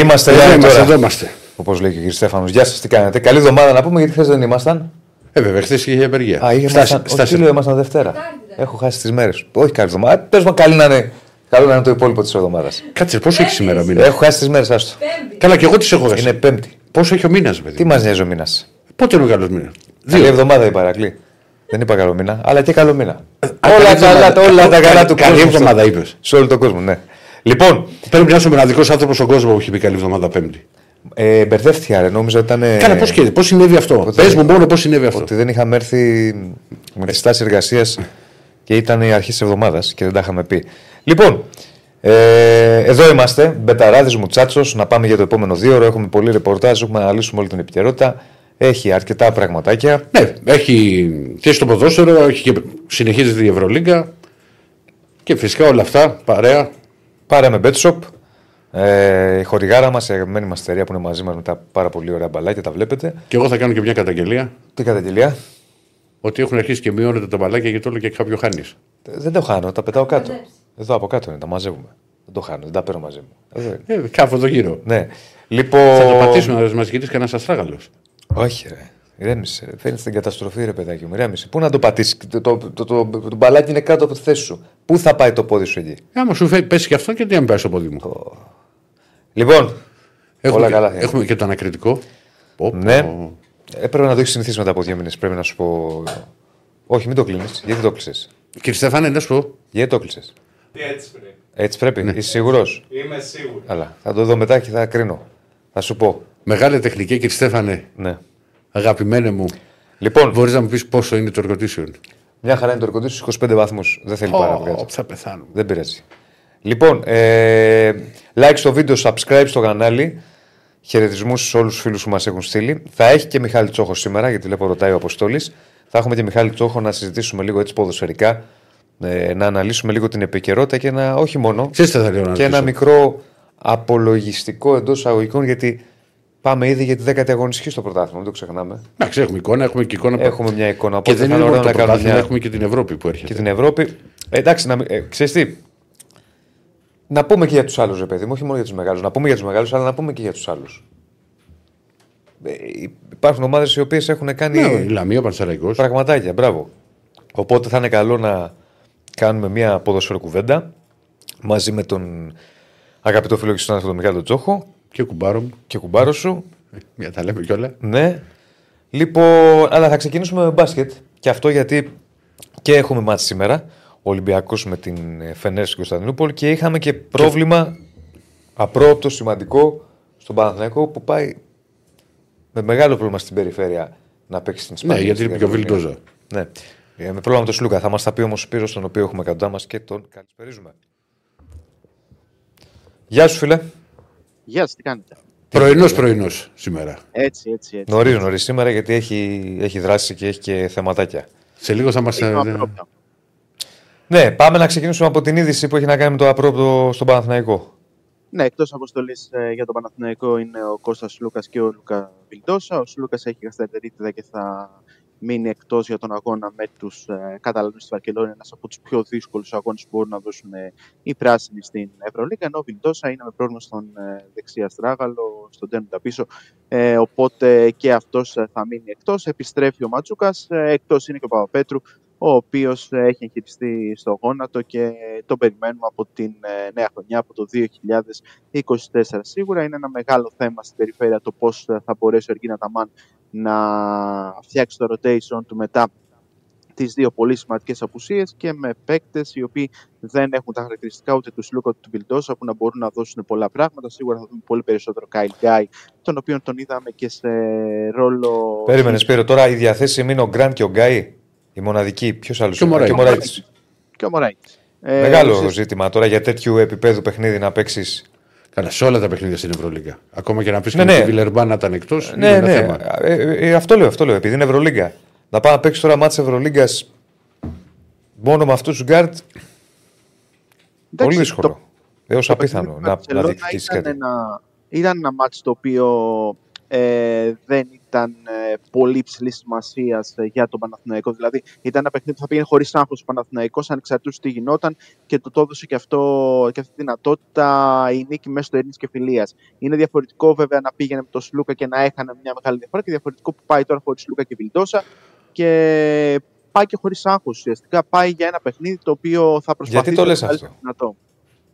Είμαστε Εδώ live είμαστε, τώρα. εδώ είμαστε. Όπως λέει και ο κ. Στέφανος. Γεια σας, τι κάνετε. Καλή εβδομάδα να πούμε γιατί χθες δεν ήμασταν. Ε, βέβαια, χθες είχε απεργία. Α, ήμασταν. Στα- Όχι, λέω, ήμασταν Δευτέρα. Έχω χάσει τις μέρες. Όχι καλή εβδομάδα. Πες μου, καλή να είναι. Καλό να είναι το υπόλοιπο της εβδομάδας. Κάτσε, πόσο έχεις σήμερα ο μήνας; Έχω χάσει τις μέρες, άστο. Καλά, και εγώ τις έχω χάσει. Είναι Πέμπτη. Πόσο έχει ο μήνας, παιδί. Τι μας νοιάζει ο μήνας; Πότε είναι ο καλός μήνας; Καλή εβδομάδα είπα, Ρακλή. Δεν είπα καλό μήνα, αλλά και καλό μήνα. καλή όλα εβδομάδα. καλά, όλα τα καλά του Καλή κόσμου. εβδομάδα είπες. Σε όλο τον κόσμο, ναι. Λοιπόν, Πρέπει να είσαι ο μοναδικός άνθρωπος στον κόσμο που έχει πει καλή εβδομάδα Πέμπτη. ε, μπερδεύτηκα, ρε. Νόμιζα ότι ήταν. Καλά, πώς και πώς συνέβη αυτό; Πες μου μόνο πώς συνέβη αυτό. Ότι δεν είχαμε έρθει με τη στάση εργασίας και ήταν η αρχή της εβδομάδας και δεν τα είχαμε πει. Λοιπόν, ε, εδώ είμαστε. Μπεταράδε Μουτσάτσος. Να πάμε για το επόμενο δύο ώρο. Έχουμε πολύ ρεπορτάζ. Έχουμε να αναλύσουμε όλη την επικαιρότητα. Έχει αρκετά πραγματάκια. Ναι, έχει και στο ποδόσφαιρο, έχει και συνεχίζεται η Ευρωλίγκα. Και φυσικά όλα αυτά παρέα. Πάρε με BetShop. Ε, η χορηγάρα μας, η αγαπημένη μας εταιρεία που είναι μαζί μας με τα πάρα πολύ ωραία μπαλάκια, τα βλέπετε. Και εγώ θα κάνω και μια καταγγελία Τι καταγγελία; ότι έχουν αρχίσει και μειώνεται τα μπαλάκια γιατί όλο και κάποιο χάνεις. Ε, Δεν το χάνω, τα πετάω κάτω. Εδώ από κάτω είναι, τα μαζεύουμε. Δεν το χάνω, δεν τα παίρνω μαζί μου. Εδώ είναι. Ε, κάπου εδώ γύρω. Ναι. Λοιπόν. Θα το πατήσουμε να μα γυρίσει κανένα αστράγαλος. Όχι, ρε. Ηρέμησε. Ρε. Φαίνεται στην καταστροφή, ρε παιδάκι μου. Ηρέμησε. Πού να το πατήσεις; Το, το, το, το, το, το μπαλάκι είναι κάτω από τη θέση σου. Πού θα πάει το πόδι σου εκεί; Άμα σου φέρει, πέσει και αυτό και τι αν πάει στο πόδι μου; Λοιπόν. Έχουμε, όλα και, καλά. έχουμε και το ανακριτικό. Πω, πω. Ναι. Έπρεπε να το έχεις συνηθίσει μετά από δύο μήνες. Πρέπει να σου πω. Όχι, μην το κλείνεις. Γιατί το κλείσες; Κύριε Στέφανε, να σου πω. Γιατί το κλείσες; Τι έτσι πρέπει. Έτσι πρέπει. Ναι. Είσαι σίγουρος; Είμαι σίγουρος. Αλλά θα το δω μετά και θα κρίνω. Θα σου πω. Μεγάλη τεχνική, κύριε Στέφανε, Ναι. αγαπημένε μου. Λοιπόν, Μπορείς να μου πεις πόσο είναι το εργοτήσιο; Μια χαρά είναι το ρεκοντή στους 25 βαθμούς. Δεν θέλει πάρα πολύ. Ω, θα πεθάνω. Δεν πειράζει. Λοιπόν, ε, like στο βίντεο, subscribe στο κανάλι. Χαιρετισμούς σε όλους τους φίλους που μας έχουν στείλει. Θα έχει και Μιχάλη Τσόχος σήμερα, γιατί βλέπω ρωτάει ο Αποστόλης. Θα έχουμε και Μιχάλη Τσόχο να συζητήσουμε λίγο έτσι ποδοσφαιρικά. Ε, να αναλύσουμε λίγο την επικαιρότητα και ένα, όχι μόνο, Ξέρεις τι θα λέω να και ένα ρωτήσω. μικρό απολογιστικό εντός αγωγικών, γιατί πάμε ήδη για τη 10η αγωνιστική στο πρωτάθλημα, μην το ξεχνάμε. Εντάξει, έχουμε εικόνα, έχουμε και εικόνα. Έχουμε μια εικόνα και οπότε δεν θα είναι είναι μόνο ωραίο το να κάνουμε πρωτάθλημα, μια- έχουμε και την Ευρώπη που έρχεται. και την Ευρώπη. Ε, εντάξει, να, μην- ε, ξέρεις τι; Να πούμε και για τους άλλους, ρε παιδί μου, όχι μόνο για τους μεγάλους. Να πούμε για τους μεγάλους, αλλά να πούμε και για τους άλλους. Ε, υπάρχουν ομάδες οι οποίες έχουν κάνει Ναι, η Λαμία, ο Πανσεραϊκός. πραγματάκια. Μπράβο. Οπότε θα είναι καλό να κάνουμε μια ποδοσφαιροκουβέντα μαζί με τον αγαπητό φίλο και συνάδελφο τον Μιχάλη τον Τζόχο και κουμπάρο μου. και κουμπάρο σου. Μια τα λέμε κιόλα. Ναι. Λοιπόν, αλλά θα ξεκινήσουμε με μπάσκετ. Και αυτό γιατί και έχουμε μάτς σήμερα. Ο Ολυμπιακός με την ε, Φενέρ στην Κωνσταντινούπολη και είχαμε και πρόβλημα απρόοπτο σημαντικό στον Παναθηναϊκό που πάει με μεγάλο πρόβλημα στην περιφέρεια να παίξει στην Ισπανία. Ναι, γιατί στην είναι πιο Καταλωνία. βιλντόζα. Ναι. Ε, με πρόβλημα με τον Σλούκα. Θα μας τα πει όμως ο Σπύρος, τον οποίο έχουμε κοντά μας και τον καλησπερίζουμε. Γεια σου, φίλε. Γεια σας, τι κάνετε; Πρωινός πρωινός σήμερα. Έτσι, έτσι, έτσι. Νωρίς, νωρίς σήμερα γιατί έχει, έχει δράσει και έχει και θεματάκια. Σε λίγο θα μας. Είμαι απρόπτα. Ναι, πάμε να ξεκινήσουμε από την είδηση που έχει να κάνει με το απρόπτο στον Παναθηναϊκό. Ναι, εκτός αποστολής για τον Παναθηναϊκό είναι ο Κώστας Λούκας και ο Λούκα Βιλντόσα. Ο Λούκας έχει γαστρεντερίτιδα και θα μείνει εκτός για τον αγώνα με τους ε, Καταλανού στη Βαρκελόνης. Ένας από τους πιο δύσκολους αγώνες που μπορούν να δώσουν ε, οι πράσινοι στην Ευρωλίγα. Ενώ ο Βιλντόσα είναι με πρόβλημα στον ε, δεξί αστράγαλο, στον τέρνοντα πίσω. Ε, οπότε και αυτός θα μείνει εκτός. Επιστρέφει ο Ματσούκας. Ε, εκτός είναι και ο Παπαπέτρου, ο οποίος έχει εγχειριστεί στο γόνατο και τον περιμένουμε από την ε, νέα χρονιά, από το 2024. Σίγουρα είναι ένα μεγάλο θέμα στην περιφέρεια το πώς θα μπορέσει ο Εργίνα Ταμάν να φτιάξει το rotation του μετά τις δύο πολύ σημαντικές απουσίες και με παίκτες οι οποίοι δεν έχουν τα χαρακτηριστικά ούτε τους Λούκα ούτε του Βιλντόσα που να μπορούν να δώσουν πολλά πράγματα. Σίγουρα θα δούμε πολύ περισσότερο Κάιλ Γκάι, τον οποίο τον είδαμε και σε ρόλο. Περίμενες, Σπύρο, τώρα η διαθέσιμη είναι ο Γκραντ και ο Γκάι. Η μοναδική. Ποιος άλλος Και ο Μωράιτης. Μωράιτης. Και ο Μωράιτης. Ε, Μεγάλο ουσιαστικά- ζήτημα τώρα για τέτοιου επίπεδου παιχνίδι να παίξεις. Καλά, σε όλα τα παιχνίδια στην Ευρωλίγα. Ακόμα και να πεις Ναι, και ναι. τη Βιλερμπάν να ήταν εκτός. Ναι, είναι ένα ναι. θέμα. Ε, ε, ε, αυτό λέω, αυτό λέω. Επειδή είναι Ευρωλίγκα. Να πάει να παίξει τώρα μάτσα Ευρωλίγκας μόνο με αυτούς του γκάρτ. Πολύ Εντάξει, δύσκολο. το- Έως το απίθανο παιχνίδι να, με να Barcelona διεκδικήσει ήταν κάτι. Ένα, ήταν ένα μάτς το οποίο ε, δεν ήταν ε, πολύ υψηλή σημασίας για τον Παναθηναϊκό. Δηλαδή, ήταν ένα παιχνίδι που θα πήγαινε χωρίς άγχος ο Παναθηναϊκός, ανεξαρτήτω τι γινόταν και του το έδωσε και, αυτό, και αυτή τη δυνατότητα η νίκη μέσω του Ειρήνης και Φιλίας. Είναι διαφορετικό βέβαια να πήγαινε με τον Σλούκα και να έχανε μια μεγάλη διαφορά και διαφορετικό που πάει τώρα χωρίς Σλούκα και Βιλντόσα. Και πάει και χωρίς άγχος ουσιαστικά. Πάει για ένα παιχνίδι το οποίο θα προσπαθήσει Γιατί το λες να αυτό; δυνατό.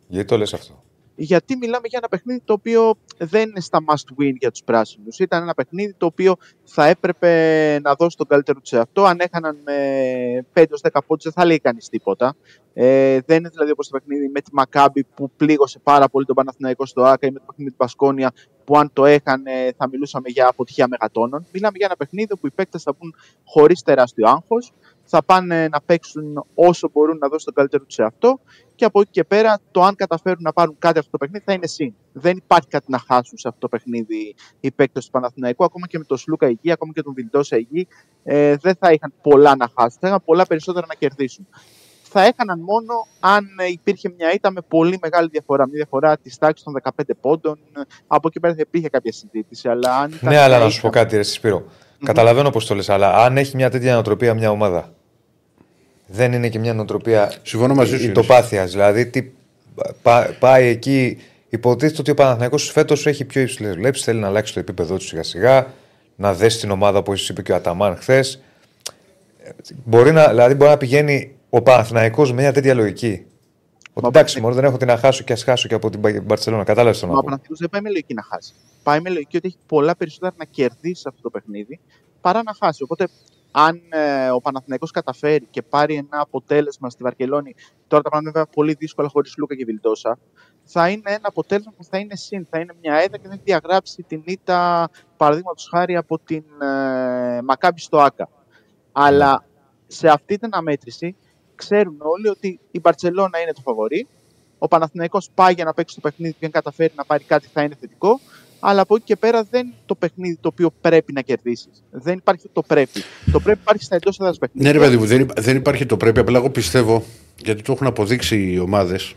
Γιατί το λες αυτό; Γιατί μιλάμε για ένα παιχνίδι το οποίο δεν είναι στα must win για τους πράσινους. Ήταν ένα παιχνίδι το οποίο θα έπρεπε να δώσει τον καλύτερο τους σε αυτό. Αν έχαναν με 5-10 πόντους δεν θα λέει κανείς τίποτα. Ε, δεν είναι δηλαδή όπως το παιχνίδι με τη Μακάμπη που πλήγωσε πάρα πολύ τον Παναθηναϊκό στο ΆΚΑ ή με το παιχνίδι του Πασκόνια που αν το έχανε θα μιλούσαμε για αποτυχία μεγατόνων. Μιλάμε για ένα παιχνίδι που οι παίκτες θα μπουν χωρίς τεράστιο άγχος, θα πάνε να παίξουν όσο μπορούν να δώσουν τον καλύτερο τους σε αυτό και από εκεί και πέρα το αν καταφέρουν να πάρουν κάτι αυτό το παιχνίδι θα είναι συν. Δεν υπάρχει κάτι να χάσουν σε αυτό το παιχνίδι οι παίκτες του Παναθηναϊκού, ακόμα και με τον Σλούκα Υγεία, ακόμα και τον Βιλντόσα Υγεία, ε, δεν θα είχαν πολλά να χάσουν, θα είχαν πολλά περισσότερα να κερδίσουν. Θα έκαναν μόνο αν ε, υπήρχε μια ήττα με πολύ μεγάλη διαφορά. Μια διαφορά της τάξης των 15 πόντων. Από εκεί πέρα θα υπήρχε κάποια συζήτηση. Αλλά αν ήταν Ναι, αλλά μια να σου πω ήττα- κάτι, ρε Σπύρο. Καταλαβαίνω πώς το λες, αλλά αν έχει μια τέτοια νοοτροπία μια ομάδα, δεν είναι και μια νοοτροπία Συμφωνώ μαζί σου, ητοπάθεια. Δηλαδή, τι, πά- πάει εκεί. Υποτίθεται ότι ο Παναθηναϊκός φέτος έχει πιο υψηλές βλέψεις, θέλει να αλλάξει το επίπεδό του σιγά σιγά, να δέσει την ομάδα όπως είπε και ο Αταμάν χθες. Μπορεί να, δηλαδή, μπορεί να πηγαίνει ο Παναθηναϊκός με μια τέτοια λογική. Ότι Μα εντάξει, ναι. μόνο δεν έχω τι να χάσω και ας χάσω και από την Μπαρσελόνα. Κατάλαβες τον Μα ο να πω. Παναθηναϊκός δεν πάει με λογική να χάσει. Πάει με λογική ότι έχει πολλά περισσότερα να κερδίσει αυτό το παιχνίδι παρά να χάσει. Οπότε, αν ε, ο Παναθηναϊκός καταφέρει και πάρει ένα αποτέλεσμα στη Βαρκελόνη, τώρα τα πράγματα βέβαια πολύ δύσκολα χωρίς Λούκα και Βιλντόσα, θα είναι ένα αποτέλεσμα που θα είναι συν, θα είναι μια έδα και θα έχει διαγράψει την ήττα, παραδείγματος χάρη, από την ε, Μακάμπη στο Άκα. Αλλά σε αυτή την αναμέτρηση ξέρουν όλοι ότι η Μπαρσελόνα είναι το φαβορή. Ο Παναθηναϊκός πάει για να παίξει το παιχνίδι και αν καταφέρει να πάρει κάτι θα είναι θετικό. Αλλά από εκεί και πέρα δεν είναι το παιχνίδι το οποίο πρέπει να κερδίσεις. Δεν υπάρχει το πρέπει. Το πρέπει υπάρχει στα εντός έδρας παιχνίδια. Ναι, ρε παιδί μου, δεν, υπά- δεν υπάρχει το πρέπει. Απλά εγώ πιστεύω, γιατί το έχουν αποδείξει οι ομάδες.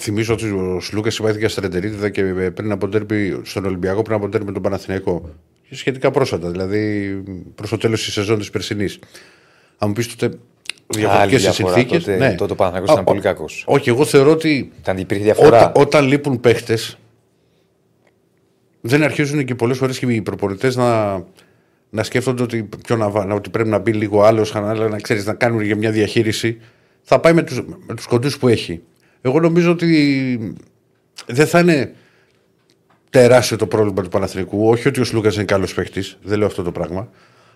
Θυμίζω ότι ο Σλούκας συμπάθηκε στα Ρεντερίτιδα και πριν από τέρπι στον Ολυμπιακό, πριν από τέρπι με τον Παναθηναϊκό. Και σχετικά πρόσφατα, δηλαδή προς το τέλος της σεζόν της περσινής. Αν μου πεις τότε διαφορετικές διαφορά, συνθήκες. τότε- τότε ο Παναθηναϊκός ήταν πολύ κακός. Όχι, εγώ θεωρώ ότι Ήταν, υπήρχε διαφορά. όταν, όταν λείπουν παίχτες, δεν αρχίζουν και πολλές φορές και οι προπονητές να, να σκέφτονται ότι, ποιο να, βά- να- ότι πρέπει να μπει λίγο άλλο, αλλά να ξέρεις να κάνουν για μια διαχείριση. Θα πάει με τους με τους κοντούς που έχει. Εγώ νομίζω ότι δεν θα είναι τεράστιο το πρόβλημα του Παναθηναϊκού. Όχι ότι ο Σλούκας είναι καλός παίχτης, δεν λέω αυτό το πράγμα.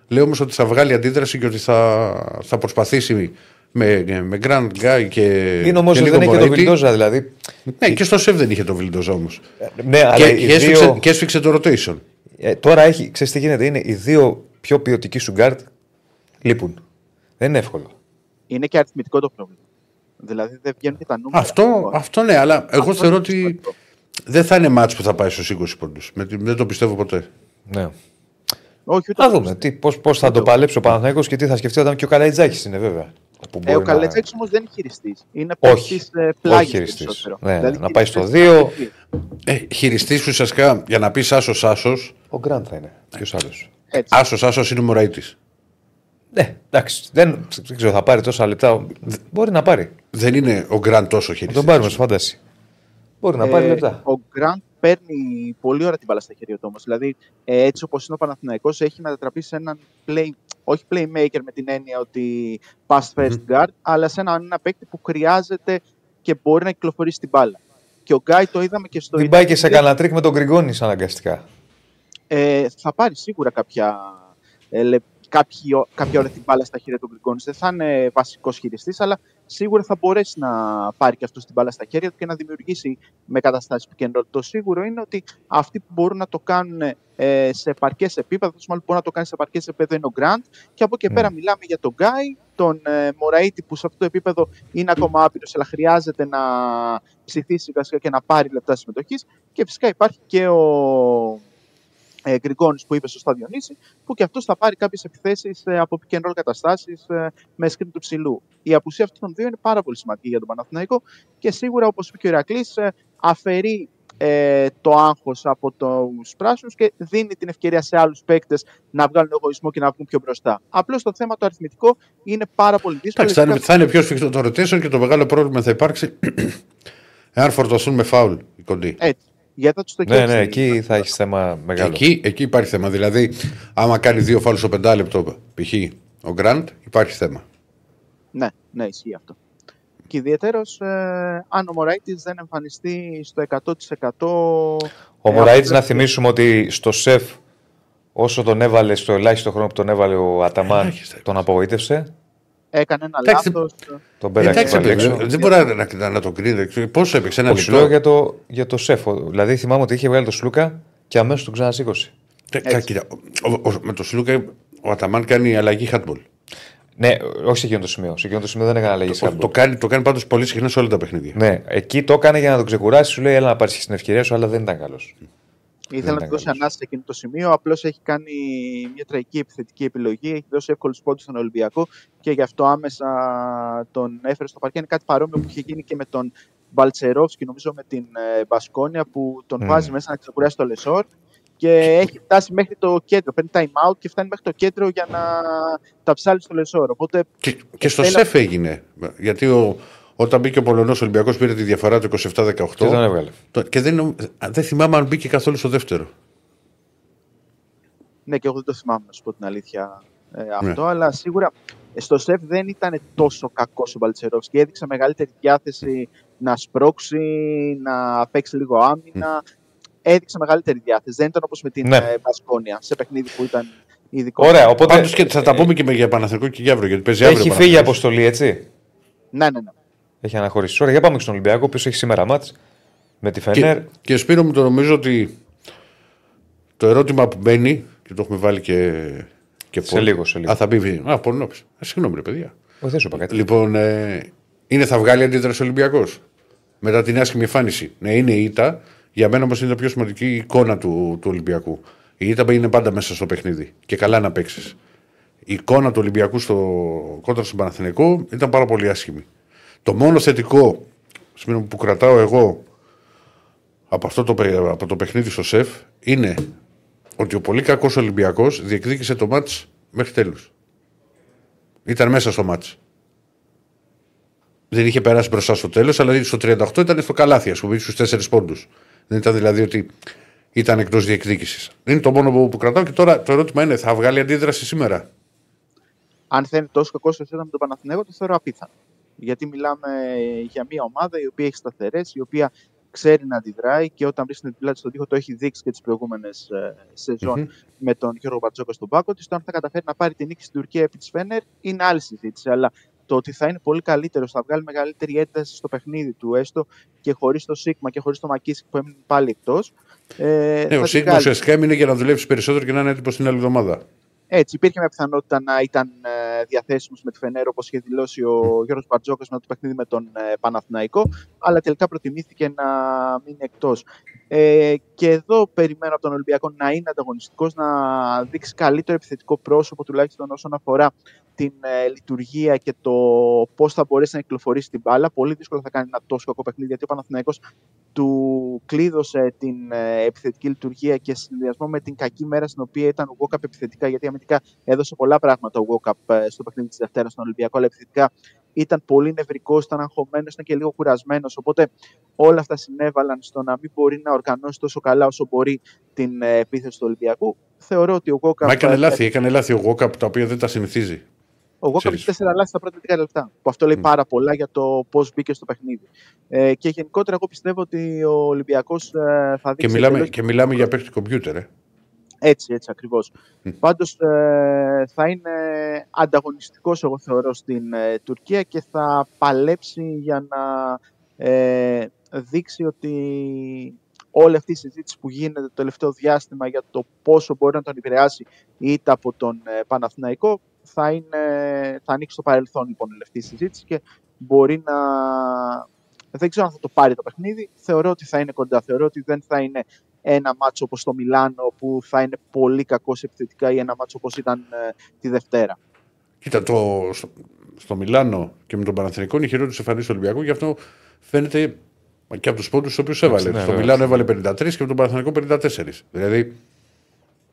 Λέω όμως ότι θα βγάλει αντίδραση και ότι θα, θα προσπαθήσει με, με Γκραντ, Γκάι και. Είναι όμως και δεν λίγο έχει και το Μωραΐτη. Βιλντόζα, δηλαδή. Ναι, και στο ΣΕΦ δεν είχε το Βιλντόζα όμως. Ναι, αλλά Και, οι και, έσφιξε, δύο, και έσφιξε το rotation. ε, τώρα έχει, ξέρεις τι γίνεται, είναι οι δύο πιο ποιοτικοί σου γκαρντ λείπουν. Δεν είναι εύκολο. Είναι και αριθμητικό το πρόβλημα. Δηλαδή δεν βγαίνουν και τα νούμερα. Αυτό, αυτό ναι, αλλά εγώ Αυτό θεωρώ είναι ότι σημαντικό. δεν θα είναι μάτς που θα πάει στους 20 πόντους. Με- Δεν το πιστεύω ποτέ. Ναι. Όχι, ούτε Να το δούμε τι, πώς, πώς θα το παλέψει ο Παναθηναϊκός και τι θα σκεφτεί όταν και ο Καλαϊτζάκης είναι βέβαια. Που Ε, ο μπορεί να- Καλετζάκη όμως δεν είναι χειριστής. Είναι Όχι. παίκτης, ε, πλάγιος Όχι χειριστής. περισσότερο. Ναι, Δηλαδή, να πάει στο χειριστής δύο. είναι παιδί. Ε, χειριστής ουσιαστικά για να πεις άσος άσος, Ο Γκραντ θα είναι. Ποιος άλλος; Έτσι. άσος άσος είναι ο Μωραήτης. Ναι, εντάξει. Δεν, δεν ξέρω, θα πάρει τόσα λεπτά. Μπορεί να πάρει. Δεν είναι ο Γκραντ τόσο Να χειριστής. τον πάρουμε στο φάνταση. Μπορεί να πάρει Ε, λεπτά. Ο Γκραντ παίρνει πολύ ώρα την μπάλα στα χέρια του όμως. Δηλαδή, ε, έτσι όπως είναι ο Παναθηναϊκός έχει μετατραπεί σε έναν play, όχι playmaker με την έννοια ότι pass first guard, αλλά σε έναν ένα παίκτη που χρειάζεται και μπορεί να κυκλοφορήσει την μπάλα. Και ο Γκάι το είδαμε και στο. Μην πάει και σε Ιντερνετ. κανένα τρικ με τον Γκριγκόνη αναγκαστικά. ε, θα πάρει σίγουρα κάποια, ε, λε- κάποιο- κάποια ώρα την μπάλα στα χέρια του Γκριγκόνη. Δεν θα είναι βασικός χειριστής, αλλά σίγουρα θα μπορέσει να πάρει και αυτό την μπάλα στα χέρια του και να δημιουργήσει με καταστάσεις pick and roll. Το σίγουρο είναι ότι αυτοί που μπορούν να το κάνουν ε, σε επαρκές επίπεδο, αυτό μάλλον μπορεί να το κάνει σε επαρκές επίπεδο είναι ο Γκραντ. Και από εκεί και Mm. πέρα μιλάμε για τον Γκάι, τον ε, Μωραΐτη που σε αυτό το επίπεδο είναι ακόμα άπειρος, αλλά χρειάζεται να ψηθήσει βασικά και να πάρει λεπτά συμμετοχής. Και φυσικά υπάρχει και ο ε, Γκριγκόνης που είπε σωστά Διονύση, που και αυτός θα πάρει κάποιες επιθέσεις ε, από pick and roll καταστάσεις ε, με screen του ψηλού. Η απουσία αυτών των δύο είναι πάρα πολύ σημαντική για τον Παναθηναϊκό και σίγουρα, όπως είπε και ο Ηρακλής, ε, αφαιρεί ε, το άγχος από τους πράσινους και δίνει την ευκαιρία σε άλλους παίκτες να βγάλουν εγωισμό και να βγουν πιο μπροστά. Απλώς το θέμα το αριθμητικό είναι πάρα πολύ δύσκολο. Εντάξει, θα, είναι, θα είναι πιο σφιχτό το rotation και το μεγάλο πρόβλημα θα υπάρξει εάν φορτωθούν με φάουλ οι κοντοί. Έτσι. Γιατί θα τους το Ναι, καίξει. ναι, εκεί θα έχεις θέμα μεγάλο. Εκεί, εκεί υπάρχει θέμα. Δηλαδή, άμα κάνει δύο φάουλ στο πεντάλεπτο, π.χ. ο Γκραντ, υπάρχει θέμα. Ναι, ναι, ισχύει αυτό. Και ιδιαίτερος ε, αν ο Μωράητης δεν εμφανιστεί στο 100%. Ο ε, Μωραήτη, αυτό να δεν- θυμίσουμε ότι στο σεφ, όσο τον έβαλε στο ελάχιστο χρόνο που τον έβαλε ο Αταμάν, Ελάχιστα τον απογοήτευσε. Έκανε ένα Εντάξει, λάθος. Τον πέρασε Εντάξει, πάλι παιδί, έξω. δεν μπορεί να, να, να το κρίνει. Πόσο έπαιξε, ένα Όχι, σου λέω λεπτό. για το, για το σεφ. Δηλαδή θυμάμαι ότι είχε βγάλει τον Σλούκα και αμέσως τον ξανασήκωσε. Τε- κα- κοίτα, ο- ο- με το Σλούκα ο Αταμάν κάνει αλλαγή hardball. Ναι, όχι σε εκείνο το σημείο. Σε εκείνο το σημείο δεν έκανε αλλαγή. Το, το κάνει, το κάνει πάντως πολύ συχνά σε όλα τα παιχνίδια. Ναι, εκεί το έκανε για να τον ξεκουράσει. Σου λέει, έλα να πάρεις την ευκαιρία σου, αλλά δεν ήταν καλός. Ήθελα να ήταν του δώσει καλός. ανάση σε εκείνο το σημείο. Απλώς έχει κάνει μια τραγική επιθετική επιλογή. Έχει δώσει εύκολους πόντους στον Ολυμπιακό και γι' αυτό άμεσα τον έφερε στο παρκέ. Είναι κάτι παρόμοιο που είχε γίνει και με τον Μπαλτσερόφσκι, νομίζω με την ε, Μπασκόνια, που τον Mm. βάζει μέσα να ξεκουράσει το Λεσόρ και έχει φτάσει μέχρι το κέντρο. Παίρνει time out και φτάνει μέχρι το κέντρο για να τα ψάλει στο Λεσόρ. Οπότε Και, και στο Έλα. ΣΕΦ έγινε. Γιατί ο, όταν μπήκε ο Πολωνός Ολυμπιακός πήρε τη διαφορά του 27-18. Και τον έβγαλε. Το- Και δεν, νομ- δεν θυμάμαι αν μπήκε καθόλου στο δεύτερο. Ναι, και εγώ δεν το θυμάμαι να σου πω την αλήθεια ε, αυτό, αλλά σίγουρα ε, στο σεφ δεν ήταν τόσο κακός ο Μπαλτσερόφσκι. Έδειξε μεγαλύτερη διάθεση να σπρώξει, να παίξει λίγο άμυνα. Έδειξε μεγαλύτερη διάθεση. Δεν ήταν όπως με την Ναι. ε, Μπασκόνια σε παιχνίδι που ήταν ειδικό. Ωραία, οπότε Πάντως και θα τα πούμε και με- για Παναθηνικό και για αύριο. Γιατί παίζει αύριο. έχει ο φύγει η Παναθηναϊκός. αποστολή, έτσι; Ναι, ναι, ναι. Έχει αναχωρήσει. Ωραία, για πάμε στον Ολυμπιακό, ο οποίος έχει σήμερα μάτς με τη Φενέρ. Και, και Σπύρο μου το νομίζω ότι το ερώτημα που μπαίνει και το έχουμε βάλει και. και Σε Πολ. λίγο, σε λίγο. Α, θα μπει. Α, Πολυνόπης. Α, συγγνώμη, ρε παιδιά. Όχι, δεν σου είπα κάτι. Λοιπόν, ε, είναι θα βγάλει αντίδραση ο Ολυμπιακός. Μετά την άσχημη εμφάνιση. Ναι, είναι η ήττα. Για μένα όμως είναι η πιο σημαντική εικόνα του, του Ολυμπιακού. Η ήττα είναι πάντα μέσα στο παιχνίδι. Και καλά να παίξεις. Η εικόνα του Ολυμπιακού στο κόντρα στον Παναθηναϊκό ήταν πάρα πολύ άσχημη. Το μόνο θετικό σημείο που κρατάω εγώ από αυτό το, παι- από το παιχνίδι στο ΣΕΦ είναι ότι ο πολύ κακός Ολυμπιακός διεκδίκησε το μάτς μέχρι τέλους. Ήταν μέσα στο μάτς. Δεν είχε περάσει μπροστά στο τέλος, αλλά στο 38 ήταν στο καλάθι, ας πούμε, στους 4 πόντους. Δεν ήταν δηλαδή ότι ήταν εκτός διεκδίκησης. Είναι το μόνο που, που κρατάω και τώρα το ερώτημα είναι θα βγάλει αντίδραση σήμερα; Αν θα είναι τόσο κακό όσο ήταν με τον Παναθηναίκο, το θεωρώ απίθανο. Γιατί μιλάμε για μια ομάδα η οποία έχει σταθερές, η οποία ξέρει να αντιδράει και όταν βρίσκεται την πλάτη στον τοίχο το έχει δείξει και τις προηγούμενες σεζόν με τον Γιώργο Μπαρτζόκα στον πάκο της. Το αν θα καταφέρει να πάρει την νίκη στην Τουρκία επί της Φένερ είναι άλλη συζήτηση. Αλλά το ότι θα είναι πολύ καλύτερος, θα βγάλει μεγαλύτερη ένταση στο παιχνίδι του, έστω και χωρίς το Σίγμα και χωρίς το Μακίσικ που έμεινε πάλι εκτός. Ε, Ναι, θα ο την Σίγμα βγάλει. ουσιαστικά έμεινε για να δουλέψει περισσότερο και να είναι έτοιμος την άλλη εβδομάδα. Έτσι, υπήρχε μια πιθανότητα να ήταν ε, διαθέσιμος με τη Φενέρ, όπως είχε δηλώσει ο Γιώργος Μπαρτζόκας με το παιχνίδι με τον ε, Παναθηναϊκό, αλλά τελικά προτιμήθηκε να μείνει εκτός. Ε, και εδώ περιμένω από τον Ολυμπιακό να είναι ανταγωνιστικός, να δείξει καλύτερο επιθετικό πρόσωπο, τουλάχιστον όσον αφορά την ε, λειτουργία και το πώς θα μπορέσει να κυκλοφορήσει την μπάλα. Πολύ δύσκολο θα κάνει ένα τόσο κακό παιχνίδι, γιατί ο Παναθηναϊκός του κλείδωσε την ε, επιθετική λειτουργία και σε συνδυασμό με την κακή μέρα στην οποία ήταν ο Γκόκαπ επιθετικά, γιατί αμυντικά έδωσε πολλά πράγματα ο Γκόκαπ στο παιχνίδι της Δευτέρας στον Ολυμπιακό, αλλά επιθετικά ήταν πολύ νευρικό, ήταν αγχωμένος, ήταν και λίγο κουρασμένος. Οπότε όλα αυτά συνέβαλαν στο να μην μπορεί να οργανώσει τόσο καλά όσο μπορεί την ε, επίθεση του Ολυμπιακού. Θεωρώ ότι ο Γκόκαπ. Μα έκανε λάθη, έκανε λάθη ο Γόκαπ τα οποία δεν τα συνηθίζει. Ο Γκόκαπ Ξέρεις. έχει τέσσερα λάθη στα πρώτα τρία λεπτά. Που αυτό λέει Μμ. πάρα πολλά για το πώς μπήκε στο παιχνίδι. Ε, και γενικότερα, εγώ πιστεύω ότι ο Ολυμπιακός ε, θα δείξει. Και μιλάμε, εντελώς και μιλάμε για παίχτη κομπιούτερ. Ε. Έτσι, έτσι ακριβώς. Μμ. Πάντως ε, θα είναι ανταγωνιστικός εγώ θεωρώ στην ε, Τουρκία και θα παλέψει για να ε, δείξει ότι όλη αυτή η συζήτηση που γίνεται το τελευταίο διάστημα για το πόσο μπορεί να τον επηρεάσει είτε από τον ε, Παναθηναϊκό θα, είναι, θα ανοίξει στο παρελθόν λοιπόν όλη αυτή η συζήτηση και μπορεί να... Δεν ξέρω αν θα το πάρει το παιχνίδι. Θεωρώ ότι θα είναι κοντά. Θεωρώ ότι δεν θα είναι ένα μάτσο όπως το Μιλάνο που θα είναι πολύ κακός επιθετικά ή ένα μάτσο όπως ήταν ε, τη Δευτέρα. Κοίτα, το, στο, στο Μιλάνο και με τον Παναθηνικό είναι η χειρότερη εμφανίση του Ολυμπιακού, γι' αυτό φαίνεται Μα Και από τους πόντους του οποίους έβαλε. ναι, Στο βέβαια. Μιλάνο έβαλε 53 και από τον Παναθηναϊκό 54. Δηλαδή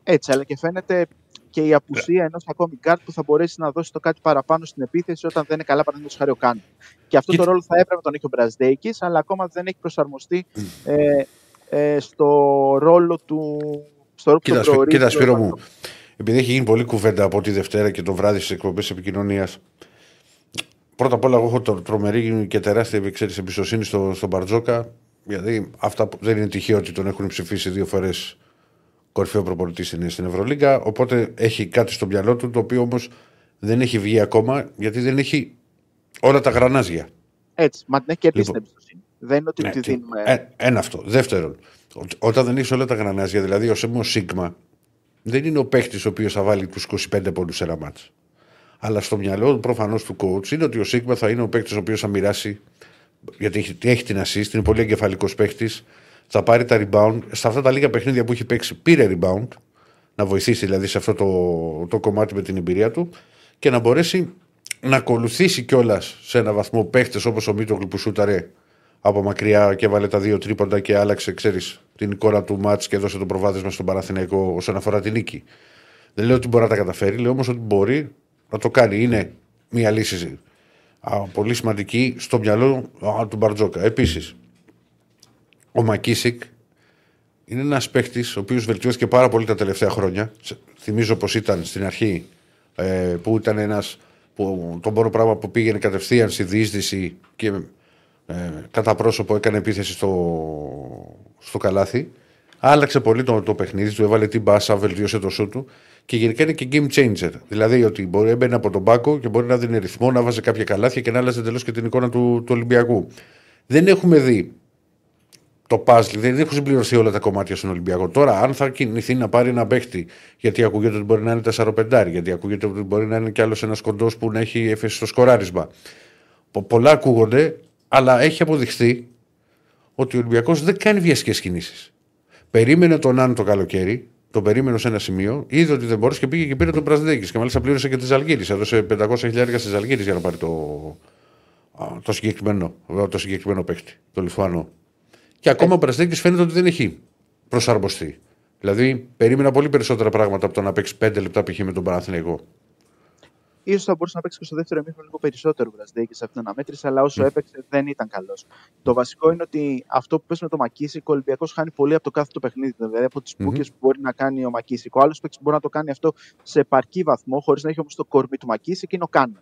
Έτσι, αλλά και φαίνεται και η απουσία ενός ακόμη γκαρντ που θα μπορέσει να δώσει το κάτι παραπάνω στην επίθεση όταν δεν είναι καλά, παραδείγματος χάρη ο Κάνααν. Και αυτό Κοίτα. το ρόλο θα έπρεπε να τον έχει ο Μπραζδέικης, αλλά ακόμα δεν έχει προσαρμοστεί ε, ε, στο ρόλο του. Στο ρόλο που Κοίτας, τον Σπυ- προορίζει κοίτας ο Σπύρο μου, Μαρτίνεζ. επειδή έχει γίνει πολλή κουβέντα από τη Δευτέρα και το βράδυ στις εκπομπές επικοινωνίας. Πρώτα απ' όλα, εγώ έχω τρο- τρομερή και τεράστια ξέρεις, εμπιστοσύνη στο, στον Μπαρτζόκα. Γιατί αυτά που δεν είναι τυχαίο ότι τον έχουν ψηφίσει δύο φορές κορυφαίο προπονητή στην, στην Ευρωλίγκα. Οπότε έχει κάτι στο μυαλό του το οποίο όμως δεν έχει βγει ακόμα γιατί δεν έχει όλα τα γρανάζια. Έτσι, μα την έχει κερδίσει Λοιπόν. την εμπιστοσύνη. Δεν είναι ότι Ναι, τη τι- δίνουμε. ε, ένα αυτό. Δεύτερον, ο- όταν δεν έχεις όλα τα γρανάζια, δηλαδή ο Σέμο Σίγμα δεν είναι ο παίχτη ο οποίος θα βάλει τους 25 πόντους σε ένα μάτς. Αλλά στο μυαλό προφανώς του coach είναι ότι ο Σίγμα θα είναι ο παίχτη ο οποίος θα μοιράσει. Γιατί έχει, έχει την assist, είναι πολύ εγκεφαλικός παίχτη. Θα πάρει τα rebound. Σε αυτά τα λίγα παιχνίδια που έχει παίξει, πήρε rebound. Να βοηθήσει δηλαδή σε αυτό το, το κομμάτι με την εμπειρία του και να μπορέσει να ακολουθήσει κιόλας σε ένα βαθμό παίχτες όπως ο Μίτογλου που σούταρε από μακριά και βάλε τα δύο τρίποντα και άλλαξε, ξέρεις, την εικόνα του μάτς και έδωσε το προβάδισμα στον Παναθηναϊκό όσον αφορά την νίκη. Δεν λέω ότι μπορεί να τα καταφέρει, λέω όμως ότι μπορεί να το κάνει. Είναι μια λύση α, πολύ σημαντική στο μυαλό α, του Μπαρτζόκα. Επίσης, ο Μακίσικ είναι ένας παίχτη ο οποίος βελτιώθηκε πάρα πολύ τα τελευταία χρόνια. Σε- Θυμίζω πως ήταν στην αρχή ε, που ήταν ένας. Το μόνο πράγμα που πήγαινε κατευθείαν στη διείσδυση και ε, κατά πρόσωπο έκανε επίθεση στο, στο καλάθι. Άλλαξε πολύ το, το παιχνίδι του, έβαλε την μπάσα, βελτίωσε το σου του και γενικά είναι και game changer. Δηλαδή ότι μπορεί να έμπαινε από τον πάκο και μπορεί να δίνει ρυθμό, να βάζει κάποια καλάθια και να άλλαζε εντελώς και την εικόνα του, του Ολυμπιακού. Δεν έχουμε δει το puzzle. Δεν έχουν συμπληρωθεί όλα τα κομμάτια στον Ολυμπιακό. Τώρα, αν θα κινηθεί να πάρει ένα παίχτη, γιατί ακούγεται ότι μπορεί να είναι 4-5, γιατί ακούγεται ότι μπορεί να είναι κι άλλος ένας κοντός που να έχει έφεση στο σκοράρισμα. Πο- Πολλά ακούγονται, αλλά έχει αποδειχθεί ότι ο Ολυμπιακός δεν κάνει βιαστικές κινήσεις. Περίμενε τον Αν το καλοκαίρι, τον περίμενε σε ένα σημείο, είδε ότι δεν μπορούσε και πήγε και πήρε τον Πρασδέκης. Και μάλιστα πλήρωσε και τη Ζαλγίρη. Έδωσε 500 χιλιάρια στη Ζαλγίρη για να πάρει το, α, το, συγκεκριμένο, το συγκεκριμένο παίχτη, το Λιθουανό. Και ακόμα ο Πρασδέκη φαίνεται ότι δεν έχει προσαρμοστεί. Δηλαδή, περίμενα πολύ περισσότερα πράγματα από το να παίξει 5 λεπτά π.χ. με τον Παναθηναϊκό. Ίσως θα μπορούσε να παίξει και στο δεύτερο ημίχρονο λίγο περισσότερο ο Βραζδέκης σε αυτήν την αναμέτρηση, αλλά όσο έπαιξε δεν ήταν καλός. Το βασικό είναι ότι αυτό που πες με το Μακίσικο, ο Ολυμπιακός χάνει πολύ από το κάθε του παιχνίδι. Δηλαδή από τις Μμμ. μπουκες που μπορεί να κάνει ο Μακίσικο. Ο άλλος παίκτης που μπορεί να το κάνει αυτό σε επαρκή βαθμό, χωρίς να έχει όμως το κορμί του Μακίσικ, είναι ο Κάναν.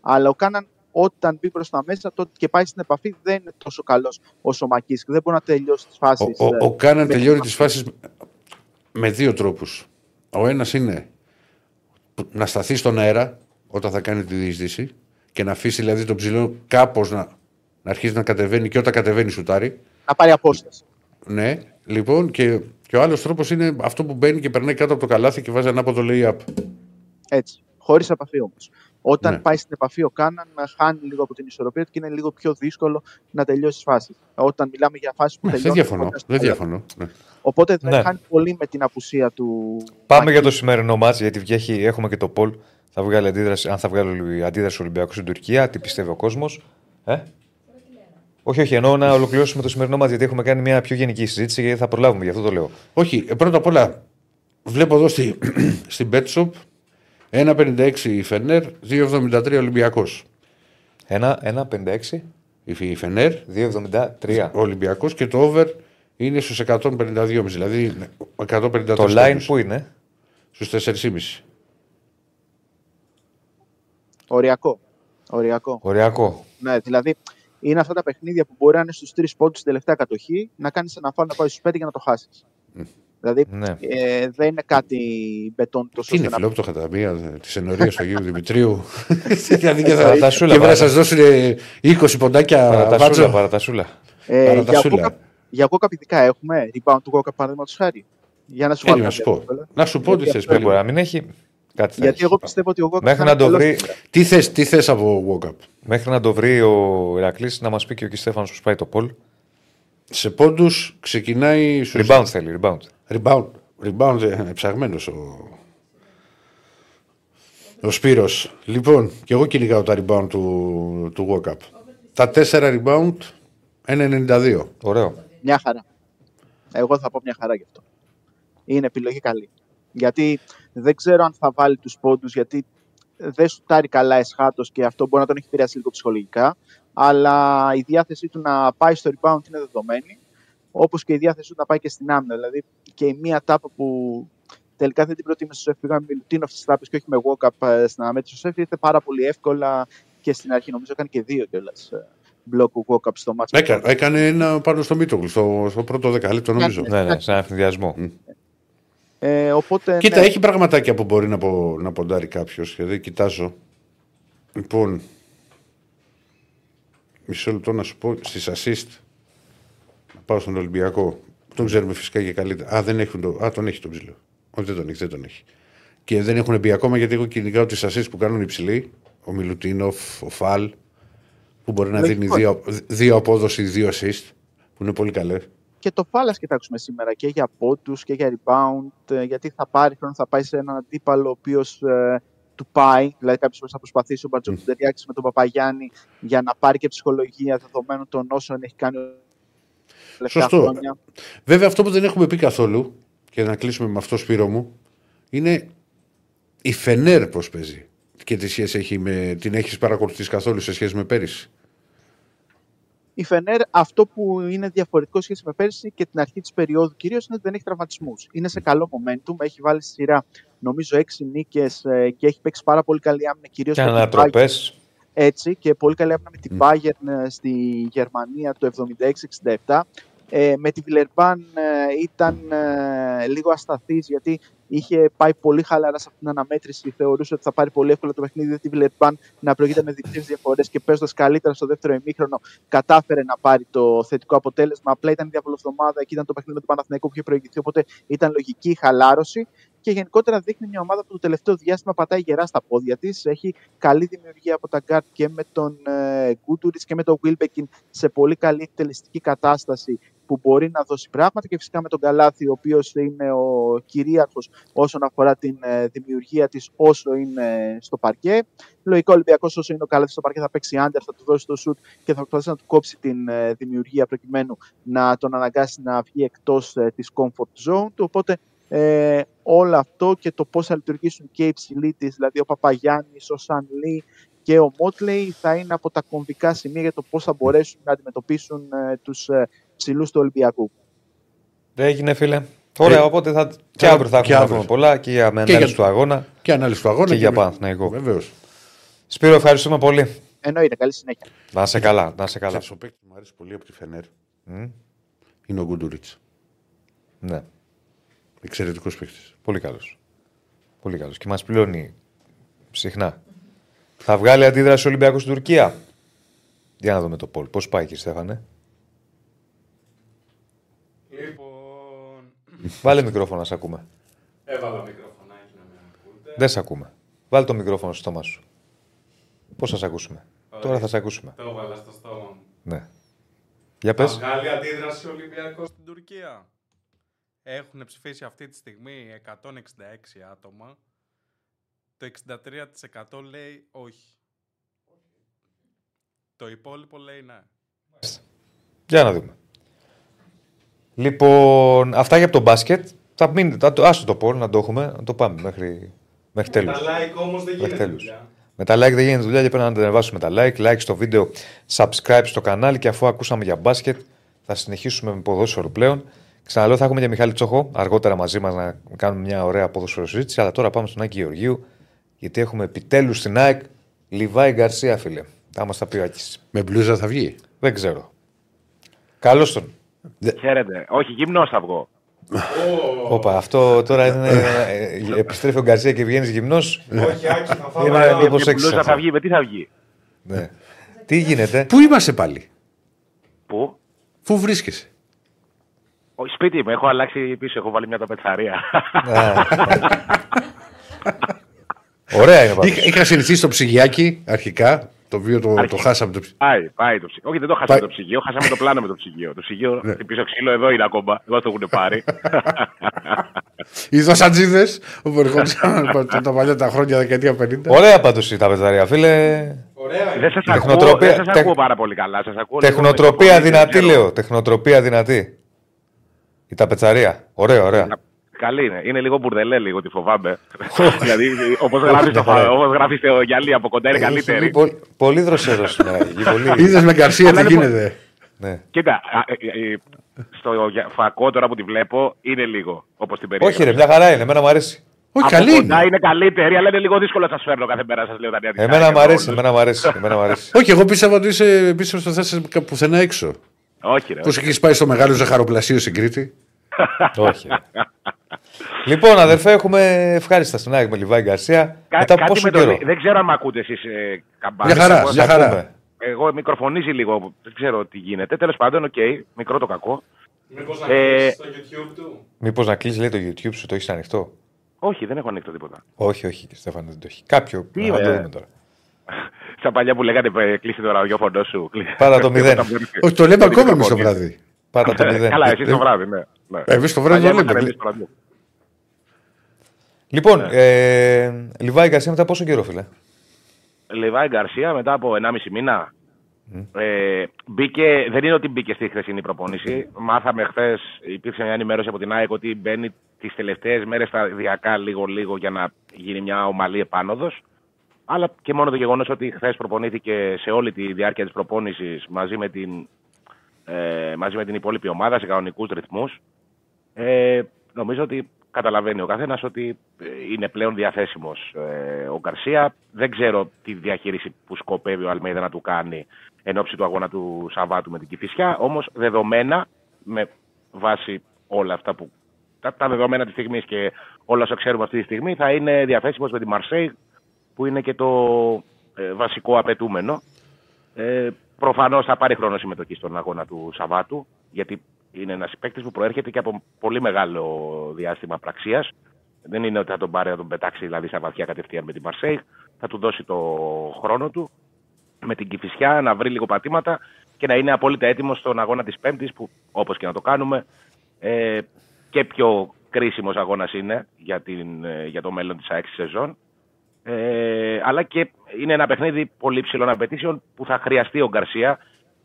Αλλά ο Κάναν όταν μπει προς τα μέσα τότε και πάει στην επαφή δεν είναι τόσο καλός όσο ο Μακίσικ. Δεν μπορεί να τελειώσει τις φάσεις. Ο, ο, ο Κάναν τελειώνει τις φάσεις με δύο τρόπους. Ο ένας είναι να σταθεί στον αέρα όταν θα κάνει τη διείσδυση και να αφήσει δηλαδή τον ψηλό κάπως να, να αρχίσει να κατεβαίνει και όταν κατεβαίνει σουτάρει. Να πάρει απόσταση. Ναι, λοιπόν, και, και ο άλλος τρόπος είναι αυτό που μπαίνει και περνάει κάτω από το καλάθι και βάζει ανάποδο lay-up. Έτσι. Χωρίς επαφή όμως. Όταν Ναι. πάει στην επαφή ο Κάναν, χάνει λίγο από την ισορροπία του και είναι λίγο πιο δύσκολο να τελειώσει τι φάσει. Όταν μιλάμε για φάσεις που Ναι, δεν τελειώνουν. διαφωνώ. κοντά στο Δεν καλάθι. διαφωνώ. Ναι. Οπότε δεν Ναι. χάνει πολύ με την απουσία του. Πάμε για το σημερινό μάτς, γιατί βγαίνει, έχουμε και το Πολ. Θα βγάλει αντίδραση, αν θα βγάλει αντίδραση ο Ολυμπιακός στην Τουρκία, τι πιστεύει ο κόσμος. Ε; Όχι, όχι, εννοώ να ολοκληρώσουμε το σημερινό μάτς, γιατί έχουμε κάνει μια πιο γενική συζήτηση και θα προλάβουμε, γι' αυτό το λέω. Όχι, ε, πρώτα απ' όλα βλέπω εδώ στη, στην Betshop 1,56 η Φενέρ, 2,73 Ολυμπιακός. 1-1-56, Η Φενέρ, 2-73. ο Ολυμπιακός και το over είναι στους 152,5. Δηλαδή 153 Το line που είναι; Στους 4,5. Οριακό. Οριακό. Οριακό. Ναι, δηλαδή είναι αυτά τα παιχνίδια που μπορεί να είναι στους τρεις πόντους στην τελευταία κατοχή, να κάνεις ένα φάουλ να πάει στους πέντε για να το χάσεις. Δηλαδή Ναι. ε, δεν είναι κάτι μπετόν τόσο Τι είναι ώστε να φιλόπτωχα τα μία τη ενορία του Αγίου Δημητρίου. δηλαδή και θα, Παρατασούλα, και πρέπει να παρατα- σας δώσουν 20 ποντάκια Παρατασούλα, βάτσο. παρατασούλα. Ε, για Παρατασούλα. walk-up- για walk-up ειδικά έχουμε rebound του walk-up παραδείγματος χάρη. Για να σου Περίμενε βάλω να σου κάποια πω. εύκολα. Να σου πω τι Γιατί θες. αυτό Δεν μπορεί να μην έχει. Κάτι θα Γιατί έχει. εγώ πιστεύω ότι ο walk-up Μέχρι θα να είναι το καλός βρει- σήμερα. Τι θε τι θες από walk-up. Μέχρι να το βρει ο Ηρακλής, να μας πει και ο Κιστέφανος πώς πάει το Πολ. Σε πόντους ξεκινάει. στους- Rebound θέλει, rebound. Rebound. Rebound ε, ψαγμένος ο, ο Σπύρος. Λοιπόν, και εγώ κυνηγάω τα rebound του, του walk-up. Τα τέσσερα rebound 1,92. Ωραίο. Μια χαρά. Εγώ θα πω μια χαρά γι' αυτό. Είναι επιλογή καλή. Γιατί δεν ξέρω αν θα βάλει τους πόντους, γιατί δεν σουτάρει καλά εσχάτω και αυτό μπορεί να τον έχει επηρεάσει λίγο ψυχολογικά. Αλλά η διάθεσή του να πάει στο rebound είναι δεδομένη. Όπως και η διάθεσή του να πάει και στην άμυνα. Δηλαδή και η μία τάπα που τελικά δεν την προτίμησε στο Σεφ, πήγαμε με Λουτίνοφ στι τάπες και όχι με walk-up ε, στην αναμέτρηση στο Σεφ, ήρθε πάρα πολύ εύκολα και στην αρχή. Νομίζω έκανε και δύο κιόλας μπλοκ walk-up στο μάτσο. Έκανε, έκανε ένα πάνω στο Μίτογλου, στο, στο πρώτο δεκαλέπτο νομίζω. Έκανε. Ναι, ναι, σε ένα ευθυνδιασμό. Ε, οπότε, Κοίτα, ναι, έχει πραγματάκια που μπορεί να, πο- να ποντάρει κάποιος. Δηλαδή, κοιτάζω. Λοιπόν. Μισό λεπτό να σου πω στις assist. Να πάω στον Ολυμπιακό. Τον ξέρουμε φυσικά και καλύτερα. Α, δεν έχουν το, α τον έχει τον ψηλό. Όχι, δεν τον έχει, δεν τον έχει. Και δεν έχουν μπει ακόμα γιατί εγώ κυνηγάω τις assist που κάνουν υψηλοί. Ο Μιλουτίνοφ, ο Φαλ. Που μπορεί να Λογικό. δίνει δύο, δύο απόδοση, δύο assist. Που είναι πολύ καλές. και το Φάλα κοιτάξουμε σήμερα και για πόντους και για rebound, ε, γιατί θα πάρει χρόνο, θα πάει σε έναν αντίπαλο ο οποίος του πάει. Δηλαδή, κάποιος θα προσπαθήσει ο Μπαρτζόκ Mm. να ταιριάξει με τον Παπαγιάννη για να πάρει και ψυχολογία δεδομένων των όσων έχει κάνει τα τελευταία Σωστό. χρόνια. Βέβαια, αυτό που δεν έχουμε πει καθόλου, και να κλείσουμε με αυτό Σπύρο μου, είναι η Φενέρ πώς παίζει. Και τι σχέση έχει με. την έχεις παρακολουθήσει καθόλου σε σχέση με πέρυσι; Η Φενέρ, αυτό που είναι διαφορετικό σχέση με πέρσι και την αρχή της περίοδου κυρίως είναι ότι δεν έχει τραυματισμούς. Είναι σε καλό momentum, έχει βάλει στη σειρά νομίζω έξι νίκες και έχει παίξει πάρα πολύ καλή άμυνα κυρίως Και ανατροπές. Έτσι και πολύ καλή άμυνα με την Bayern ε, στη Γερμανία το 76-67. Ε, με τη Βιλερμπάν ε, ήταν ε, λίγο ασταθής γιατί είχε πάει πολύ χαλαρά σε αυτήν την αναμέτρηση. Θεωρούσε ότι θα πάρει πολύ εύκολα το παιχνίδι. διότι η Βιλερμπάν να προηγείται με διπλές διαφορές και παίζοντας καλύτερα στο δεύτερο ημίχρονο, κατάφερε να πάρει το θετικό αποτέλεσμα. Απλά ήταν διαβολοβδομάδα και ήταν το παιχνίδι με τον Παναθηναϊκό που είχε προηγηθεί. Οπότε ήταν λογική η χαλάρωση. Και γενικότερα δείχνει μια ομάδα που το τελευταίο διάστημα πατάει γερά στα πόδια της. Έχει καλή δημιουργία από τα γκαρντ και με τον ε, Γκούντουριτς και με τον Βίλμπεκιν σε πολύ καλή εκτελεστική κατάσταση που μπορεί να δώσει πράγματα και φυσικά με τον Καλάθι, ο οποίος είναι ο κυρίαρχος όσον αφορά την ε, δημιουργία της όσο είναι στο παρκέ. Λογικά ο Ολυμπιακός όσο είναι ο Καλάθι στο παρκέ θα παίξει άντερ, θα του δώσει το σουτ και θα προσπαθήσει να του κόψει την ε, δημιουργία προκειμένου να τον αναγκάσει να βγει εκτός ε, της comfort zone του. Οπότε ε, όλο αυτό και το πώς θα λειτουργήσουν και οι ψηλοί της, δηλαδή ο Παπαγιάννης, ο Σαν Λί και ο Μότλεϊ, θα είναι από τα κομβικά σημεία για το πώς θα μπορέσουν να αντιμετωπίσουν ε, τους ε, ψηλού του Ολυμπιακού. Δεν έγινε, φίλε. Ωραία, οπότε θα... και αύριο θα και έχουμε να αύριο. πούμε πολλά και για με Και ανάλυση για- του αγώνα. Και ανάλυση του αγώνα. Και για με- Παναθηναϊκό. Βεβαίως. Σπύρο, ευχαριστούμε πολύ. Εννοείται, καλή συνέχεια. Να είσαι καλά, να είσαι καλά. Ο παίκτης που μου αρέσει πολύ από τη Φενέρ Μμ, είναι ο Γκούντουριτ. Ναι, Εξαιρετικός παίκτης. πολύ καλός. Πολύ καλός. Και μας πληρώνει συχνά. Θα βγάλει αντίδραση ο Ολυμπιακός στην Τουρκία; Για να δούμε το πόλ. Πώς πάει εκεί, Στέφανε; Λοιπόν, Βάλε μικρόφωνο να σε ακούμε. έβαλα μικροφωνάκι να με ακούτε. Δεν σε ακούμε. Βάλε το μικρόφωνο στο στόμα σου. Πώς θα σε ακούσουμε; Τώρα θα σε ακούσουμε. Το έβαλα στο στόμα μου. Ναι. Για Θα πες. βγάλει αντίδραση ο Ολυμπιακός στην Τουρκία. Έχουν ψηφίσει αυτή τη στιγμή 166 άτομα. Το 63% λέει όχι. Το υπόλοιπο λέει ναι. Για να δούμε. Λοιπόν, αυτά για το μπάσκετ. Θα μείνει, θα το, άστο το πόλ να το έχουμε, να το πάμε μέχρι, μέχρι Τα τέλους. like όμως δεν Μέχρι γίνεται τέλους. δουλειά. Με τα like δεν γίνεται δουλειά και πρέπει να τα ανεβάσουμε τα like. Like στο βίντεο, subscribe στο κανάλι και αφού ακούσαμε για μπάσκετ θα συνεχίσουμε με ποδόσφαιρο πλέον. Ξαναλέω, θα έχουμε και Μιχάλη Τσοχό αργότερα μαζί μας να κάνουμε μια ωραία ποδόσφαιρο συζήτηση. Αλλά τώρα πάμε στον Άκη Γεωργίου, γιατί έχουμε επιτέλους στην ΑΕΚ Λιβάη Γκαρσία, φίλε. Θα μα τα πει ο Άκης. Με μπλούζα θα βγει; Δεν ξέρω. Καλώς τον. Χαίρετε. Όχι, γυμνός θα βγω. Όπα, αυτό τώρα είναι. ε, επιστρέφει ο Γκαρσία και βγαίνεις γυμνός. Όχι, Άκη, θα φάω Είναι ένα- μήπως Και έξι μπλούζα αυτό. θα βγει, με τι θα βγει; Ναι. Τι γίνεται; Πού είμαστε πάλι, Πού; Πού βρίσκεσαι; Ο, σπίτι μου, έχω αλλάξει πίσω, έχω βάλει μια ταπετσαρία. Ωραία είναι πάντως. Είχα, είχα συνηθίσει στο ψυγιάκι αρχικά. Το οποίο το, το Αρχικά. χάσαμε. Το... ψ- πάει, πάει το ψυγείο. Όχι, δεν το χάσαμε Πάει. το ψυγείο, χάσαμε το πλάνο με το ψυγείο. Το ψυγείο, Ναι. χτυπήσω ξύλο εδώ είναι ακόμα. Εδώ το έχουν πάρει. Οι δοσατζίδε που ερχόντουσαν τα- τα παλιά τα χρόνια δεκαετία 50. Ωραία πάντως η ταπεταρία, φίλε. Δεν σας ακούω, Τεχνοτροπία- δεν σας τεχ- ακούω πάρα πολύ καλά. Σας ακούω λίγο Τεχνοτροπία με το δυνατή, δεν ξέρω. λέω. Τεχνοτροπία δυνατή. Η ταπετσαρία. Ωραία, ωραία. Καλή είναι. Είναι λίγο μπουρδελέ, λίγο τη φοβάμαι. δηλαδή, όπως γράφεις μια χαρά. όπως γράφεις στο γυαλί από κοντά είναι Έχει καλύτερη. βγει Πολύ, πολύ δροσερός σήμερα. έχει βγει, Πολύ. Είδες με Γκαρσία τι Αλλά λοιπόν- γίνεται. ναι. Κοίτα, α, ε, ε, στο για- φακό τώρα που τη βλέπω είναι λίγο όπως την περίεργα. Όχι, ρε, μια χαρά είναι. Εμένα μου αρέσει. Όχι, Από καλή κοντά είναι. είναι καλύτερη, αλλά είναι λίγο δύσκολο να σας φέρνω κάθε μέρα. Σας λέω τα νέα της Εμένα ΑΕΚ μου εδώ αρέσει. όλους. Εμένα μου αρέσει. Εμένα μου αρέσει. Όχι, εγώ πίστευα ότι είσαι πίσω στο θέσει πουθενά έξω. Όχι, ρε. Πώς έχεις πάει στο μεγάλο ζαχαροπλαστείο στην Κρήτη; Όχι. ρε. λοιπόν, αδερφέ, έχουμε ευχάριστα στην ΑΕΚ με Λιβάι Γκαρσία. Κα- Μετά από κάτι πόσο με το- καιρό; Δεν ξέρω αν με ακούτε εσείς ε, καμπάνες. Μια χαρά, Εγώ- μια Σ' χαρά. ακούμε. Εγώ μικροφωνίζει λίγο, δεν ξέρω τι γίνεται. Τέλος πάντων, οκ, μικρό το κακό. Μήπως να Ε, κλείσεις στο YouTube του; Μήπως να κλείσει, λέει το YouTube σου, το έχεις ανοιχτό; Όχι, δεν έχω ανοίξει τίποτα. Όχι, όχι, Στέφανε, δεν το έχει. Κάποιο. Τι, να το ε, δούμε τώρα. Στα παλιά που λέγατε ε, κλείσει το ραδιόφωνο σου. κλεί- Πάρα το μηδέν. Όταν μπορείς- Όχι, το λέμε το ακόμα εμείς το μικροφωνείς. βράδυ. Πάτα το μηδέν. Καλά, εσύ το βράδυ, ναι. ναι. Εμείς το βράδυ Παλιά το ήμασταν λέμε. εμείς στο ραδιό. Λοιπόν, Ναι. ε, Λιβάη Γκαρσία μετά πόσο καιρό, φίλε; Λεβάη Γκαρσία μετά από 1,5 μήνα. Ε, μπήκε, δεν είναι ότι μπήκε στη χθεσινή προπόνηση. Μάθαμε χθες, υπήρξε μια ενημέρωση από την ΑΕΚ ότι μπαίνει τις τελευταίες μέρες σταδιακά λίγο-λίγο για να γίνει μια ομαλή επάνωδος. Αλλά και μόνο το γεγονός ότι χθες προπονήθηκε σε όλη τη διάρκεια της προπόνησης μαζί, με την, ε, μαζί με την υπόλοιπη ομάδα σε κανονικούς ρυθμούς. Ε, νομίζω ότι καταλαβαίνει ο καθένας ότι ε, είναι πλέον διαθέσιμος ε, ο Γκαρσία. Δεν ξέρω τη διαχείριση που σκοπεύει ο Αλμέιδα να του κάνει εν ώψη του αγώνα του Σαββάτου με την Κυφυσιά. Όμως δεδομένα, με βάση όλα αυτά που. Τα, τα δεδομένα της στιγμής και όλα όσα ξέρουμε αυτή τη στιγμή, θα είναι διαθέσιμος με τη Μαρσέη, που είναι και το ε, βασικό απαιτούμενο. Ε, Προφανώς θα πάρει χρόνο συμμετοχή στον αγώνα του Σαββάτου, γιατί είναι ένας παίκτης που προέρχεται και από πολύ μεγάλο διάστημα πραξίας. Δεν είναι ότι θα τον πάρει να τον πετάξει δηλαδή στα βαθιά κατευθείαν με τη Μαρσέη. Θα του δώσει το χρόνο του με την Κυφυσιά να βρει λίγο πατήματα και να είναι απόλυτα έτοιμος στον αγώνα της Πέμπτης, που όπως και να το κάνουμε, ε, και πιο κρίσιμος αγώνας είναι για, την, ε, για το μέλλον της ΑΕΚ στη σεζόν. Ε, αλλά και είναι ένα παιχνίδι πολύ ψηλών απαιτήσεων που θα χρειαστεί ο Γκαρσία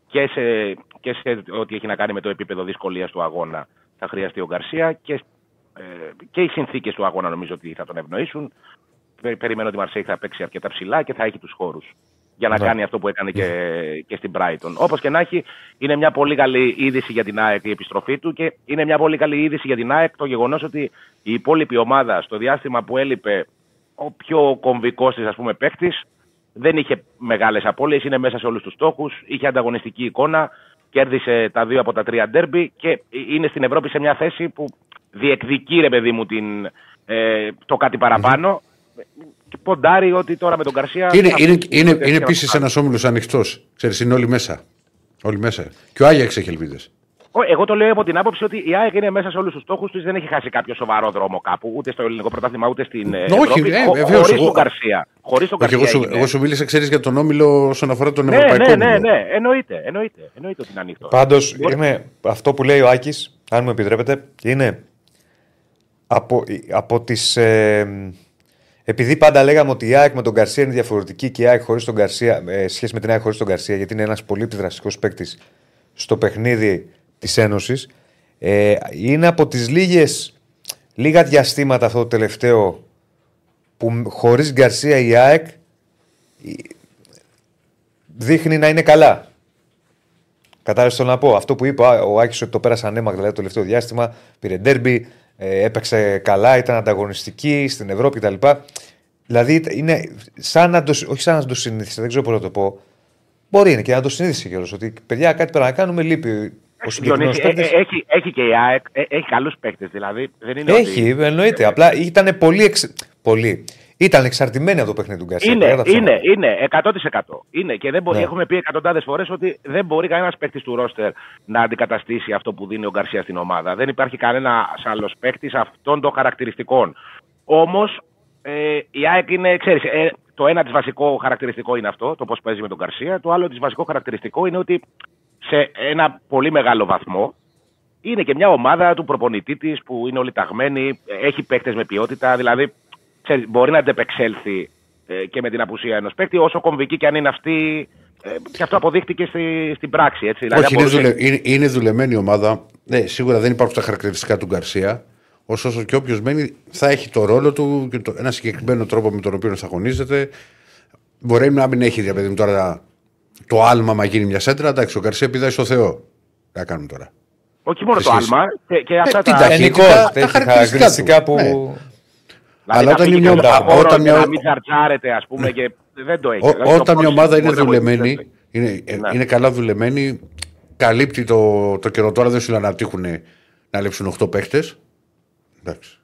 και σε, και σε ό,τι έχει να κάνει με το επίπεδο δυσκολίας του αγώνα. Θα χρειαστεί ο Γκαρσία και, ε, και οι συνθήκες του αγώνα νομίζω ότι θα τον ευνοήσουν. Πε- Περιμένω ότι η Μαρσέη θα παίξει αρκετά ψηλά και θα έχει τους χώρους για να Ναι. κάνει αυτό που έκανε και, και στην Brighton. Όπως και να έχει, είναι μια πολύ καλή είδηση για την ΑΕΚ η επιστροφή του και είναι μια πολύ καλή είδηση για την ΑΕΚ το γεγονός ότι η υπόλοιπη ομάδα στο διάστημα που έλειπε ο πιο κομβικός της, ας πούμε, παίκτης, δεν είχε μεγάλες απώλειες, είναι μέσα σε όλους τους στόχους, είχε ανταγωνιστική εικόνα, κέρδισε τα δύο από τα τρία ντέρμπι και είναι στην Ευρώπη σε μια θέση που διεκδικεί, ρε παιδί μου, την, ε, το κάτι παραπάνω. Και ποντάρει ότι τώρα με τον Καρσία. Είναι, θα είναι, πει- είναι, ότι είναι έχει επίσης να ένας όμιλος ανοιχτός. Ξέρεις, είναι όλοι μέσα. Όλοι μέσα. Και ο Άγιαξ έχει ελπίδες. Ω, Εγώ το λέω από την άποψη ότι η ΑΕΚ είναι μέσα σε όλους τους στόχους της, δεν έχει χάσει κάποιο σοβαρό δρόμο κάπου, ούτε στο ελληνικό πρωτάθλημα, ούτε στην ε, Όχι, Ευρώπη. ε, χω- βεβαίως, χωρίς εγώ- τον Καρσία. Χωρίς τον Όχι, Καρσία. εγώ σου, έγινε. εγώ σου μίλησα, ξέρεις, για τον όμιλο όσον αφορά τον Ναι, Ευρωπαϊκό ναι, ναι, όμιλο. ναι, εννοείται, εννοείται, εννοείται ότι είναι ανοιχτό. Πάντως, Μπορεί- είναι αυτό που λέει ο Άκης, αν μου επιτρέπετε, είναι από, από τις... Ε, επειδή πάντα λέγαμε ότι η ΑΕΚ με τον Γκαρσία είναι διαφορετική και η ΑΕΚ χωρίς τον Γκαρσία, ε, σχέση με την ΑΕΚ χωρίς τον Γκαρσία, γιατί είναι ένας πολύ επιδραστικός παίκτης στο παιχνίδι της Ένωσης, ε, είναι από τις λίγες, λίγα διαστήματα αυτό το τελευταίο που χωρίς Γκαρσία η ΑΕΚ δείχνει να είναι καλά. Κατάλαβες το να πω; Αυτό που είπε ο Άκης ότι το πέρασε ανέμακτα δηλαδή, το τελευταίο διάστημα. Πήρε ντέρμπι, ε, έπαιξε καλά, ήταν ανταγωνιστική στην Ευρώπη κτλ. Δηλαδή είναι σαν να το, όχι σαν να το συνήθισε, δεν ξέρω πώς να το πω. Μπορεί είναι και να το συνήθισε κιόλας. Ότι παιδιά κάτι πρέπει να κάνουμε, λείπει ο συγκεκριμένος Διονύση, ε, παίκτη. ε, έχει, έχει και η ΑΕΚ, ε, έχει καλούς παίκτες. Δηλαδή δεν είναι Έχει, ότι... εννοείται. Απλά ήταν πολύ, εξ... πολύ. Ήταν εξαρτημένη από το παιχνίδι του Γκαρσία. Είναι, παρά τα ψέματα. είναι, είναι, 100%. Είναι και δεν μπορεί, Ναι. έχουμε πει εκατοντάδες φορές ότι δεν μπορεί κανένας παίκτης του ρόστερ να αντικαταστήσει αυτό που δίνει ο Γκαρσία στην ομάδα. Δεν υπάρχει κανένα άλλος παίκτης αυτών των χαρακτηριστικών. Όμως ε, η ΑΕΚ είναι, ξέρεις, ε, το ένα της βασικό χαρακτηριστικό είναι αυτό, το πώς παίζει με τον Γκαρσία. Το άλλο της βασικό χαρακτηριστικό είναι ότι σε ένα πολύ μεγάλο βαθμό είναι και μια ομάδα του προπονητή της που είναι όλοι ταγμένοι, έχει παίκτες με ποιότητα. Δηλαδή, ξέρεις, μπορεί να αντεπεξέλθει ε, και με την απουσία ενός παίκτη, όσο κομβική και αν είναι αυτή. Ε, και αυτό αποδείχτηκε στη, στην πράξη. Έτσι. Δηλαδή, Όχι, είναι, μπορούσε- δουλε, είναι, είναι δουλεμένη η ομάδα. Ναι, σίγουρα δεν υπάρχουν τα χαρακτηριστικά του Γκαρσία. Ωστόσο και όποιος μένει θα έχει το ρόλο του και το, ένα συγκεκριμένο τρόπο με τον οποίο θα αγωνίζεται. Μπορεί να μην έχει, για παιδί μου, τώρα το άλμα μα γίνει μια σέντρα. Εντάξει, ο Γκαρσία πηδάει στο Θεό. Τι να κάνουμε τώρα. Όχι μόνο το Εσείς. άλμα, και, και αυτά την τα. ταχύτητα. Γενικώς τα έχει χαρακτηριστικά χαρακτηριστικά του. που. Ναι. Δηλαδή, Αλλά να όταν φύγει είναι μια- και ο όταν όταν μια- να μην τσαρτσάρεται, ας πούμε, και δεν το έχει. Ό, Δηλαδή, το όταν μια πώς ομάδα είναι μπορεί να δουλεμένη, βοηθήσει. είναι, ε, Ναι. είναι καλά δουλεμένη, καλύπτει το, το καιρό. Τώρα δεν σου λένε να τύχουν να λείψουν 8 παίχτες. Εντάξει.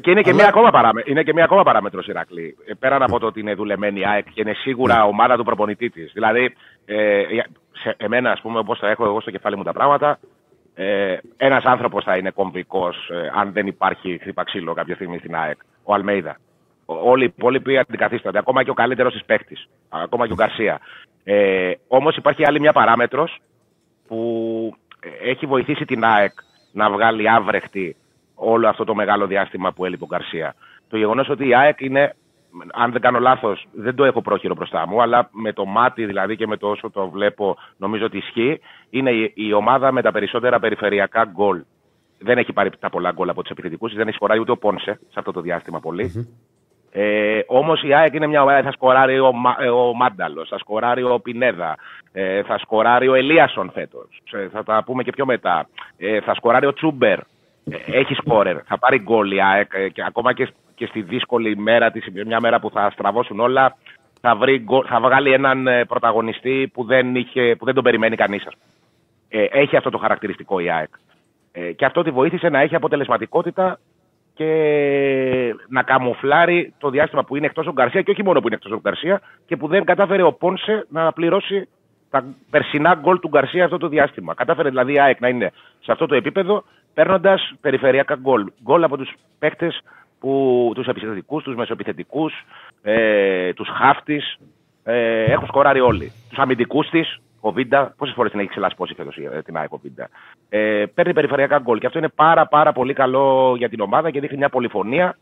Και είναι και, Αλλά- μια ακόμα παράμε... είναι και μια ακόμα παράμετρος Ηρακλή. Ε, Πέραν από το ότι είναι δουλεμένη η ΑΕΚ και είναι σίγουρα Ναι. ομάδα του προπονητή της. Δηλαδή, ε, για- σε εμένα, ας πούμε, όπως τα έχω εγώ στο κεφάλι μου τα πράγματα, ε, ένας άνθρωπος θα είναι κομβικός ε, αν δεν υπάρχει χτύπα ξύλο κάποια στιγμή στην ΑΕΚ. Ο Αλμέιδα. Ο- Όλοι οι υπόλοιποι αντικαθίστανται. Ακόμα και ο καλύτερος της παίχτη. Ακόμα και ο Γκαρσία. Ε, Όμως υπάρχει άλλη μια παράμετρος που ε, έχει βοηθήσει την ΑΕΚ να βγάλει άβρεχτη όλο αυτό το μεγάλο διάστημα που έλειπε ο Γκαρσία. Το γεγονός ότι η ΑΕΚ είναι, αν δεν κάνω λάθος, δεν το έχω πρόχειρο μπροστά μου, αλλά με το μάτι δηλαδή και με το όσο το βλέπω, νομίζω ότι ισχύει, είναι η, η ομάδα με τα περισσότερα περιφερειακά γκολ. Δεν έχει πάρει τα πολλά γκολ από τους επιθετικούς, δεν έχει σκοράρει ούτε ο Πόνσε σε αυτό το διάστημα πολύ. Ε, Όμως η ΑΕΚ είναι μια ομάδα, θα σκοράρει ο, Μα, ε, ο Μάνταλος, θα σκοράρει ο Πινέδα, ε, θα σκοράρει ο Ελίασον φέτος. Θα τα πούμε και πιο μετά. Ε, θα σκοράρει ο Τσούμπερ. Ε, έχει σκόρερ. Θα πάρει γκολ η ΑΕΚ ε, και ακόμα και, και στη δύσκολη μέρα της, μια μέρα που θα στραβώσουν όλα, θα, βρει, γκολ- θα βγάλει έναν ε, πρωταγωνιστή που δεν, είχε, που δεν τον περιμένει κανείς. Ε, έχει αυτό το χαρακτηριστικό η ΑΕΚ. Ε, και αυτό τη βοήθησε να έχει αποτελεσματικότητα και να καμουφλάρει το διάστημα που είναι εκτός ο Γκαρσία και όχι μόνο που είναι εκτός ο Γκαρσία και που δεν κατάφερε ο Πόνσε να πληρώσει τα περσινά γκολ του Γκαρσία αυτό το διάστημα. Κατάφερε δηλαδή η ΑΕΚ να είναι σε αυτό το επίπεδο παίρνοντας περιφερειακά γκολ. Γκολ από τους παίκτες τους επιθετικούς, τους μεσοεπιθετικού, ε, τους χάφτης. Ε, έχουν σκοράρει όλοι. Τους αμυντικούς της, ο Βίντα, πόσες φορές την έχει ξελασπώσει φέτος την ΑΕΚ ο Βίντα. Ε, παίρνει περιφερειακά γκολ και αυτό είναι πάρα, πάρα πολύ καλό για την ομάδα και δείχνει μια πολυφωνία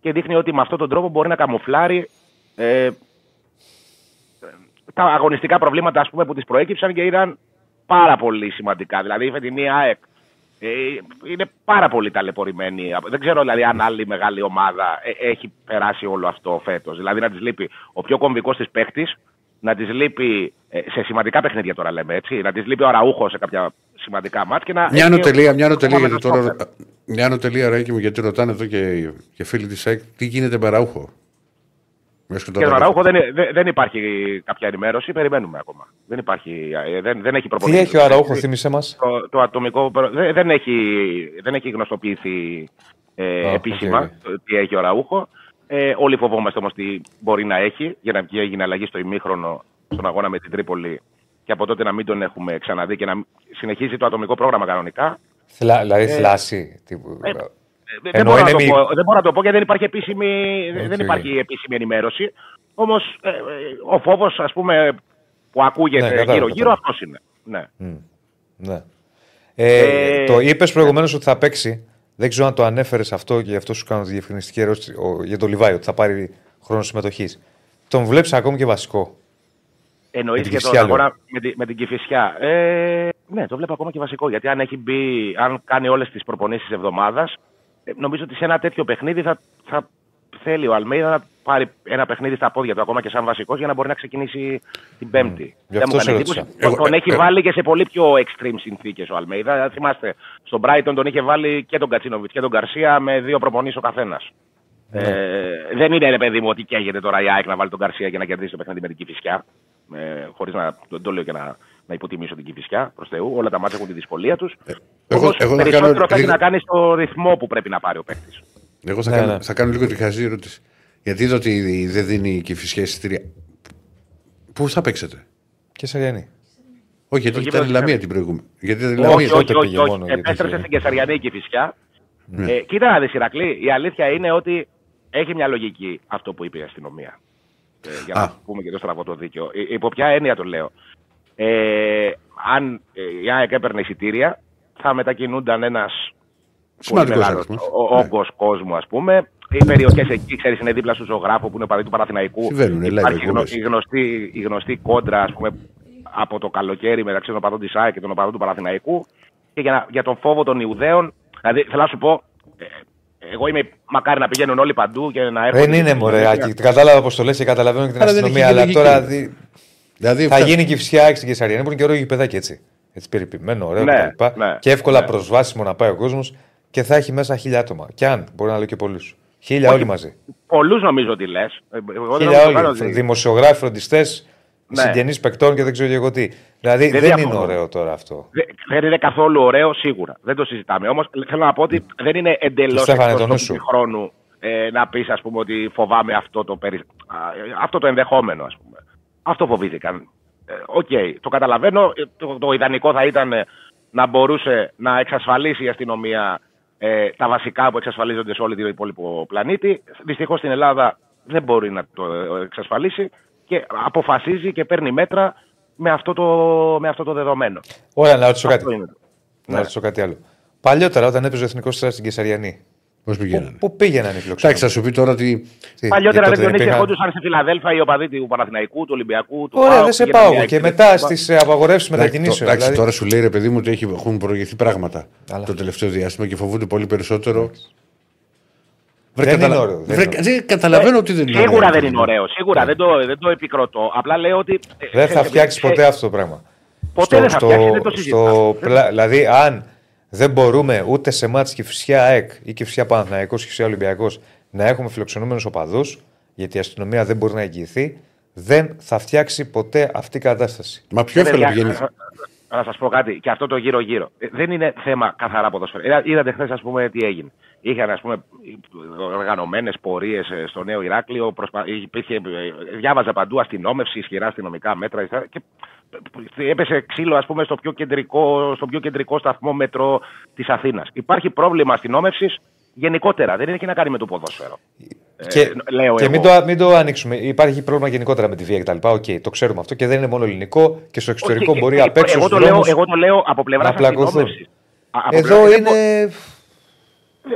και δείχνει ότι με αυτόν τον τρόπο μπορεί να καμουφλάρει ε, τα αγωνιστικά προβλήματα ας πούμε, που της προέκυψαν και ήταν πάρα πολύ σημαντικά. Δηλαδή η φετινή ΑΕΚ ε, είναι πάρα πολύ ταλαιπωρημένη. Δεν ξέρω δηλαδή αν άλλη μεγάλη ομάδα ε, έχει περάσει όλο αυτό φέτος. Δηλαδή να τη λείπει ο πιο κομβικός της παίχτης, να τη λείπει ε, σε σημαντικά παιχνίδια τώρα λέμε έτσι, να τη λείπει ο Αραούχο σε κάποια σημαντικά μάτια. Και να Μια έχει άνω τελεία, μια άνω τελεία, ακόμα γιατί με το τώρα. στόπερ. Μια άνω τελεία, Ράκη μου, γιατί ρωτάνε εδώ και, και φίλοι της ΑΕΚ, τι γίνεται με Αραούχο. Μιας και Και τώρα- τον Αραούχο δεν, δεν, δεν υπάρχει κάποια ενημέρωση, περιμένουμε ακόμα. Δεν, υπάρχει, ε, δεν, δεν έχει Τι προπονήσει. έχει ο Αραούχο, θύμισε μας. το, το ατομικό. προ- Δεν, δεν, έχει, δεν έχει γνωστοποιηθεί ε, Α, επίσημα οκ. το τι έχει ο Αραούχο. Ε, όλοι φοβόμαστε όμως τι μπορεί να έχει για να βγει έγινε αλλαγή στο ημίχρονο στον αγώνα με την Τρίπολη και από τότε να μην τον έχουμε ξαναδεί και να μην- συνεχίζει το ατομικό πρόγραμμα κανονικά. Δηλαδή θλάση. τύπου. Ε, Ε, δεν, Ενώ μπορώ να είναι το μη- πω, δεν μπορώ να το πω γιατί δεν υπάρχει επίσημη, δεν Οκ. υπάρχει επίσημη ενημέρωση. Όμως ε, ε, ο φόβος, ας πούμε, που Ναι, ακούγεται κατάλαβα, γύρω-γύρω κατάλαβα. αυτός είναι. Ναι. Ναι. Ε, Ε, το είπες προηγουμένως ότι θα παίξει. Δεν ξέρω αν το ανέφερες αυτό και γι' αυτό σου κάνω τη διευκρινιστική ερώτηση ο- για τον Λιβάη, ότι θα πάρει χρόνο συμμετοχής. Τον βλέπεις ακόμη και βασικό. Εννοείς την και τον Κηφισιά, λέω. αγώνα με, τη, με την Κυφυσιά. Ε, ναι, το βλέπω ακόμα και βασικό. Γιατί αν έχει μπει, αν κάνει όλες τις προπονήσεις εβδομάδας, ε, νομίζω ότι σε ένα τέτοιο παιχνίδι θα, θα θέλει ο Αλμέιδα να πάρει ένα παιχνίδι στα πόδια του, ακόμα και σαν βασικός, για να μπορεί να ξεκινήσει την Πέμπτη. Γι' Δεν αυτό μου σε κάνει ρώτησα. εντύπωση. Τον- Εγώ- τον ε, έχει ε, βάλει και σε πολύ πιο extreme συνθήκες ο Αλμέιδα. Θυμάστε, στον Brighton τον είχε βάλει και τον Κατσίνοβιτς και τον Καρσία με δύο προπονήσει ο καθένας. Ναι. Ε, δεν είναι ρε παιδί μου ότι καίγεται τώρα η ΑΕΚ να βάλει τον Καρσία και να κερδίσει το παιχνίδι με την Κυφυσιά. Ε, Χωρίς να το, το λέω και να, να υποτιμήσω την Κυφυσιά προς Θεού. Όλα τα μάτια έχουν τη δυσκολία τους. εγώ- Όμως εγώ θα περισσότερο κάνω θα έχει λίγο- να κάνει στο ρυθμό που πρέπει να πάρει ο παίκτης. Εγώ θα, Ναι, κάνω, ναι. θα κάνω λίγο τη χαζή ερώτηση. Γιατί είδα ότι δεν δίνει και φυσικά εισιτήρια. Πού θα παίξετε; Και Σαριανή. Όχι, γιατί Στο ήταν η γήπεδο Λαμία της την προηγούμενη. Γιατί ήταν η Όχι, Λαμία. όχι. τότε πήγε όχι, μόνο όχι. γιατί Επέστρεψε είχε- στην Κεσαριανή η Κυφυσιά. Ναι. Ε, κοίτα να δεις Ηρακλή, η αλήθεια είναι ότι έχει μια λογική αυτό που είπε η αστυνομία. Ε, για να Α. πούμε και το στραβό το δίκαιο. Ε, υπό ποια έννοια το λέω. Ε, αν ε, η ΑΕΚ έπαιρνε εισιτήρια, θα μετακινούνταν ένας πολύ Σημαντικός μεγάλος αριθμός. ο- Ναι. όγκος κόσμου, ας πούμε. οι περιοχές εκεί, ξέρεις, είναι δίπλα στου ζωγράφου που είναι παδί του Παναθηναϊκού. Συμβαίνουν, live Υπάρχει γνω, εκπομπές. η, γνωστή, η γνωστή κόντρα, ας πούμε, από το καλοκαίρι μεταξύ των οπαδών της ΑΕΚ και των οπαδών του Παναθηναϊκού. Και για, να- για τον φόβο των Ιουδαίων, δηλαδή θέλω να σου πω, ε, εγώ είμαι μακάρι να πηγαίνουν όλοι παντού και να έρχονται. Δεν είναι μωρέ, Άκη. Κατάλαβα πώς το λες και καταλαβαίνω και την Άρα δεν αστυνομία. έχει Αλλά λογική. τώρα δι- Δηλαδή, θα αυτά- γίνει και η φυσιά στην Κεσαριανή που είναι και ωραίο γηπεδάκι έτσι. Έτσι περιποιημένο, ωραίο Ναι, κτλ. ναι, και εύκολα ναι. προσβάσιμο να πάει ο κόσμος και θα έχει μέσα χίλια άτομα. Και αν μπορεί να λέω και πολλούς. Χίλια Όχι. όλοι μαζί. Πολλούς νομίζω ότι λες. Χίλια όλοι. Δημοσιογράφοι, φροντιστές, Ναι. συγγενείς παικτών και δεν ξέρω και εγώ τι. Δηλαδή Δεν δεν, είναι διαφωνώ. ωραίο τώρα αυτό. Δε- Δεν είναι καθόλου ωραίο, σίγουρα. Δεν το συζητάμε. Όμως θέλω να πω ότι δεν είναι εντελώς Στέφανε, εκτός το νου σου. του χρόνου ε, να πεις, ας πούμε, ότι φοβάμαι αυτό το, περι... α, αυτό το ενδεχόμενο, ας πούμε. Αυτό φοβήθηκαν. Ε, Οκ, το καταλαβαίνω. Ε, Το, το ιδανικό θα ήταν ε, να μπορούσε να εξασφαλίσει η αστυνομία ε, τα βασικά που εξασφαλίζονται σε όλη την υπόλοιπο πλανήτη. Δυστυχώς στην Ελλάδα δεν μπορεί να το ε, εξασφαλίσει και αποφασίζει και παίρνει μέτρα με αυτό το, με αυτό το δεδομένο. Ωραία, να ρωτήσω κάτι. Αυτό είναι. Να Ναι. ρωτήσω κάτι άλλο. Παλιότερα, όταν έπαιζε ο Εθνικός Στράτο στην Κεσαριανή, Πώς πού, πηγαίνανε. πού πήγαιναν οι Εντάξει, φιλοξενούμενοι. θα σου πει τώρα ότι. Τι, Παλιότερα γιατί δεν τότε Διονύση, υπήρχαν- ερχόντουσαν στη Φιλαδέλφια οι οπαδοί του Παναθηναϊκού, του Ολυμπιακού, του Ωραία, ΠΑΟΚ, δεν σε πήγαιναν πάω. για Και εκεί, μετά δεν- στις απαγορεύσεις μετακινήσεων. Εντάξει, δηλαδή- τώρα σου λέει ρε παιδί μου ότι έχει- έχουν προηγηθεί πράγματα Αλλά- το τελευταίο διάστημα και φοβούνται πολύ περισσότερο. Δεν είναι ωραίο, δεν Βρε, είναι ωραίο. δεν καταλαβαίνω ότι δεν είναι Σίγουρα ωραίο. δεν είναι ωραίο. Σίγουρα δεν το, δεν το επικροτώ. Απλά λέω ότι. ε, Δεν θα ε, φτιάξεις ε, ποτέ αυτό το πράγμα. Ποτέ δεν θα φτιάξεις, δεν το συζητάμε. στο πλα- Δηλαδή, αν δεν μπορούμε ούτε σε μάτς και φυσιά ΑΕΚ ή και φυσιά Παναθηναϊκός και φυσιά Ολυμπιακός να έχουμε φιλοξενούμενους οπαδούς, γιατί η αστυνομία δεν μπορεί να εγγυηθεί, δεν θα φτιάξει ποτέ αυτή η κατάσταση. Μα πιο Ε, εύκολα παιδιά, πηγαίνει; να σας πω κάτι, και αυτό το γύρω-γύρω. Ε, δεν είναι θέμα καθαρά ποδοσφαίρου. Είδατε χθες, ας πούμε, τι έγινε. Είχαν, ας πούμε, οργανωμένες πορείες ε, στο Νέο Ηράκλειο. Προσπα... Υπήρχε... Ε, διάβαζα παντού αστυνόμευση, ισχυρά αστυνομικά μέτρα. Και έπεσε ξύλο, ας πούμε, στο πιο κεντρικό, στο πιο κεντρικό σταθμό μετρό της Αθήνας. Υπάρχει πρόβλημα αστυνόμευσης γενικότερα. Δεν έχει να κάνει με το ποδόσφαιρο και λέω και εγώ. μην, το, μην το ανοίξουμε. Υπάρχει πρόβλημα γενικότερα με τη βία κτλ. Οκ, το ξέρουμε αυτό και δεν είναι μόνο ελληνικό και στο εξωτερικό Όχι, μπορεί και- απ' έξω εγώ, στους το λέω, δρόμους εγώ το λέω από πλευράς να πλακωθούν. αστυνόμευσης. Εδώ είναι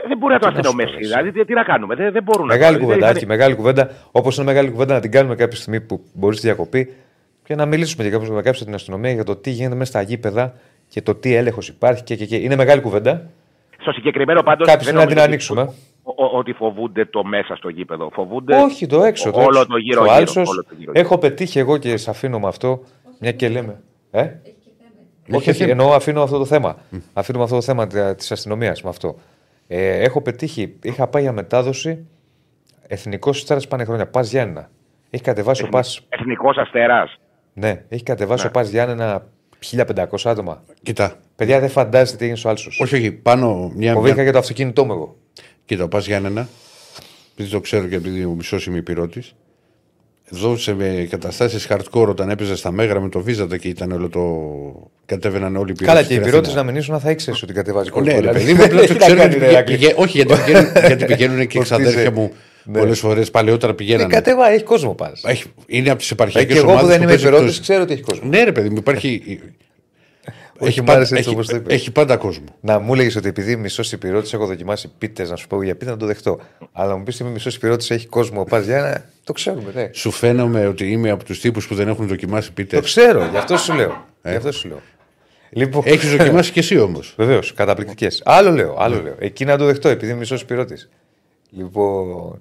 Δεν μπορεί να το Τι να σου πω, αστυνομεύσει. εσύ. Δηλαδή, τι, τι να κάνουμε. Δεν, δεν μπορούν Μεγάλη να το κουβέντα, δεν- Άκη, μεγάλη κουβέντα. Όπως είναι μεγάλη κουβέντα να την κάνουμε κάποια στιγμή που μπορείς στη διακοπή και να μιλήσουμε και κάποιο με κάποιον στην αστυνομία για το τι γίνεται μέσα στα γήπεδα και το τι έλεγχος υπάρχει. Και, και, και. Είναι μεγάλη κουβέντα. Στο συγκεκριμένο πάντως. Κάποια στιγμή να την ανοίξουμε. Ότι φοβούνται το μέσα στο γήπεδο. Φοβούνται Όχι, το έξω. Το όλο έξω. το γύρω. Το γύρω, άλσος, όλο το γύρω, γύρω. έχω πετύχει εγώ και σε αφήνω με αυτό. Μια και λέμε. Ε; Όχι, Έχει όχι, θέμα. εννοώ αφήνω αυτό το θέμα. Αφήνω με αυτό το θέμα τη αστυνομίας με αυτό. Ε, έχω πετύχει, είχα πάει για μετάδοση εθνικός στι τέσσερι πάνε χρόνια. Πας Γιάννενα. Έχει κατεβάσει ο Πα. Εθνικός αστέρας. Ναι, έχει κατεβάσει Ναι. ο Πα Γιάννενα 1500 άτομα. Κοιτά. Παιδιά, δεν φαντάζεστε τι έγινε στο Άλσος. Όχι, όχι. Πάνω μια. Φοβήθηκα μια... για το αυτοκίνητό μου εγώ. Κοίτα, ο Πα Γιάννενα, επειδή το ξέρω και επειδή ο μισός είμαι υπηρώτης, εδώ σε καταστάσεις hardcore όταν έπαιζες στα Μέγρα με το Βίζαντα και ήταν όλο το. κατέβαιναν όλοι οι πυρότες Καλά, και οι στην πυρότε Αθήνα. να μην ήσουν, θα ήξερες ότι κατεβάζει κόσμο. Ναι, ρε Δηλαδή, παιδί μου, απλά τι το να ξέρω. κάνει, γιατί ρε, Ηρακλή. πηγα- Όχι, γιατί πηγαίνουν, γιατί πηγαίνουν και οι Πώς ξαδέρφια είσαι. μου Ναι. πολλές φορές παλαιότερα Ναι, πηγαίνανε. κατεβάει, έχει κόσμο πας. Έχει- Είναι από τις Ε, επαρχιακέ και εγώ ομάδες. που δεν είμαι υπηρώτης, ξέρω ότι έχει κόσμο. Ναι, ρε παιδί μου, υπάρχει. Όχι, μ' πάντα, άρεσε έτσι έχει, όπως το είπες. έχει πάντα κόσμο. Να μου έλεγες ότι επειδή μισό υπηρώτη έχω δοκιμάσει πίτες, να σου πω για πίτε να το δεχτώ. Αλλά μου πεις ότι μισό υπηρώτη έχει κόσμο, πας για να. Το ξέρουμε, ναι. Σου φαίνομαι ότι είμαι από τους τύπους που δεν έχουν δοκιμάσει Το πίτε. ξέρω, γι' αυτό σου λέω. Γι' αυτό σου λέω. Λοιπόν, Έχεις δοκιμάσει κι εσύ όμως. Βεβαίως, καταπληκτικές. Άλλο λέω, άλλο λέω. Εκεί να το δεχτώ, επειδή είμαι μισό υπηρώτη. Λοιπόν.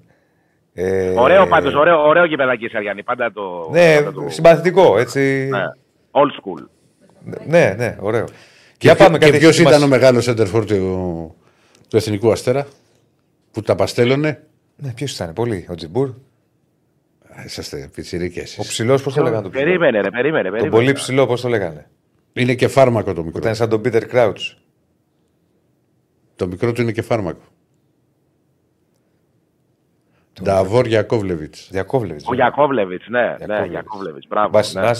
Ε, Ωραίο πάντως, ωραίο, ωραίο γηπεδάκι Σαριάννη. Πάντα το. Ναι, πάντα το- συμπαθητικό, έτσι. Ναι. Old school. Ναι, ναι, ωραίο. Και, Για πάμε και κάτι ποιος έχει ήταν ο ετοιμάσει. μεγάλος έντερφορ του, του Εθνικού Αστέρα που τα παστέλωνε; Ναι, ποιος ήταν, πολύ. Ο Τζιμπούρ. Α, Είσαστε πιτσιρίκες. Ο ψηλός, πώς το λέγανε το ψηλό; Περίμενε, ρε, περίμενε. Τον περίμενε. πολύ ψηλό, πώς το λέγανε; Είναι και φάρμακο το Που μικρό. ήταν σαν τον Πίτερ Κράουτς. Το μικρό του είναι και φάρμακο. Νταβόρ Γιακόβλεβιτ. Διακόβλευε. Ο Γιακόβλεβιτ, ναι, ναι, Γιακόβλεβιτς. Γιακόβλεβιτ. Μπράβο. Ναι.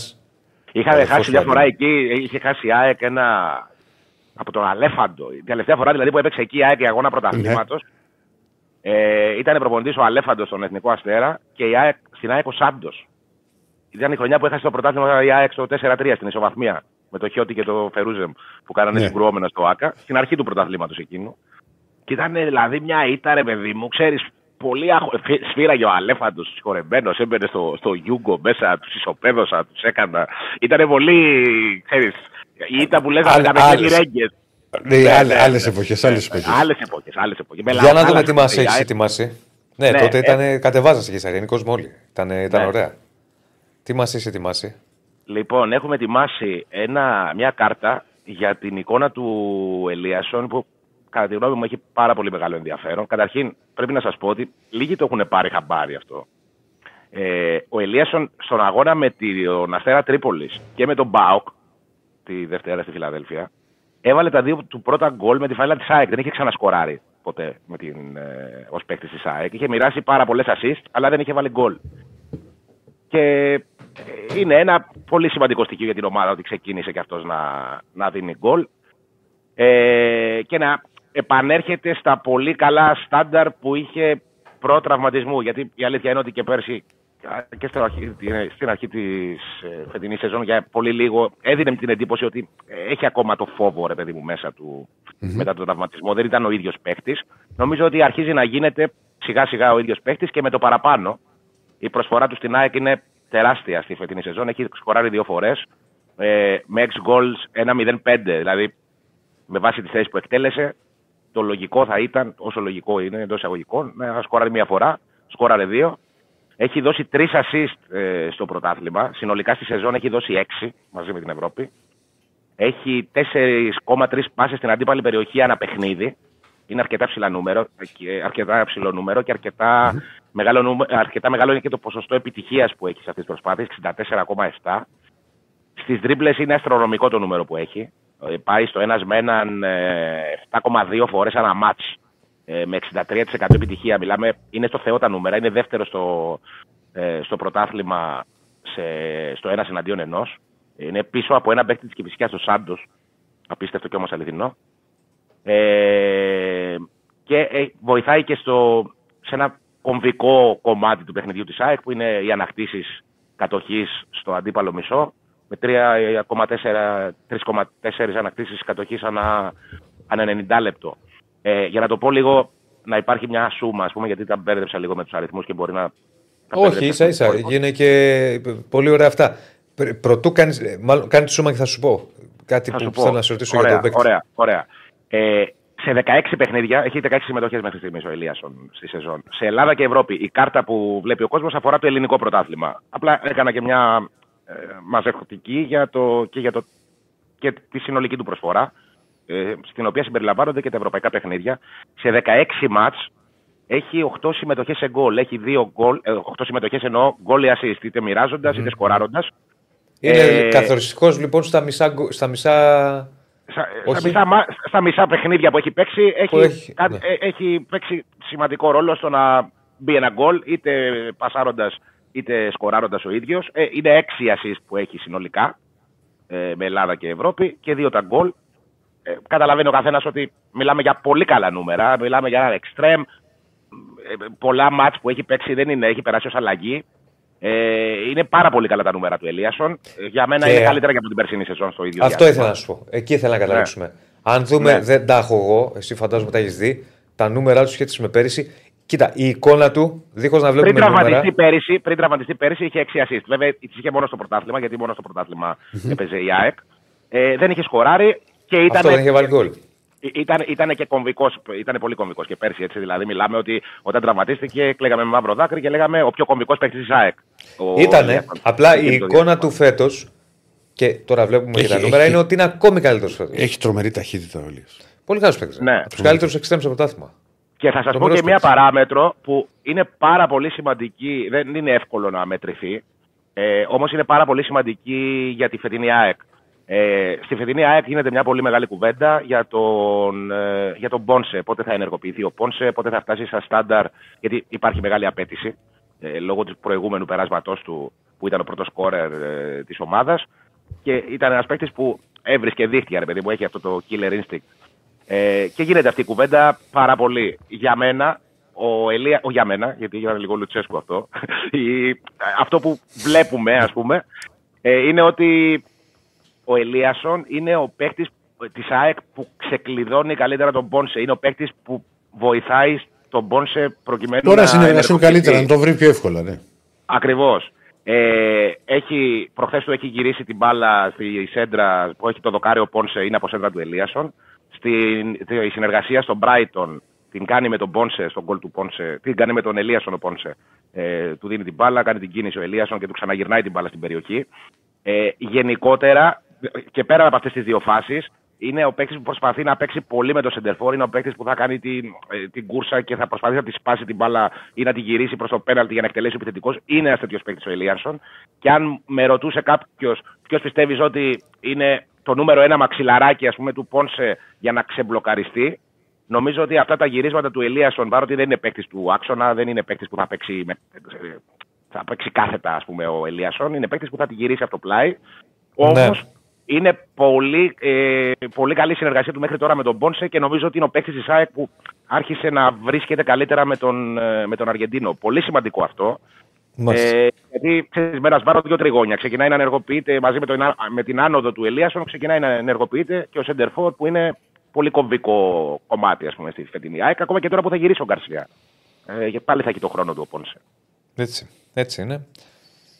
Βασινά. Είχαν Αδερφός χάσει του μια φορά Αδρίνου. εκεί, είχε χάσει η ΑΕΚ ένα. από τον Αλέφαντο. Η τελευταία φορά δηλαδή που έπαιξε εκεί η ΑΕΚ για αγώνα πρωταθλήματος. Ναι. Ε, ήταν προπονητής ο Αλέφαντος στον Εθνικό Αστέρα και η ΑΕΚ, στην ΑΕΚ ο Σάντος. Ήταν η χρονιά που έχασε το πρωτάθλημα η ΑΕΚ στο 4-3 στην ισοβαθμία. Με το Χιώτη και το Φερούζεμ που κάνανε Ναι. συγκρουόμενα στο ΑΚΑ. Στην αρχή του πρωταθλήματος εκείνου. Και ήταν δηλαδή μια ήττα, ρε παιδί μου, ξέρεις. Πολύ αχω... Σφύραγε ο Αλέφαντος συγχωρεμένος, έμπαινε στο, στο Γιούγκο μέσα, τους ισοπαίδωσα, τους έκανα. Ήταν πολύ. ξέρεις, ήταν που λέγανε καμπέλι ρέγγες. Ναι, άλλε εποχές. Άλλες εποχές. Άλλες εποχές. Άλλες εποχές. Για να δούμε τι μας έχεις ετοιμάσει. Ναι, τότε ήταν, κατεβάζασε και σαρινικό όλοι. Ήταν, ήταν ωραία. Τι μας έχεις ετοιμάσει; Λοιπόν, έχουμε ετοιμάσει ένα, μια κάρτα για την εικόνα του Ελίασον που κατά τη γνώμη μου έχει πάρα πολύ μεγάλο ενδιαφέρον. Καταρχήν, πρέπει να σας πω ότι λίγοι το έχουν πάρει χαμπάρι αυτό. Ε, ο Ελίασον στον αγώνα με τον Αστέρα Τρίπολης και με τον Μπάουκ τη Δευτέρα στη Φιλαδέλφια έβαλε τα δύο του πρώτα γκολ με τη φάλα της ΑΕΚ. Δεν είχε ξανασκοράρει ποτέ με την, ε, ως παίκτης της ΑΕΚ. Είχε μοιράσει πάρα πολλές assist, αλλά δεν είχε βάλει γκολ. Και ε, είναι ένα πολύ σημαντικό στοιχείο για την ομάδα ότι ξεκίνησε και αυτός να, να δίνει γκολ. Ε, και να επανέρχεται στα πολύ καλά στάνταρ που είχε προ-τραυματισμού. Γιατί η αλήθεια είναι ότι και πέρσι και στην αρχή, στην αρχή της ε, φετινής σεζόν για πολύ λίγο έδινε την εντύπωση ότι έχει ακόμα το φόβο ρε παιδί μου μέσα του mm-hmm. μετά τον τραυματισμό. Δεν ήταν ο ίδιος παίχτης. Νομίζω ότι αρχίζει να γίνεται σιγά σιγά ο ίδιος παίχτης και με το παραπάνω. Η προσφορά του στην ΑΕΚ είναι τεράστια στη φετινή σεζόν. Έχει σκοράρει δύο φορές ε, με 6 goals 1-0-5. Δηλαδή με βάση τη θέση που εκτέλεσε, το λογικό θα ήταν, όσο λογικό είναι εντός εισαγωγικών, να σκοράρει μία φορά. Σκόραρε δύο. Έχει δώσει τρεις assist ε, στο πρωτάθλημα. Συνολικά στη σεζόν έχει δώσει έξι μαζί με την Ευρώπη. Έχει 4,3 πάσες στην αντίπαλη περιοχή ανά παιχνίδι. Είναι αρκετά ψηλά νούμερο, αρκετά ψηλό νούμερο και αρκετά, mm-hmm. μεγάλο, νούμερο, αρκετά μεγάλο είναι και το ποσοστό επιτυχίας που έχει σε αυτές τις προσπάθειες, 64,7. Στις δρίπλες είναι αστρονομικό το νούμερο που έχει. Ε, πάει στο ένας με έναν 7,2 φορές ανά μάτς ε, με 63% επιτυχία. Μιλάμε, είναι στο Θεό τα νούμερα. Είναι δεύτερο στο, ε, στο πρωτάθλημα σε, στο ένας εναντίον ενός. Είναι πίσω από ένα παίκτη της Κυφυσιάς, στο Σάντος. Απίστευτο και όμως αληθινό. Ε, και ε, βοηθάει και στο, σε ένα κομβικό κομμάτι του παιχνιδιού της ΑΕΚ που είναι οι ανακτήσεις κατοχής στο αντίπαλο μισό με 3,4 ανακτήσεις κατοχής ανά, ανά 90 λεπτό. Ε, για να το πω λίγο, να υπάρχει μια σούμα, ας πούμε, γιατί τα μπέρδεψα λίγο με τους αριθμούς και μπορεί να. Όχι, ίσα ίσα. Είναι και πολύ ωραία αυτά. Πρωτού κάνεις κάνει τη σούμα και θα σου πω. Κάτι θα που πω. θέλω να σε ρωτήσω ωραία, για το παίκτη. Ωραία, ωραία. Ε, σε 16 παιχνίδια, έχει 16 συμμετοχές μέχρι στιγμής ο Ελίασον στη σεζόν. Σε Ελλάδα και Ευρώπη, η κάρτα που βλέπει ο κόσμος αφορά το ελληνικό πρωτάθλημα. Απλά έκανα και μια ε, μαζευτική για το, και, για το, και τη συνολική του προσφορά. Ε, στην οποία συμπεριλαμβάνονται και τα ευρωπαϊκά παιχνίδια. Σε 16 μάτς έχει 8 συμμετοχές σε γκολ. Έχει 2 γκολ, 8 συμμετοχές εννοώ γκολ ή assist, είτε μοιράζοντας είτε σκοράροντα. Είναι ε, καθοριστικός λοιπόν στα μισά. Στα μισά... Στα, στα, μισά, στα μισά παιχνίδια που έχει παίξει, έχει, έχει, ναι. Ε, έχει παίξει σημαντικό ρόλο στο να μπει ένα γκολ, είτε πασάροντας είτε σκοράροντας ο ίδιος. Ε, είναι 6 assist που έχει συνολικά ε, με Ελλάδα και Ευρώπη και 2 τα γκολ. Ε, καταλαβαίνει ο καθένας ότι μιλάμε για πολύ καλά νούμερα. Μιλάμε για ένα εξτρέμ. πολλά μάτς που έχει παίξει δεν είναι, έχει περάσει ως αλλαγή. Ε, είναι πάρα πολύ καλά τα νούμερα του Ελίασον. Ε, για μένα και... είναι καλύτερα και από την περσινή σεζόν στο ίδιο. Αυτό διάστημα. ήθελα να σου πω. Εκεί ήθελα να καταλήξουμε. Ναι. Αν δούμε, ναι. δεν τα έχω εγώ, εσύ φαντάζομαι τα έχεις δει, τα νούμερα τους σχέση με πέρυσι. Κοίτα, η εικόνα του, δίχως να βλέπουμε. Πριν τραυματιστεί, πέρυσι, πριν τραυματιστεί πέρυσι, είχε 6 assist. Βέβαια, είχε μόνος στο πρωτάθλημα, γιατί μόνος στο πρωτάθλημα έπαιζε η ΑΕΚ. Ε, δεν είχε σκοράρει. Και ήταν, Αυτό δεν είχε βάλει γκολ. Ήταν, ήταν και κομβικός, ήταν πολύ κομβικός και πέρσι. Έτσι, δηλαδή, μιλάμε ότι όταν τραυματίστηκε, κλαίγαμε με μαύρο δάκρυ και λέγαμε ο πιο κομβικός παίκτης της ΑΕΚ. Ήτανε. Απλά η εικόνα του φέτος, και τώρα βλέπουμε έχει, και τα νούμερα, είναι ότι είναι ακόμη καλύτερος φέτος. Έχει τρομερή ταχύτητα ο Πολύ καλός παίκτης. Ναι. Από τους καλύτερους εξτρέμους στο πρωτάθλημα. Και θα σας πω και μία παράμετρο που είναι πάρα πολύ σημαντική, δεν είναι εύκολο να μετρηθεί, ε, όμως είναι πάρα πολύ σημαντική για τη φετινή ΑΕΚ. Ε, στη φετινή ΑΕΚ γίνεται μια πολύ μεγάλη κουβέντα για τον, ε, για τον Πόνσε. Πότε θα ενεργοποιηθεί ο Πόνσε, πότε θα φτάσει στα στάνταρ, γιατί υπάρχει μεγάλη απέτηση ε, λόγω του προηγούμενου περάσματός του που ήταν ο πρώτος σκόρερ ε, της ομάδας. Και ήταν ένας παίκτης που έβρισκε δίχτυα, ρε παιδί μου, έχει αυτό το killer instinct. Ε, και γίνεται αυτή η κουβέντα πάρα πολύ. Για μένα, ο Ελία, ο για μένα, γιατί έγινε λίγο Λουτσέσκου αυτό, αυτό που βλέπουμε, ας πούμε, ε, είναι ότι ο Ελίασον είναι ο παίκτης της ΑΕΚ που ξεκλειδώνει καλύτερα τον Πόνσε. Είναι ο παίκτης που βοηθάει τον Μπόνσε προκειμένου Τώρα να συνεργαστούν ενεργοποιηθεί. καλύτερα, να το βρει πιο εύκολα. Ναι. Ακριβώς. Ε, έχει, προχθές του έχει γυρίσει την μπάλα στη σέντρα που έχει το δοκάριο Πόνσε, είναι από σέντρα του Ελίασον. Στην, η συνεργασία στον Brighton την κάνει με τον Πόνσε, στον γκολ του Πόνσε, την κάνει με τον Ελίασον ο Πόνσε. Ε, του δίνει την μπάλα, κάνει την κίνηση ο Ελίασον και του ξαναγυρνάει την μπάλα στην περιοχή. Ε, γενικότερα και πέρα από αυτές τις δύο φάσεις, είναι ο παίκτης που προσπαθεί να παίξει πολύ με το σεντερφόρ. Είναι ο παίκτης που θα κάνει την, ε, την κούρσα και θα προσπαθεί να τη σπάσει την μπάλα ή να τη γυρίσει προς το πέναλτι για να εκτελέσει ο επιθετικός. Είναι ένας τέτοιος παίκτης ο Ελίαρσον. Και αν με ρωτούσε κάποιος ποιος πιστεύεις ότι είναι το νούμερο ένα μαξιλαράκι ας πούμε, του Πόνσε για να ξεμπλοκαριστεί, νομίζω ότι αυτά τα γυρίσματα του Ελίασον, παρότι δεν είναι παίκτης του άξονα, δεν είναι παίκτης που θα παίξει, με, θα παίξει κάθετα ας πούμε, ο Ελίασον, είναι παίκτης που θα τη γυρίσει από το πλάι. Όμως Ναι. είναι πολύ, ε, πολύ καλή συνεργασία του μέχρι τώρα με τον Μπόνσε και νομίζω ότι είναι ο παίκτης της ΑΕΚ που άρχισε να βρίσκεται καλύτερα με τον, ε, με τον Αργεντίνο. Πολύ σημαντικό αυτό. Μάλιστα. Ε, γιατί ξέρεις, με ένα σπάρο δύο τριγώνια. Ξεκινάει να ενεργοποιείται μαζί με, το, με την άνοδο του Ελίασον, ξεκινάει να ενεργοποιείται και ο Σεντερφόρ που είναι πολύ κομβικό κομμάτι ας πούμε, στη φετινή ΑΕΚ. Ακόμα και τώρα που θα γυρίσει ο Γκαρσία. Ε, και πάλι θα έχει το χρόνο του ο Πόνσε. Έτσι, έτσι είναι.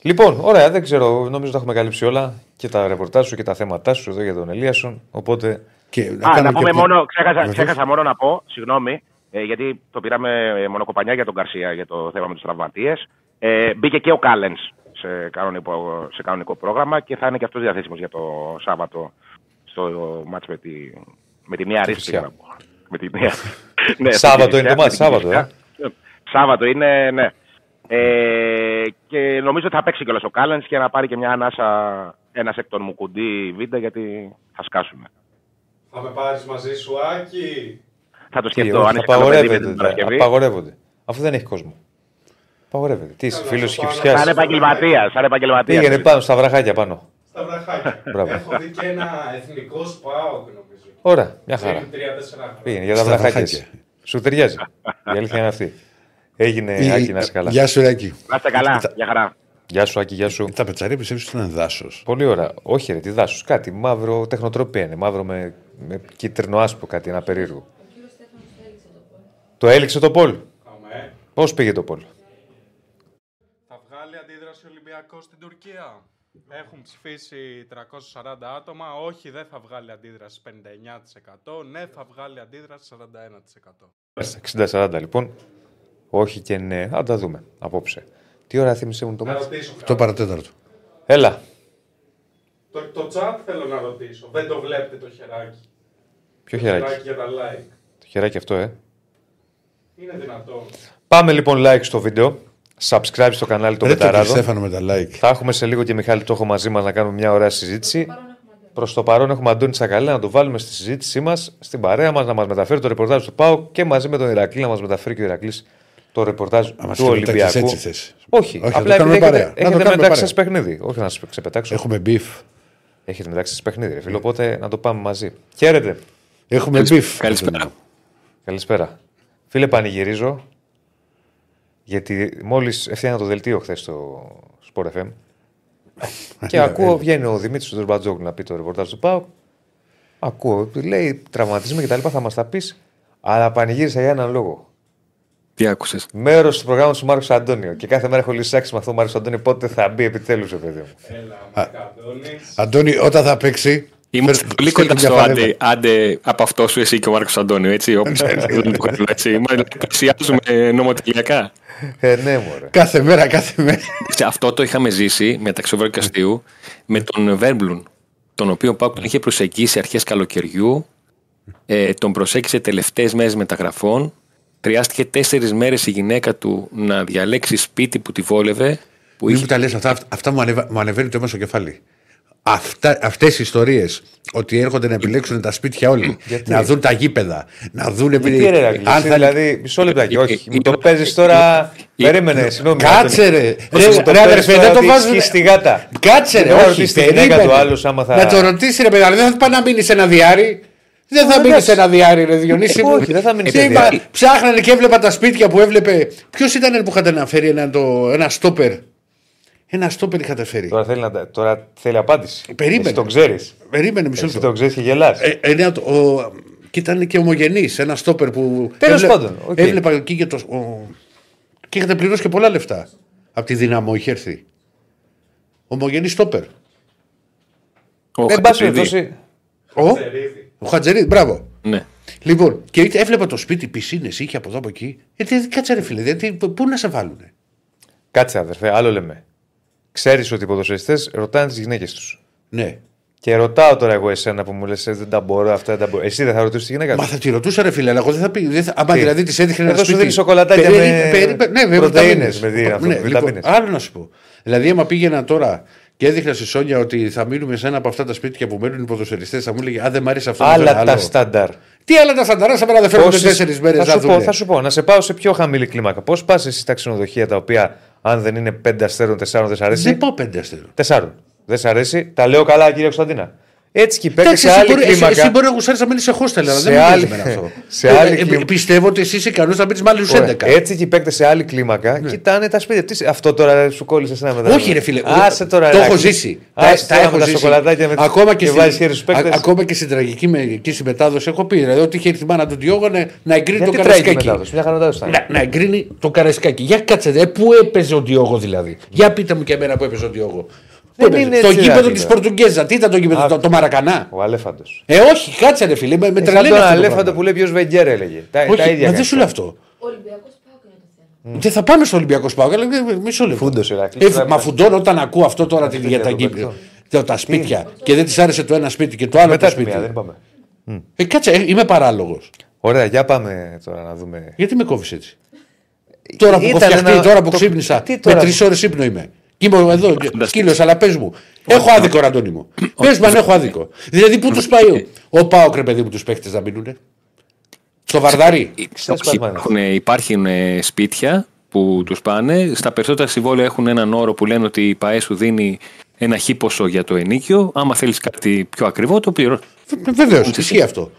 Λοιπόν, ωραία, δεν ξέρω, νομίζω τα έχουμε καλύψει όλα και τα ρεπορτάζ σου και τα θέματά σου εδώ για τον Ελίασον. Οπότε. Και Α, να κάνω πούμε και- μόνο, ξέχασα, Βεβαίως. ξέχασα μόνο να πω, συγγνώμη, ε, γιατί το πήραμε ε, μονοκοπανιά για τον Καρσία για το θέμα με τους τραυματίες. Ε, μπήκε και ο Κάλενς σε κανονικό, σε κανονικό πρόγραμμα και θα είναι και αυτός διαθέσιμος για το Σάββατο στο μάτς με τη, με τη μία ρίσκη. Φυσικά. Με τη μία. ναι, Σάββατο στη είναι το Φυσιά, μάτς, με την Σάββατο, Φυσιά. Σάββατο είναι, ναι. Ε, και νομίζω ότι θα παίξει κιόλας ο Κάλενς και να πάρει και μια ανάσα ένας εκ των Μουκουντή β' γιατί θα σκάσουμε. Θα με πάρεις μαζί σου, Άκη; Θα το Τι, σκεφτώ. όχι, Αν είσαι καλό παιδί με απαγορεύεται. την δε, Παρασκευή. Απαγορεύονται. Αφού δεν έχει κόσμο. Απαγορεύεται. Τι είσαι, Καλά, φίλος θα και πάω Σαν φυσιά. επαγγελματίας. Σαν επαγγελματίας. Πήγαινε πάνω στα βραχάκια πάνω. Στα βραχάκια. Μπράβο. Έχω δει και ένα εθνικό σπάοκ, νομίζω. Ωραία, μια χαρά. Πριν τρία-τέσσερα χρόνια. Πήγαινε για τα Στα βραχάκια. βραχάκια. εσύ. Σου ταιριάζει. Η αλήθεια είναι αυτή. Έγινε, Η- Άκη, να είσαι καλά. Γεια σου, Ράκη. Να είστε καλά. Για χαρά. Γεια σου, Άκη, γεια σου. Τα πετσαρία πιστεύεις ότι είναι δάσος; Πολύ ωραία. Όχι, ρε, τι δάσος. Κάτι μαύρο τεχνοτροπία είναι. Μαύρο με, με κίτρινο άσπρο, κάτι ένα περίεργο. Το έληξε το Πολ. Αμέ. Πώς πήγε το Πολ. Θα βγάλει αντίδραση Ολυμπιακός στην Τουρκία. Έχουν ψηφίσει 340 άτομα. Όχι, δεν θα βγάλει αντίδραση 59%. Ναι, θα βγάλει αντίδραση 41%. 60-40 λοιπόν. Όχι και ναι. Θα τα δούμε απόψε. Τι ώρα θύμισε μου το Να μάτι; ρωτήσω. Το κάτι. παρατέταρτο. Έλα. Το, το chat θέλω να ρωτήσω. Δεν το βλέπετε το χεράκι. Ποιο Το χεράκι. για τα like. Το χεράκι αυτό, ε. Είναι δυνατόν. Πάμε λοιπόν like στο βίντεο. Subscribe στο κανάλι των Ρε το Πεταράδων. Στέφανο με τα like. Θα έχουμε σε λίγο και Μιχάλη το έχω μαζί μας να κάνουμε μια ωραία συζήτηση. Προς το παρόν έχουμε Αντώνη Τσακαλέ να το βάλουμε στη συζήτησή μας, στην παρέα μας, να μας μεταφέρει το ρεπορτάζ του ΠΑΟ και μαζί με τον Ηρακλή να μας μεταφέρει και ο Ηρακλής το ρεπορτάζ Α, μας του ξεπετάξεις Ολυμπιακού. έτσι θες. Όχι, Όχι, θα απλά το επειδή κάνουμε έχετε, παρέα. Να το έχετε κάνουμε μετάξει σας παρέα. παιχνίδι. Όχι να σας ξεπετάξω. Έχουμε beef. Έχετε μετάξει σας παιχνίδι, ρε φίλο. Οπότε να το πάμε μαζί. Χαίρετε. Έχουμε beef. Καλησπέρα. Καλησπέρα. Φίλε, πανηγυρίζω γιατί μόλις έφτιανα το δελτίο χθες στο Sport FM και ακούω, βγαίνει ο Δημήτρης του Μπατζόγλου να πει το ρεπορτάζ του ΠΑΟΚ. Ακούω, λέει τραυματισμοί και τα λοιπά, θα μας τα πεις. Αλλά πανηγύρισα για έναν λόγο. Τι άκουσες; Μέρος του προγράμματος του Μάρκος Αντώνιο. Και κάθε μέρα έχω λυσάξει με αυτό ο Μάρκος Αντώνιο πότε θα μπει επιτέλους, παιδί μου. Έλα, Μακαντώνης. Αντώνης, όταν θα παίξει. Είμαστε φέρ- πολύ στείλτε κοντά μια στο φανέλα. άντε, άντε από αυτό σου εσύ και ο Μάρκος Αντώνιο, έτσι. Όπως έτσι. Μα πλησιάζουμε νομοτελειακά. Ε, ναι, μωρέ. Κάθε μέρα, κάθε μέρα. Σε αυτό το είχαμε ζήσει μεταξύ Βέρου και Αστείου με τον Βέρμπλουν, τον οποίο Πάουκ τον είχε προσεγγίσει αρχές καλοκαιριού, ε, τον προσέγγισε τελευταίες μέρες μεταγραφών. Χρειάστηκε τέσσερις μέρες η γυναίκα του να διαλέξει σπίτι που τη βόλευε. Που Μην είχε μου τα λες αυτά, αυτά μου, ανεβα, μου ανεβαίνει το αίμα στο κεφάλι. Αυτά, αυτές οι ιστορίες ότι έρχονται να επιλέξουν τα σπίτια όλοι, να δουν τα γήπεδα, να δουν Γιατί επειδή. ρε, Ρακλή, αν εσύ θα- δηλαδή, μισό λεπτάκι, Ε, όχι. ε, Μου το ε, παίζει τώρα. Περίμενε, συγγνώμη. Κάτσε Άντωνη. ρε. Πώς Ρε, μου το ρε, παίζεις αδερφέ, τώρα δεν το ότι βάζουν- ισχύει στη γάτα; Κάτσε ρε, Δεν θα όχι. ρωτήσει τη γυναίκα περίμενε. του άλλου άμα θα- Να το ρωτήσεις ρε παιδί, αλλά δεν θα πάει να μείνεις σε ένα διάρρη. Δεν θα Ε, μείνεις εντάξει. σε ένα διάρρη, ρε Διονύση. Ε, μου. όχι, δεν θα μείνεις σε Τι είπα, διάρρη. Ψάχνανε και έβλεπα τα σπίτια που έβλεπε. Ποιος ήταν που είχατε να φέρει ένα, το, ένα στόπερ; Ένα στόπερ είχατε φέρει. Τώρα θέλει, να, τα- τώρα θέλει απάντηση. Περίμενε. Εσύ τον ξέρεις. Περίμενε μισό Εσύ λεπτό. τον ξέρεις και γελάς. Ε, ένα, το- ο, και ήταν και ομογενής. Ένα στόπερ που. Τέλος έβλε- πάντων, οκ. Έβλεπα εκεί και το. ο- Και είχατε πληρώσει και πολλά λεφτά. Από τη δυναμό είχε έρθει. Ομογενής στόπερ. Ο Δεν πάση Χατζηδί. περιπτώσει. Ο, ο Χατζερίδη, μπράβο. Ναι. Λοιπόν, και είτε- έβλεπα το σπίτι, πισίνες είχε από εδώ από εκεί. Ε, τι- κάτσε ρε φίλε, δηλαδή, πού να σε βάλουνε; Κάτσε, αδερφέ, άλλο λέμε. Ξέρεις ότι οι ποδοσφαιριστές ρωτάνε τις γυναίκες τους. Ναι. Και ρωτάω τώρα εγώ εσένα που μου λες: Δεν τα μπορώ, αυτά δεν τα μπορώ. Εσύ δεν θα ρωτήσεις τη γυναίκα Μα σου. θα τη ρωτούσα ρε φίλε, αλλά εγώ δεν θα πει. Δεν θα, άμα Τι; δηλαδή της έδειχνε ένα Εδώ σου σπίτι. δίνει σοκολατάκια με ναι, με πρωτεΐνες, βιταμίνες. με δι- αυτό, Ναι, βιταμίνες. λοιπόν, άλλο να σου πω. Δηλαδή, άμα πήγαινα τώρα και έδειχνα στη Σόνια ότι θα μείνουμε σε ένα από αυτά τα σπίτια που μένουν οι ποδοσφαιριστές, θα μου έλεγε Α, δεν μ' αρέσει αυτό. να Άλλα φέρω τα άλλο». στάνταρ. Τι άλλα τα σανταρά, σαν να δεν φέρνουν Πόσες- τέσσερις μέρες θα, να σου πω, δουν. θα σου πω, να σε πάω σε πιο χαμηλή κλίμακα. Πώς πας εσύ στα ξενοδοχεία τα οποία, αν δεν είναι πέντε αστέρων, τεσσάρων, δεν σ' αρέσει. Δεν πάω πέντε αστέρων. Τεσσάρων. Δεν σ' αρέσει. Τα λέω καλά, κύριε Κωνσταντίνα. Έτσι και οι παίκτες Εντάξει, σε εσύ άλλη μπορεί, εσύ, κλίμακα. εσύ μπορεί να γουσάρει να μείνεις σε hostel, αλλά Σε δεν μου άλλη- παίζει εμένα αυτό. σε άλλη Ε, ε, κλίμακα. Πιστεύω ότι εσύ είσαι ικανός να μείνεις με άλλου Ωραία. 11. Έτσι και οι παίκτες σε άλλη κλίμακα κοιτάνε τα σπίτια. Τι, αυτό τώρα σου κόλλησε ένα μετά. Όχι, ρε φίλε. Άσε τώρα. το ρε, έχω άκρη. ζήσει. Άσε τα, τώρα έχω με τα ζήσει. σοκολατάκια με ακόμα και, και στην- βάζεις χέρι στους παίκτες. α- ακόμα και στην τραγική με, εκεί στη μετάδοση έχω πει. Δηλαδή ότι είχε έρθει η μάνα του Διόγο να, να εγκρίνει Γιατί το τραγική καρασκάκι. μετάδοση; Μια χαρά μετάδοση ήταν. Να, να εγκρίνει το καρασκάκι. Για κάτσε, δε, πού έπαιζε ο Διόγο δηλαδή; Για πείτε μου και εμένα που έπαιζε ο Διόγο. Πού Δεν έπαιζε; είναι Το έτσι, γήπεδο ρε, της φίλε. Πορτουγκέζα. Τι ήταν το γήπεδο, το, το Μαρακανά; Ο Αλέφαντος. Ε, όχι, κάτσε ρε φίλε. Με, με Σαν τρελαίνει τον αυτό το Αλέφαντο πράγμα. που λέει ποιος Βεγγέρ έλεγε. Τα, τα Όχι, ίδια. μα δεν κάνει. σου λέω αυτό. Ο Ολυμπιακός Πάοκ είναι το θέμα. Δεν θα πάμε στο Ολυμπιακός Σπάου. αλλά ε, μισό λεπτό. Φούντος, Ηρακλή. Ε, μα φουντώνω όταν ακούω αυτό τώρα την- για τα, το γη- παιδιό. τα- τα σπίτια και δεν της άρεσε το ένα σπίτι και το άλλο Μετά το τη μία, σπίτι. δεν πάμε. Ε, κάτσε, ε, είμαι παράλογος. Ωραία, για πάμε τώρα να δούμε. Γιατί με κόβεις έτσι; Τώρα που έχω Ήταν φτιαχτεί, ένα- τώρα που το- ξύπνησα, τι με τώρα- τρεις ώρες ύπνο είμαι. Και είμαι εδώ, σκύλος, αλλά πες μου. Έχω άδικο, Ραντώνη μου. Πες μου αν έχω άδικο. Δηλαδή, πού τους πάει ο- ο Πάοκ, ρε παιδί μου, τους παίχτες να μείνουν. Στο Βαρδάρι. Ξέρεις Όχι, πας, υπάρχουν, υπάρχουν ε, σπίτια που τους πάνε. Στα περισσότερα συμβόλαια έχουν έναν όρο που λένε ότι η ΠαΕ σου δίνει ένα χ ποσό για το ενίκιο. Άμα θέλεις κάτι πιο ακριβό, το πληρώνεις. Βεβαίως, ισχύει αυτό.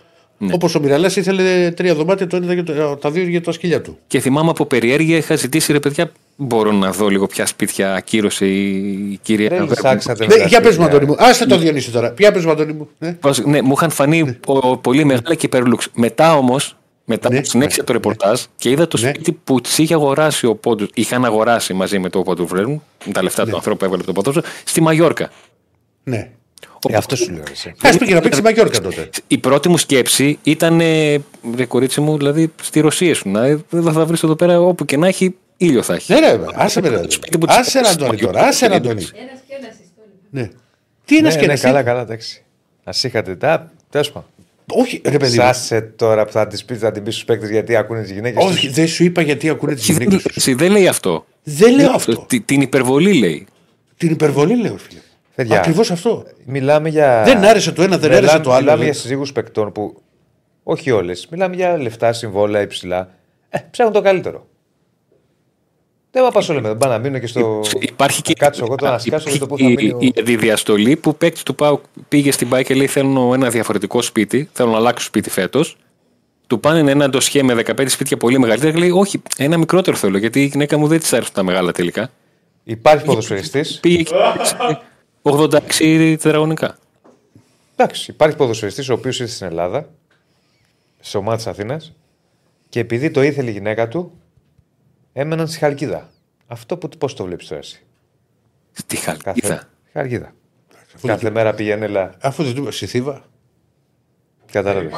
Όπως ο Μιραλάς ήθελε τρία δωμάτια, το ένα για το, τα δύο για τα σκυλιά του. Και θυμάμαι από περιέργεια είχα ζητήσει ρε παιδιά, μπορώ να δω λίγο ποια σπίτια ακύρωσε η κυρία. Ρε, Βέρμπου. λυσάξατε με Ναι, τα για πες μου, σπίτια. Αντώνη μου. Άσε το Διονύση τώρα. Ποια πες μου, Αντώνη μου. Ναι. Πώς- Ναι, μου είχαν φανεί ο- πολύ μεγάλα και υπερλούξ. Μετά όμως, μετά Ναι, που συνέχισα ναι, το ρεπορτάζ και είδα το Ναι. σπίτι που τη είχε αγοράσει ο πόντου, είχαν αγοράσει μαζί με το πόντου Βρέρμου, με τα Ναι. λεφτά του ανθρώπου που έβαλε το πόντο, στη Μαγιόρκα. ναι. Ε, αυτό σου λέω. Εσύ. Α πήγε να παίξει Μαγιόρκα τότε. Η πρώτη μου σκέψη ήταν, ε, ρε κορίτσι μου, δηλαδή στη Ρωσία σου. Να, δεν θα βρεις εδώ πέρα όπου και να έχει, ήλιο θα έχει. Ναι, ρε, άσε με ρε. σπίτι που της Άσε ένα Αντώνη τώρα. Άσε ένα Αντώνη. Ένας και ένας ιστόλιο. Ναι. Τι είναι Ναι, ναι, σκέφτε. καλά, καλά, εντάξει. Α είχατε τα. Τέλος πάντων. Όχι, ρε παιδί. μου. Σάσε τώρα που θα τη πεις, θα την πεις στους παίκτες γιατί ακούνε τις γυναίκες. Όχι, δεν σου είπα γιατί ακούνε τις Εσύ γυναίκες δεν, τους. εσύ δεν λέει αυτό. Δεν λέω αυτό. Τι- Την υπερβολή λέει. Την υπερβολή λέω, φίλε. Παιδιά. Ακριβώς αυτό. Μιλάμε για. Δεν άρεσε το ένα, δεν Μιλάμε- άρεσε το άλλο. Μιλάμε δεν- για συζύγους παικτών που. Όχι όλες. Μιλάμε για λεφτά, συμβόλαια υψηλά. Ε, ψάχνουν το καλύτερο. Δεν θα πάω λέμε. Δεν πάω να μείνω και στο. Υπάρχει και, Να κάτσω εγώ τώρα να σκάσω για το πού θα υπάρχει μείνει. ο- η, η αντιδιαστολή που παίκτη του Πάου πήγε στην Πάη και λέει: Θέλω ένα διαφορετικό σπίτι, θέλω να αλλάξω σπίτι φέτος. Του πάνε ένα ντοσιέ με 15 σπίτια πολύ μεγαλύτερα και λέει: Όχι, ένα μικρότερο θέλω γιατί η γυναίκα μου δεν της άρεσαν τα μεγάλα τελικά. Υπάρχει ποδοσφαιριστής. Πήγε και έπαιξε 86 τετραγωνικά. Εντάξει, υπάρχει ποδοσφαιριστής ο οποίος ήρθε στην Ελλάδα, σε ομάδα της Αθήνας, και επειδή το ήθελε η γυναίκα του, έμεναν στη Χαλκίδα. Αυτό που πώς το βλέπεις τώρα εσύ; Στη Κάθε... Χαλκίδα. Χαλκίδα. Κάθε μέρα πήγαινε, έλα. Αφού δεν του είπα στη Θήβα. Κατάλαβες.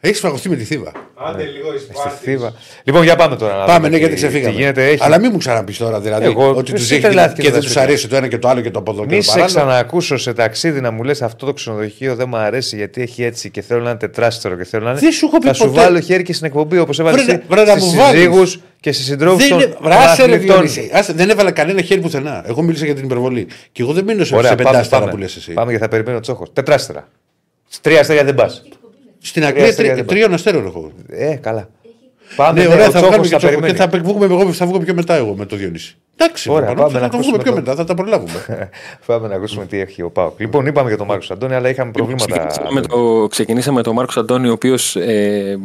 Έχεις φαγωθεί με τη Θήβα. Άντε λίγο η Στη Σπάρτη. Θήβα. Λοιπόν, για πάμε τώρα. να Πάμε, δούμε ναι, τι- γιατί ξεφύγαμε. Τι γίνεται, έχει. Αλλά μην μου ξαναπείς τώρα δηλαδή Εγώ- ότι τους εσύ έχει τρελάθηκες και με δεν τα τους σπίτια. αρέσει το ένα και το άλλο και το από εδώ και Μη το σε παράλληλο. ξανακούσω σε ταξίδι να μου λες αυτό το ξενοδοχείο δεν μου αρέσει γιατί έχει έτσι και θέλω να είναι τετράστερο και θέλω να είναι. Δεν σου έχω πει Θα σου ποτέ. βάλω χέρι και στην εκπομπή όπως έβαλες Βρε, εσύ βρε, να στις μου βάλεις. συζύγους και στις συντρόφους Δεν, των, είναι- των Άσε, ρε, αθλητών. Διονύση. Άσε, δεν έβαλα κανένα χέρι πουθενά. Εγώ μίλησα για την υπερβολή. Και εγώ δεν μείνω σε, Ωραία, σε πάμε, πεντάστερα πάμε. που λες εσύ. Πάμε και θα περιμένω τσόχο. Τετράστερα. Στι τρία αστέρια δεν πας. Στην Τρία Αγγλία αστέρια τρι- δεν τριών αστέρων έχω. Ε, καλά. Πάμε, Ναι, ναι, ωραία, ο θα Τσόχος βγάλουμε και θα τσόκο. Και περιμένει. θα βγούμε, εγώ, θα βγούμε πιο μετά εγώ με το Διονύση. Εντάξει, Ωραία, Ωραία, πάμε να θα βγούμε ακούσουμε πιο το- μετά, θα τα προλάβουμε. Πάμε να ακούσουμε τι έχει ο Πάοκ. Λοιπόν, είπαμε για τον Μάρκος Αντώνη, αλλά είχαμε προβλήματα. Ξεκινήσαμε με το, ξεκινήσαμε με τον Μάρκος Αντώνη, ο οποίος ε,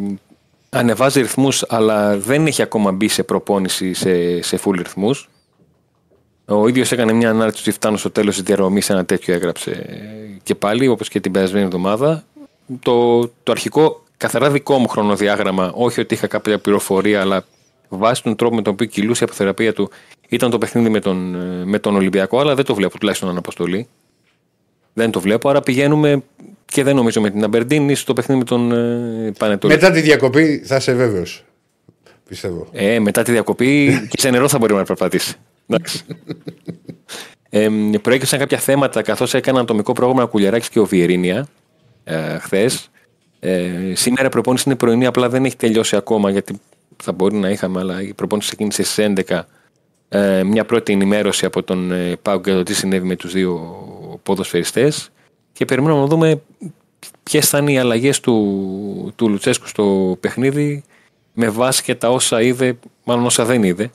ανεβάζει ρυθμούς, αλλά δεν έχει ακόμα μπει σε προπόνηση σε, σε full ρυθμούς. Ο ίδιος έκανε μια ανάρτηση ότι φτάνω στο τέλος της διαδρομής, ένα τέτοιο έγραψε και πάλι, όπως και την περασμένη εβδομάδα. Το, το αρχικό καθαρά δικό μου χρονοδιάγραμμα, όχι ότι είχα κάποια πληροφορία, αλλά βάσει τον τρόπο με τον οποίο κυλούσε η αποθεραπεία του, ήταν το παιχνίδι με τον, ε, με τον Ολυμπιακό, αλλά δεν το βλέπω τουλάχιστον αναποστολή. Δεν το βλέπω, άρα πηγαίνουμε και δεν νομίζω με την Αμπερντίνη στο παιχνίδι με τον ε, Πανετολή. Μετά τη διακοπή θα είσαι βέβαιος. Πιστεύω. Ε, μετά τη διακοπή και σε νερό θα μπορεί να περπατήσεις. Εντάξει. ε, προέκυψαν κάποια θέματα καθώς έκανα ατομικό πρόγραμμα Κουλιαράκης και ο Βιερίνια ε, χθες. Ε, σήμερα η προπόνηση είναι πρωινή, απλά δεν έχει τελειώσει ακόμα γιατί θα μπορεί να είχαμε, αλλά η προπόνηση ξεκίνησε στις 11. Ε, μια πρώτη ενημέρωση από τον ε, Πάουκ για το τι συνέβη με τους δύο ποδοσφαιριστές και περιμένουμε να δούμε ποιες θα είναι οι αλλαγές του, του Λουτσέσκου στο παιχνίδι με βάση και τα όσα είδε, μάλλον όσα δεν είδε,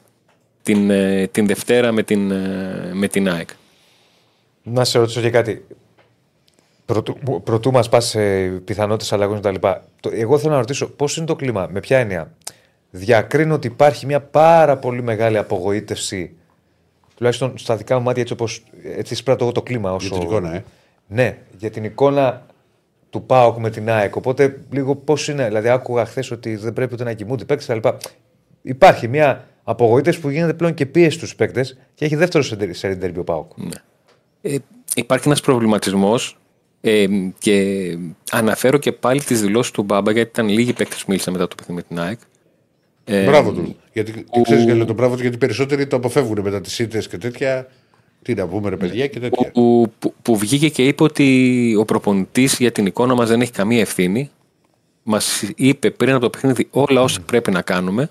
την, ε, την Δευτέρα με την, ε, με την ΑΕΚ. Να σε ρωτήσω και κάτι. Πρωτού, πρωτού μας πας σε πιθανότητες αλλαγών κτλ. Εγώ θέλω να ρωτήσω πώς είναι το κλίμα, με ποια έννοια. Διακρίνω ότι υπάρχει μια πάρα πολύ μεγάλη απογοήτευση, τουλάχιστον στα δικά μου μάτια, έτσι όπως έτσι εισπράττω εγώ το κλίμα. Όσο... Για την εικόνα, ε. Ναι, για την εικόνα του ΠΑΟΚ με την ΑΕΚ. Οπότε λίγο πώς είναι. Δηλαδή, άκουγα χθες ότι δεν πρέπει ούτε να κοιμούνται οι παίκτες κτλ. Υπάρχει μια απογοήτευση που γίνεται πλέον και πίεση στους παίκτες και έχει δεύτερο σε ιντερβιού ο ΠΑΟΚ. Ναι. Ε, υπάρχει ένας προβληματισμός ε, και αναφέρω και πάλι τις δηλώσεις του Μπάμπα γιατί ήταν λίγοι παίκτες που μίλησαν μετά το παιχνίδι με την ΑΕΚ. Ε, μπράβο του. Γιατί, που... ξέρεις, γιατί το μπράβο του, γιατί περισσότεροι το αποφεύγουν μετά τις ήττε και τέτοια. Τι να πούμε, ρε παιδιά και τέτοια. Που, που, που βγήκε και είπε ότι ο προπονητής για την εικόνα μας δεν έχει καμία ευθύνη. Μας είπε πριν από το παιχνίδι όλα όσα πρέπει να κάνουμε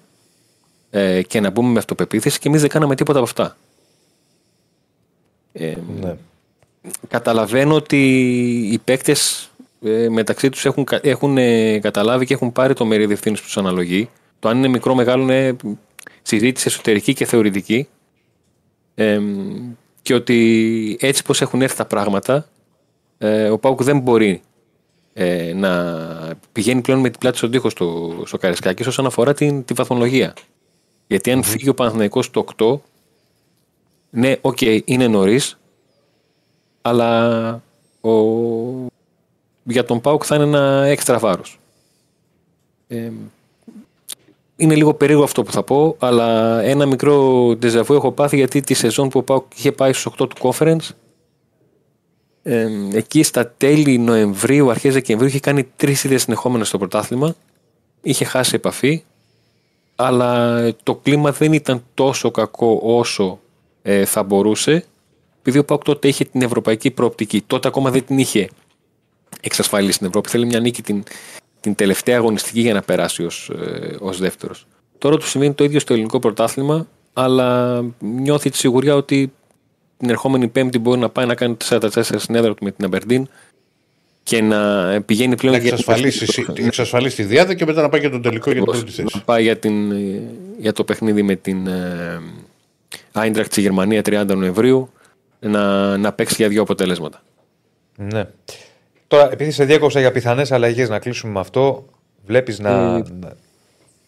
ε, και να μπούμε με αυτοπεποίθηση και εμείς δεν κάναμε τίποτα από αυτά. Ε, Ναι. Καταλαβαίνω ότι οι παίκτες ε, μεταξύ τους έχουν, κα- έχουν ε, καταλάβει και έχουν πάρει το μερίδιο ευθύνης που τους αναλογεί. Το αν είναι μικρό μεγάλο είναι συζήτηση εσωτερική και θεωρητική. Ε, και ότι έτσι πως έχουν έρθει τα πράγματα, ε, ο ΠΑΟΚ δεν μπορεί ε, να πηγαίνει πλέον με την πλάτη στον τοίχο στο, στο Καραϊσκάκης όσον αφορά την, τη βαθμολογία. Γιατί αν φύγει ο Παναθηναϊκός στο 8, ναι, οκ, είναι νωρίς, αλλά ο... για τον ΠΑΟΚ θα είναι ένα έξτρα βάρος. Ε, είναι λίγο περίεργο αυτό που θα πω, αλλά ένα μικρό ντεζαβού έχω πάθει γιατί τη σεζόν που ο Πάουκ είχε πάει στους 8 του conference ε, εκεί στα τέλη Νοεμβρίου, αρχές Δεκεμβρίου είχε κάνει τρεις ίδιες συνεχόμενες στο πρωτάθλημα είχε χάσει επαφή αλλά το κλίμα δεν ήταν τόσο κακό όσο ε, θα μπορούσε επειδή ο Πάουκ τότε είχε την ευρωπαϊκή προοπτική τότε ακόμα δεν την είχε εξασφαλίσει στην Ευρώπη. Θέλει μια νίκη την, την τελευταία αγωνιστική για να περάσει ως, ε, ως δεύτερος. Τώρα του συμβαίνει το ίδιο στο ελληνικό πρωτάθλημα αλλά νιώθει τη σιγουριά ότι την ερχόμενη Πέμπτη μπορεί να πάει να κάνει 4-4 στην έδρα του με την Αμπερντίν και να πηγαίνει πλέον Να εξασφαλίσει, εξασφαλίσει τη διάδα και μετά να πάει για τον τελικό για την πρώτη θέση. να πάει για, την, για το παιχνίδι με την ε, Άιντρακτ στη Γερμανία 30 Νοεμβρίου να, να παίξει για δύο αποτελέσματα. Ναι. Τώρα, επειδή σε διέκοψα για πιθανές αλλαγές, να κλείσουμε με αυτό, βλέπεις να. Ε, να-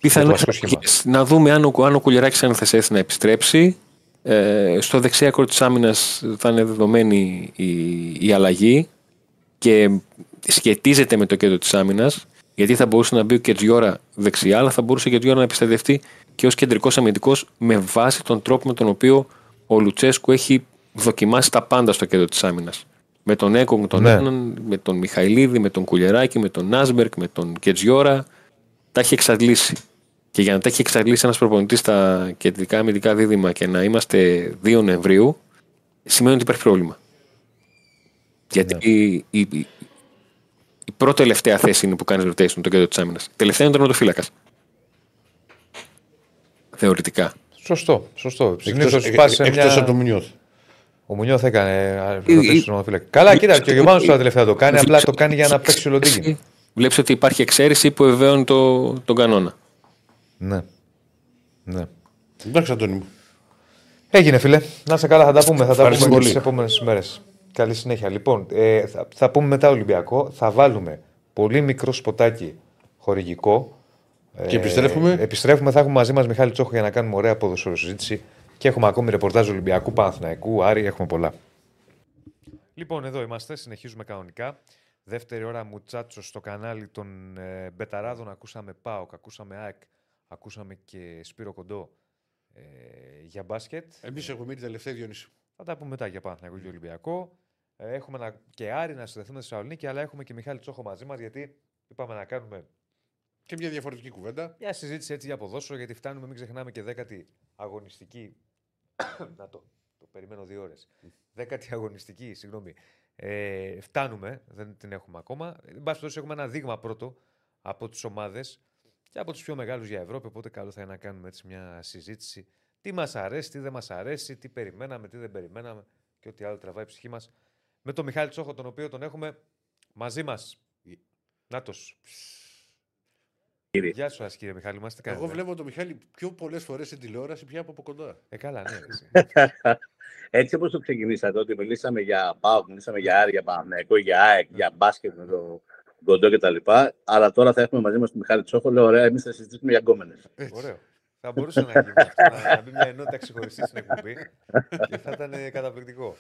Πιθανές βασικό σχήμα. αλλαγές. να δούμε αν ο, αν ο Κουλιαράκης αν θα σε έρθει να επιστρέψει. Ε, στο δεξιά άκρο της άμυνας θα είναι δεδομένη η, η αλλαγή και σχετίζεται με το κέντρο της άμυνας γιατί θα μπορούσε να μπει ο Κετζιόρα δεξιά αλλά θα μπορούσε ο Κετζιόρα να επιστατευτεί και ως κεντρικός αμυντικός με βάση τον τρόπο με τον οποίο ο Λουτσέσκου έχει δοκιμάσει τα πάντα στο κέντρο της άμυνας. Με τον Έκογκ, τον Ναι. έναν, με τον Μιχαηλίδη, με τον Κουλιεράκη, με τον Νάσμπερκ, με τον Κετζιόρα. Τα έχει εξαντλήσει. Και για να τα έχει εξαντλήσει ένας προπονητής στα κεντρικά αμυντικά δίδυμα και να είμαστε 2 Νοεμβρίου, σημαίνει ότι υπάρχει πρόβλημα. Γιατί η, η, η, η πρώτη τελευταία θέση είναι που κάνεις rotation το κέντρο της άμυνας. Τελευταία είναι ο τερματοφύλακας. Θεωρητικά. Σωστό, σωστό. Συνήθως Εκτός, πας σε εκτός μια. από το Μουνιώθ. Ο Μουνιώθ έκανε. Ε, ρωτήσεις στον τερματοφύλακα. Καλά, κοίτα, και ο Γερμανός τώρα τελευταία το κάνει, απλά το κάνει για να παίξει ο Λοντίνγκιν. Βλέπεις ότι υπάρχει εξαίρεση που βεβαίωνει το, τον κανόνα. Ναι. Ναι. Εντάξει, Αντώνη μου. Έγινε, φίλε. Να είσαι καλά, θα τα πούμε. Θα τα Ευχαριστώ πούμε πολύ. τις επόμενες μέρες. Καλή συνέχεια. Λοιπόν, ε, θα, θα πούμε μετά Ολυμπιακό. Θα βάλουμε πολύ μικρό σποτάκι χορηγικό. Και επιστρέφουμε. Ε, επιστρέφουμε, θα έχουμε μαζί μας Μιχάλη Τσόχο για να κάνουμε ωραία ποδοσφαίρο συζήτηση. Και έχουμε ακόμη ρεπορτάζ Ολυμπιακού, Παναθηναϊκού, Άρη, έχουμε πολλά. Λοιπόν, εδώ είμαστε, συνεχίζουμε κανονικά. Δεύτερη ώρα Μουτσάτσο στο κανάλι των ε, Μπεταράδων. Ακούσαμε ΠΑΟΚ, ακούσαμε ΑΕΚ, ακούσαμε και Σπύρο Κοντό ε, για μπάσκετ. Εμείς έχουμε μείνει τελευταία Διονύση. Θα τα πούμε μετά για Παναθηναϊκό και Ολυμπιακό. Ε, έχουμε ένα, και Άρη να συνδεθούμε στη Θεσσαλονίκη, αλλά έχουμε και Μιχάλη Τσόχο μαζί μας γιατί είπαμε να κάνουμε Και μια διαφορετική κουβέντα. μια συζήτηση έτσι για ποδόσφαιρο, γιατί φτάνουμε, μην ξεχνάμε και δέκατη αγωνιστική. Να το, το περιμένω δύο ώρες. Δέκατη αγωνιστική, συγγνώμη. Ε, φτάνουμε, δεν την έχουμε ακόμα. Εν πάση περιπτώσει, έχουμε ένα δείγμα πρώτο από τις ομάδες και από τους πιο μεγάλους για Ευρώπη. Οπότε, καλό θα είναι να κάνουμε έτσι μια συζήτηση. Τι μας αρέσει, τι δεν μας αρέσει, τι περιμέναμε, τι δεν περιμέναμε και ό,τι άλλο τραβάει η ψυχή μας. Με τον Μιχάλη Τσόχο, τον οποίο τον έχουμε μαζί μας. Νάτος. Κύριε. Γεια σου, ας, κύριε Μιχάλη, μας τι κάνετε. Εγώ βλέπω τον Μιχάλη πιο πολλές φορές στην τηλεόραση πια από κοντά. Ε, καλά, ναι. εσύ. Έτσι όπως το ξεκινήσατε, ότι μιλήσαμε για ΠΑΟΚ, μιλήσαμε για Άρη, για Παναγενικό, για ΑΕΚ, για μπάσκετ με το Κοντό κτλ. Αλλά τώρα θα έχουμε μαζί μας τον Μιχάλη Τσόχο. Λέω, ωραία, εμείς θα συζητήσουμε για γκόμενες. Ωραίο. Θα μπορούσε να γίνει αυτό, να, να μπει μια ενότητα ξεχωριστή στην εκπομπή και θα ήταν ε, καταπληκτικό.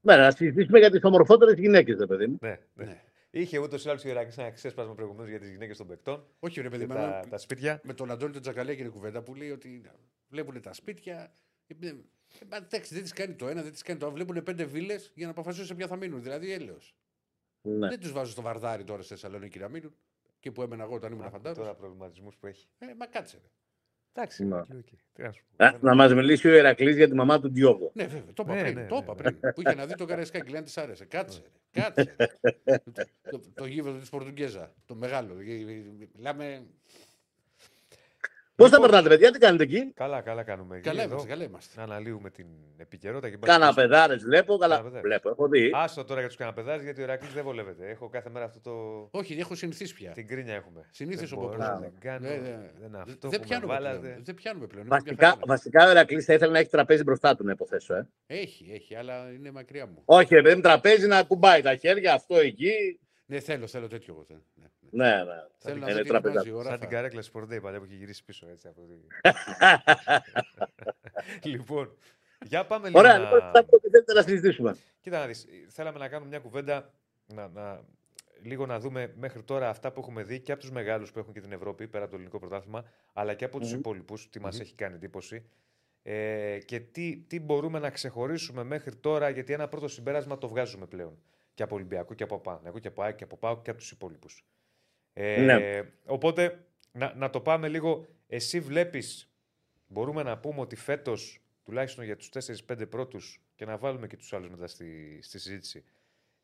Ναι, να συζητήσουμε για τις ομορφότερες γυναίκες, ρε παιδί μου. Ναι, ναι. Ναι. Είχε ούτως ή άλλως ο Ιράκη ένα ξέσπασμα προηγουμένως για τις γυναίκες των παικτών Όχι, ρε παιδί, και με, τα, τα σπίτια. με τον Αντώνη τον Τζακαλέα έγινε κουβέντα που λέει ότι βλέπουν τα σπίτια. ε, ε, μα, Εντάξει, δεν τις κάνει το ένα, δεν τις κάνει το άλλο. Βλέπουν πέντε βίλες για να αποφασίσουν σε ποια θα μείνουν. Δηλαδή έλεος. Ναι. Δεν τους βάζω στο βαρδάρι τώρα στη Θεσσαλονίκη να μείνουν. Και που έμενα εγώ όταν ήμουν Α, φαντάρο. Τώρα προβληματισμούς που έχει. Ε, μα κάτσε. Ρε. Εντάξει, Ναι. εκεί, εκεί. Τι να σου πω. Α, Να μας μιλήσει ο Ηρακλής για τη μαμά του Διώγο. Ναι, βέβαια, το είπα Ναι, πριν. ναι, το ναι, είπα ναι. πριν. που είχε να δει το Καραϊσκάκι, λέει αν της άρεσε. Κάτσε. Ρε. Κάτσε. ρε. το, το, το γήπεδο της Πορτουγκέζα. Το μεγάλο. Ε, ε, Μιλάμε. Πώς θα περνάτε, παιδιά, τι κάνετε εκεί; Καλά, καλά κάνουμε. Καλά Εδώ είμαστε, καλά είμαστε. Να αναλύουμε την επικαιρότητα και Καναπεδάρες βλέπω, καλά. Καναπεδάρες. Βλέπω, έχω δει. Άστο τώρα για τους καναπεδάρες γιατί ο Ηρακλή δεν βολεύεται. Έχω κάθε μέρα αυτό το. Όχι, έχω συνηθίσει πια. Την κρίνια έχουμε. Συνήθως Δεν ο μπορώ, Παππούς. Δεν κάνω. Ναι, ναι. Δεν αυτό Δεν που με πιάνουμε, βάλατε. πλέον. δεν πιάνουμε πλέον. Έχουμε Βασικά, πια φάγαμε. βασικά ο Ηρακλής θα ήθελε να έχει τραπέζι μπροστά του, να υποθέσω. Ε. Έχει, έχει, αλλά είναι μακριά μου. Όχι, ρε παιδί μου, τραπέζι να κουμπάει τα χέρια, αυτό εκεί. Ναι, θέλω, θέλω τέτοιο εγώ. Θέλω. Ναι, ναι. Ναι, ναι. Θέλω να Είναι δω τι τραπεζάκι. ετοιμάζει η ώρα. Σαν θα- την καρέκλα Sport Day παλιά που έχει γυρίσει πίσω έτσι. Από τη... λοιπόν, για πάμε λίγο Ωραία, να... λοιπόν, θα πω ότι θέλετε να συζητήσουμε. Κοίτα να δεις, θέλαμε να κάνουμε μια κουβέντα, να, να, λίγο να δούμε μέχρι τώρα αυτά που έχουμε δει και από τους μεγάλους που έχουν και την Ευρώπη, πέρα από το ελληνικό πρωτάθλημα, αλλά και από τους Μμμ. υπόλοιπους, τι μας έχει κάνει εντύπωση. Ε, και τι, τι μπορούμε να ξεχωρίσουμε μέχρι τώρα, γιατί ένα πρώτο συμπέρασμα το βγάζουμε πλέον. Και από Ολυμπιακό και από Παναγιακό και από ΑΕΚ και από ΠΑΟΚ και από τους υπόλοιπους. Ε, Ναι. Οπότε, να, να το πάμε λίγο. Εσύ βλέπεις, μπορούμε να πούμε ότι φέτος, τουλάχιστον για τους 4-5 πρώτους και να βάλουμε και τους άλλους μετά στη, στη συζήτηση,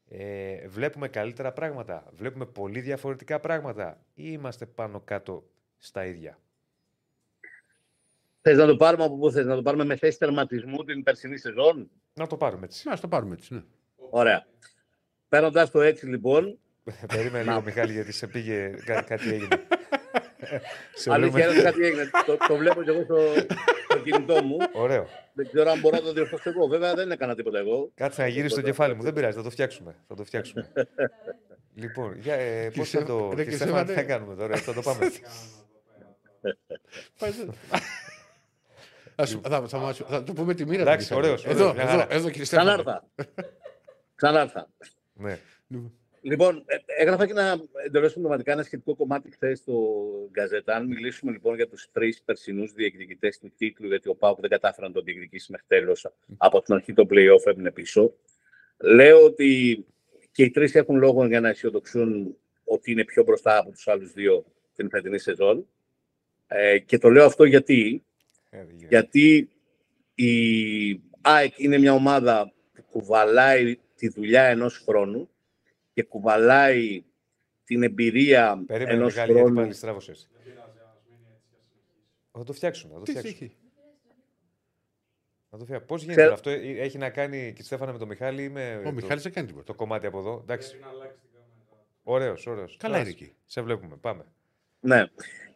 ε, βλέπουμε καλύτερα πράγματα, βλέπουμε πολύ διαφορετικά πράγματα ή είμαστε πάνω κάτω στα ίδια; Θες να το πάρουμε από πού θες, να το πάρουμε με θέση τερματισμού την περσινή σεζόν; Να το πάρουμε έτσι. Να το πάρουμε έτσι. Ναι. Ωραία. Παίρνοντας το έτσι λοιπόν, Περίμενε λίγο, Μιχάλη, γιατί σε πήγε κά- κάτι έγινε. σε αλήθεια βρούμε... κάτι έγινε. το, το βλέπω και εγώ στο, στο κινητό μου. Ωραίο. Δεν ξέρω αν μπορώ να το διορθώσω εγώ. Βέβαια δεν έκανα τίποτα εγώ. Κάτσε να γυρίσει το κεφάλι μου. Δεν πειράζει, θα το φτιάξουμε. Θα το φτιάξουμε. λοιπόν, για, ε, πώς θα το... Ρε, και και Στέφανε, τι θα Στέφανε. κάνουμε τώρα, θα το πάμε. Θα, σου- θα, θα, μας- θα το πούμε τη μοίρα Εντάξει, του Μιχάλη. ωραίος, Εδώ, ωραίος, μια εδώ, χαρά. εδώ, κύριε Στέφανε. Ξανάρθα. Ξανάρθα. ναι. Λοιπόν, ε, έγραφα και ένα εντελώ συμπληρωματικά ένα σχετικό κομμάτι χθες στο Γκαζέτα. Αν μιλήσουμε λοιπόν για τους τρεις περσινούς διεκδικητές του τίτλου, γιατί ο Πάουκ δεν κατάφερε να τον διεκδικήσει μέχρι τέλος από την αρχή το playoff έμεινε πίσω. Λέω ότι και οι τρεις έχουν λόγο για να αισιοδοξούν ότι είναι πιο μπροστά από τους άλλους δύο την φετινή σεζόν. Ε, και το λέω αυτό γιατί, Ε, δεν γίνεται. γιατί η ΑΕΚ είναι μια ομάδα που κουβαλάει τη δουλειά ενός χρόνου και κουβαλάει την εμπειρία Περίμενε, ενός Μιχάλη, γιατί χρόνου. πάλι στράβωσες. Θα το φτιάξουμε, θα το Τι φτιάξουμε. έχει; Θα το φτιάξουμε. Πώς γίνεται Ξέρω- αυτό, ε, έχει να κάνει και Στέφανα με τον Μιχάλη ή με Ο το, Μιχάλης δεν κάνει τίποτα. το κομμάτι από εδώ. Εντάξει. Ωραίος, ωραίος. Καλά είναι Ας, εκεί. Σε βλέπουμε, πάμε. Ναι.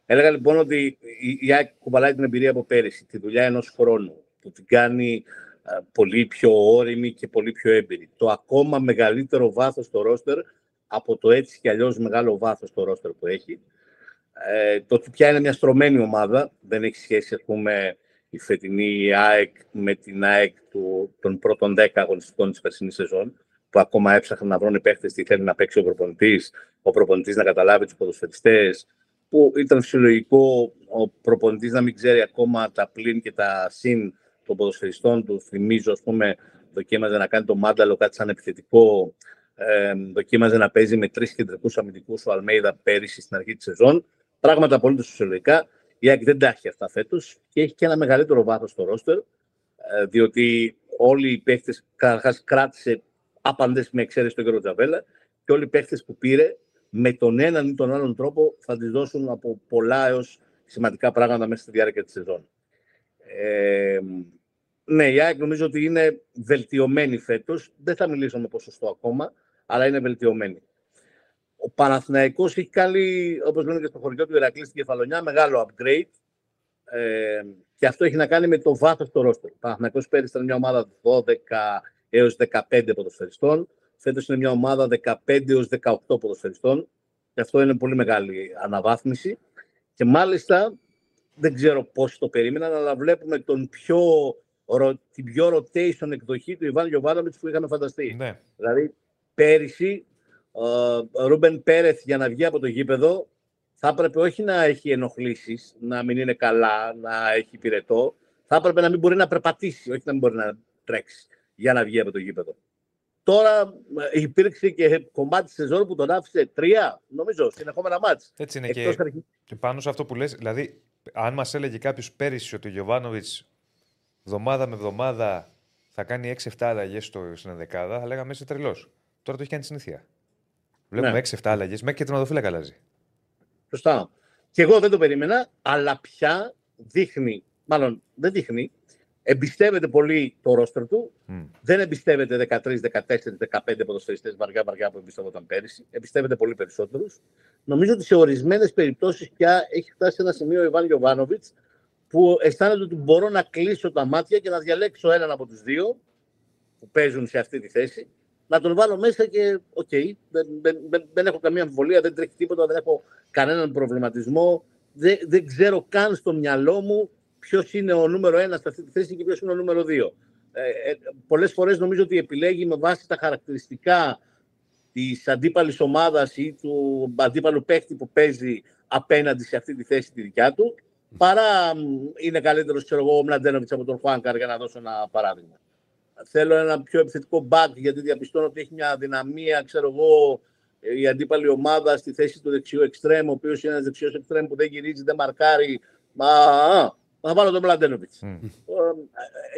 Έλεγα λοιπόν ότι η- η ΑΕΚ κουβαλάει την εμπειρία από πέρυσι, τη δουλειά ενός χρόνου, που την κάνει ε, πολύ πιο όρημη και πολύ πιο έμπειρη. Το ακόμα μεγαλύτερο βάθος στο ρόστερ από το έτσι κι αλλιώς μεγάλο βάθος στο ρόστερ που έχει. Ε, το ότι πια είναι μια στρωμένη ομάδα, δεν έχει σχέση ας πούμε η φετινή ΑΕΚ με την ΑΕΚ του, των πρώτων 10 αγωνιστικών της περσινής σεζόν. που ακόμα έψαχναν να βρουν παίχτε τι θέλει να παίξει ο προπονητής, ο προπονητής να καταλάβει τους ποδοσφαιριστές, που ήταν φυσιολογικό ο προπονητής να μην ξέρει ακόμα τα πλήν και τα συν των ποδοσφαιριστών του. Θυμίζω, ας πούμε, δοκίμαζε να κάνει το μάνταλο κάτι σαν επιθετικό. Ε, δοκίμαζε να παίζει με τρεις κεντρικούς αμυντικούς ο Αλμέιδα πέρυσι στην αρχή της σεζόν. Πράγματα πολύ φυσιολογικά. Η ΑΕΚ δεν τα έχει αυτά φέτος και έχει και ένα μεγαλύτερο βάθος στο ρόστερ, ε, διότι όλοι οι παίχτε καταρχάς κράτησε άπαντες με εξαίρεση τον κύριο Τζαβέλα και όλοι οι παίχτε που πήρε με τον έναν ή τον άλλον τρόπο θα τη δώσουν από πολλά έως σημαντικά πράγματα μέσα στη διάρκεια της σεζόν. Ε, ναι, η ΑΕΚ νομίζω ότι είναι βελτιωμένη φέτος. Δεν θα μιλήσω με ποσοστό ακόμα, αλλά είναι βελτιωμένη. Ο Παναθηναϊκός έχει κάνει, όπως λένε και στο χωριό του Ηρακλής στην Κεφαλονιά, μεγάλο upgrade. Ε, και αυτό έχει να κάνει με το βάθος του ρόστερ. Ο Παναθηναϊκός πέρυσι ήταν μια ομάδα 12 έως 15 ποδοσφαιριστών. Φέτος είναι μια ομάδα 15 έως 18 ποδοσφαιριστών. Και αυτό είναι πολύ μεγάλη αναβάθμιση. Και μάλιστα, δεν ξέρω πώς το περίμεναν, αλλά βλέπουμε τον πιο, την πιο rotation εκδοχή του Ιβάν Γιωβάνοβιτς που είχαμε φανταστεί. Ναι. Δηλαδή, πέρυσι, ο Ρούμπεν Πέρεθ για να βγει από το γήπεδο θα έπρεπε όχι να έχει ενοχλήσεις, να μην είναι καλά, να έχει πυρετό. Θα έπρεπε να μην μπορεί να περπατήσει, όχι να μην μπορεί να τρέξει για να βγει από το γήπεδο. Τώρα ε, υπήρξε και κομμάτι της σεζόν που τον άφησε τρία, νομίζω, συνεχόμενα μάτς. Έτσι είναι Εκτός και, αρχι- και πάνω σε αυτό που λες, δηλαδή, αν μας έλεγε κάποιος πέρυσι ότι ο Γιωβάνοβιτς εβδομάδα με εβδομάδα θα κάνει 6-7 αλλαγές στην ενδεκάδα, θα λέγαμε είσαι τρελός. Τώρα το έχει κάνει συνήθεια. Βλέπουμε Ναι. 6-7 αλλαγές, μέχρι και τερματοφύλακα αλλάζει. Σωστά. Και εγώ δεν το περίμενα, αλλά πια δείχνει, μάλλον δεν δείχνει, εμπιστεύεται πολύ το ρόστερ του. Μμ. Δεν εμπιστεύεται 13, 14, 15 ποδοσφαιριστές βαριά-βαριά που εμπιστεύονταν πέρυσι. Εμπιστεύεται πολύ περισσότερους. Νομίζω ότι σε ορισμένες περιπτώσεις πια έχει φτάσει σε ένα σημείο ο Ιβάν Γιοβάνοβιτ που αισθάνεται ότι μπορώ να κλείσω τα μάτια και να διαλέξω έναν από τους δύο που παίζουν σε αυτή τη θέση, να τον βάλω μέσα και οκ, δεν, δεν, δεν, δεν έχω καμία αμφιβολία, δεν τρέχει τίποτα, δεν έχω κανέναν προβληματισμό. Δεν, δεν ξέρω καν στο μυαλό μου ποιος είναι ο νούμερο ένα σε αυτή τη θέση και ποιος είναι ο νούμερο δύο. Ε, ε, Πολλές φορές νομίζω ότι επιλέγει με βάση τα χαρακτηριστικά της αντίπαλης ομάδας ή του αντίπαλου παίχτη που παίζει απέναντι σε αυτή τη θέση τη δικιά του, παρά μ, είναι καλύτερος, ξέρω εγώ, ο Μλαντένοβιτς από τον Χουάνκαρ, για να δώσω ένα παράδειγμα. Θέλω ένα πιο επιθετικό back, γιατί διαπιστώνω ότι έχει μια δυναμία, ξέρω εγώ, η αντίπαλη ομάδα στη θέση του δεξιού εξτρέμ, ο οποίος είναι ένας δεξιός εξτρέμ που δεν γυρίζει, δεν μαρκάρει. Μα, α, θα βάλω τον Μλαντένοβιτς. Μμ. Ε,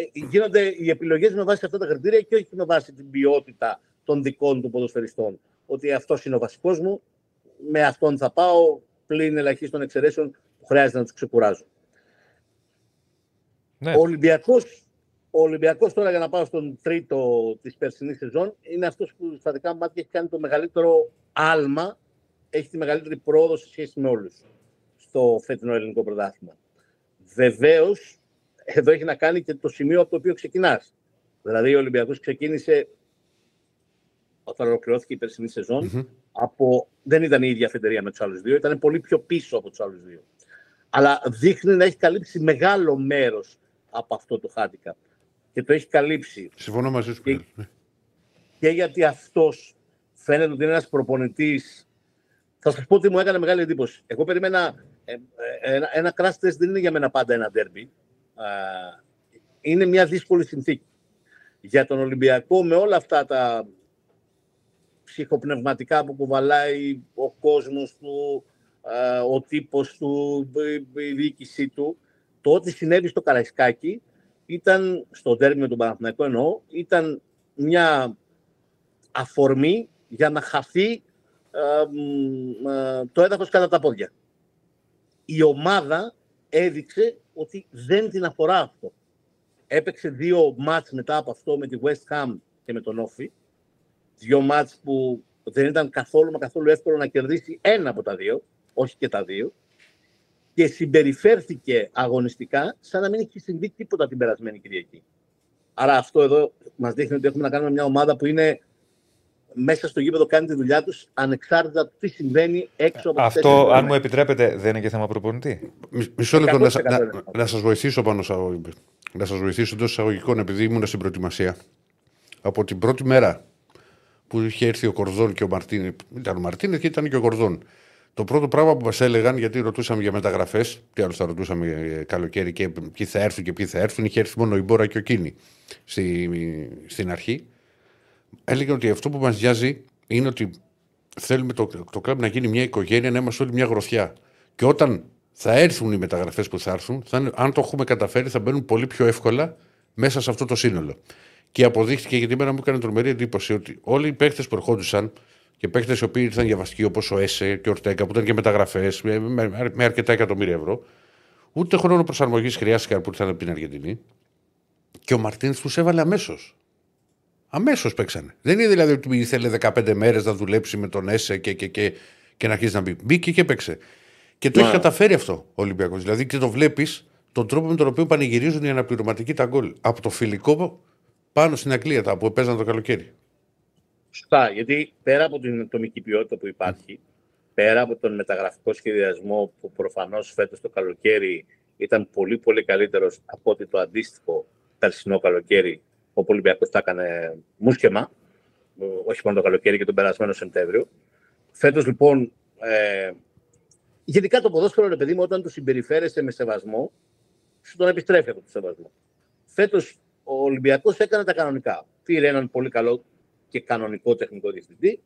ε, γίνονται οι επιλογές με βάση αυτά τα κριτήρια και όχι με βάση την ποιότητα των δικών του ποδοσφαιριστών. Ότι αυτός είναι ο βασικός μου, με αυτόν θα πάω, πλην ελαχίστων εξαιρέσεων που χρειάζεται να τους ξεκουράζω. Ναι. Ο Ολυμπιακός, ο Ολυμπιακός τώρα για να πάω στον τρίτο της περσινής σεζόν είναι αυτός που στα δικά μου μάτια έχει κάνει το μεγαλύτερο άλμα, έχει τη μεγαλύτερη πρόοδο σε σχέση με όλους στο φετινό ελληνικό πρωτάθλημα. Βεβαίως, εδώ έχει να κάνει και το σημείο από το οποίο ξεκινάς. Δηλαδή ο Ολυμπιακός ξεκίνησε όταν ολοκληρώθηκε η περσινή σεζόν, από, δεν ήταν η ίδια αφεντηρία με τους άλλους δύο, ήταν πολύ πιο πίσω από τους άλλους δύο. Αλλά δείχνει να έχει καλύψει μεγάλο μέρος από αυτό το handicap. Και το έχει καλύψει Συμφωνώ μαζί σου. Και- Πέτρο. Ναι. και γιατί αυτός φαίνεται ότι είναι ένας προπονητής θα σας πω ότι μου έκανε μεγάλη εντύπωση. Εγώ περίμενα ε, ε, ένα, ένα crash test δεν είναι για μένα πάντα ένα derby. Α, είναι μια δύσκολη συνθήκη. Για τον Ολυμπιακό με όλα αυτά τα ψυχοπνευματικά που κουβαλάει ο κόσμος του, α, ο τύπος του, η- η διοίκησή του, το ότι συνέβη στο Καραϊσκάκι ήταν, στο τέρμι με τον Παναθηναϊκό εννοώ, ήταν μια αφορμή για να χαθεί ε, μ, ε, το έδαφος κατά τα πόδια. Η ομάδα έδειξε ότι δεν την αφορά αυτό. Έπαιξε δύο μάτς μετά από αυτό με τη West Ham και με τον Όφη. Δύο μάτς που δεν ήταν καθόλου μα καθόλου εύκολο να κερδίσει ένα από τα δύο, όχι και τα δύο. Και συμπεριφέρθηκε αγωνιστικά σαν να μην έχει συμβεί τίποτα την περασμένη Κυριακή. Άρα αυτό εδώ μας δείχνει ότι έχουμε να κάνουμε μια ομάδα που είναι μέσα στο γήπεδο κάνει τη δουλειά τους ανεξάρτητα του τι συμβαίνει έξω από τις Αυτό, τέσσερις αν γραμμές. μου επιτρέπετε, δεν είναι και θέμα προπονητή. Μι- Μισό λεπτό να, σα- 100% να, είναι. να σας βοηθήσω πάνω σε αγω- να σας βοηθήσω εντός εισαγωγικών επειδή ήμουν στην προετοιμασία. Από την πρώτη μέρα που είχε έρθει ο Κορδόν και ο Μαρτίνε. Ήταν ο Μαρτίνε και ήταν και ο Κορδόν. Το πρώτο πράγμα που μας έλεγαν, γιατί ρωτούσαμε για μεταγραφές, τι άλλο θα ρωτούσαμε ε, καλοκαίρι και ποιοι θα έρθουν και ποιοι θα έρθουν, είχε έρθει μόνο η Μπόρα και ο Κίνη στη, στην αρχή. Έλεγαν ότι αυτό που μας νοιάζει είναι ότι θέλουμε το, το κλαμπ να γίνει μια οικογένεια, να είμαστε όλοι μια γροθιά. Και όταν θα έρθουν οι μεταγραφές που θα έρθουν, θα, είναι- αν το έχουμε καταφέρει, θα μπαίνουν πολύ πιο εύκολα μέσα σε αυτό το σύνολο. Και αποδείχτηκε γιατί εμένα μου έκανε τρομερή εντύπωση ότι όλοι οι παίχτε που ερχόντουσαν και παίχτες οι οποίοι ήρθαν για βασικοί όπως ο Έσε και ο Ορτέκα που ήταν και μεταγραφές με, με, με αρκετά εκατομμύρια ευρώ, ούτε χρόνο προσαρμογής χρειάστηκαν που ήρθαν από την Αργεντινή. Και ο Μαρτίνς τους έβαλε αμέσως. Αμέσως παίξανε. Δεν είναι δηλαδή ότι ήθελε 15 μέρες να δουλέψει με τον Έσε και, και, και, και να αρχίσει να μπει. Μπήκε και παίξε. Και το Ναι. έχει καταφέρει αυτό ο Ολυμπιακός. Δηλαδή και το βλέπεις τον τρόπο με τον οποίο πανηγυρίζουν οι αναπληρωματικοί τα γκολ. Από το φιλικό πάνω στην Αγγλία τα που παίζαν το καλοκαίρι. Σωστά, γιατί πέρα από την ατομική ποιότητα που υπάρχει, πέρα από τον μεταγραφικό σχεδιασμό που προφανώς φέτος το καλοκαίρι ήταν πολύ πολύ καλύτερος από ότι το αντίστοιχο περσινό καλοκαίρι, όπου ο Ολυμπιακός τα έκανε μουσκεμα, ε, όχι μόνο το καλοκαίρι και τον περασμένο Σεπτέμβριο. Φέτος λοιπόν, ε, γενικά το ποδόσφαιρο, ρε παιδί μου, όταν το συμπεριφέρεσαι με σεβασμό, σου τον επιστρέφει από το σεβασμό. Φέτος ο Ολυμπιακός έκανε τα κανονικά. Πήρε έναν πολύ καλό και κανονικό τεχνικό διευθυντή.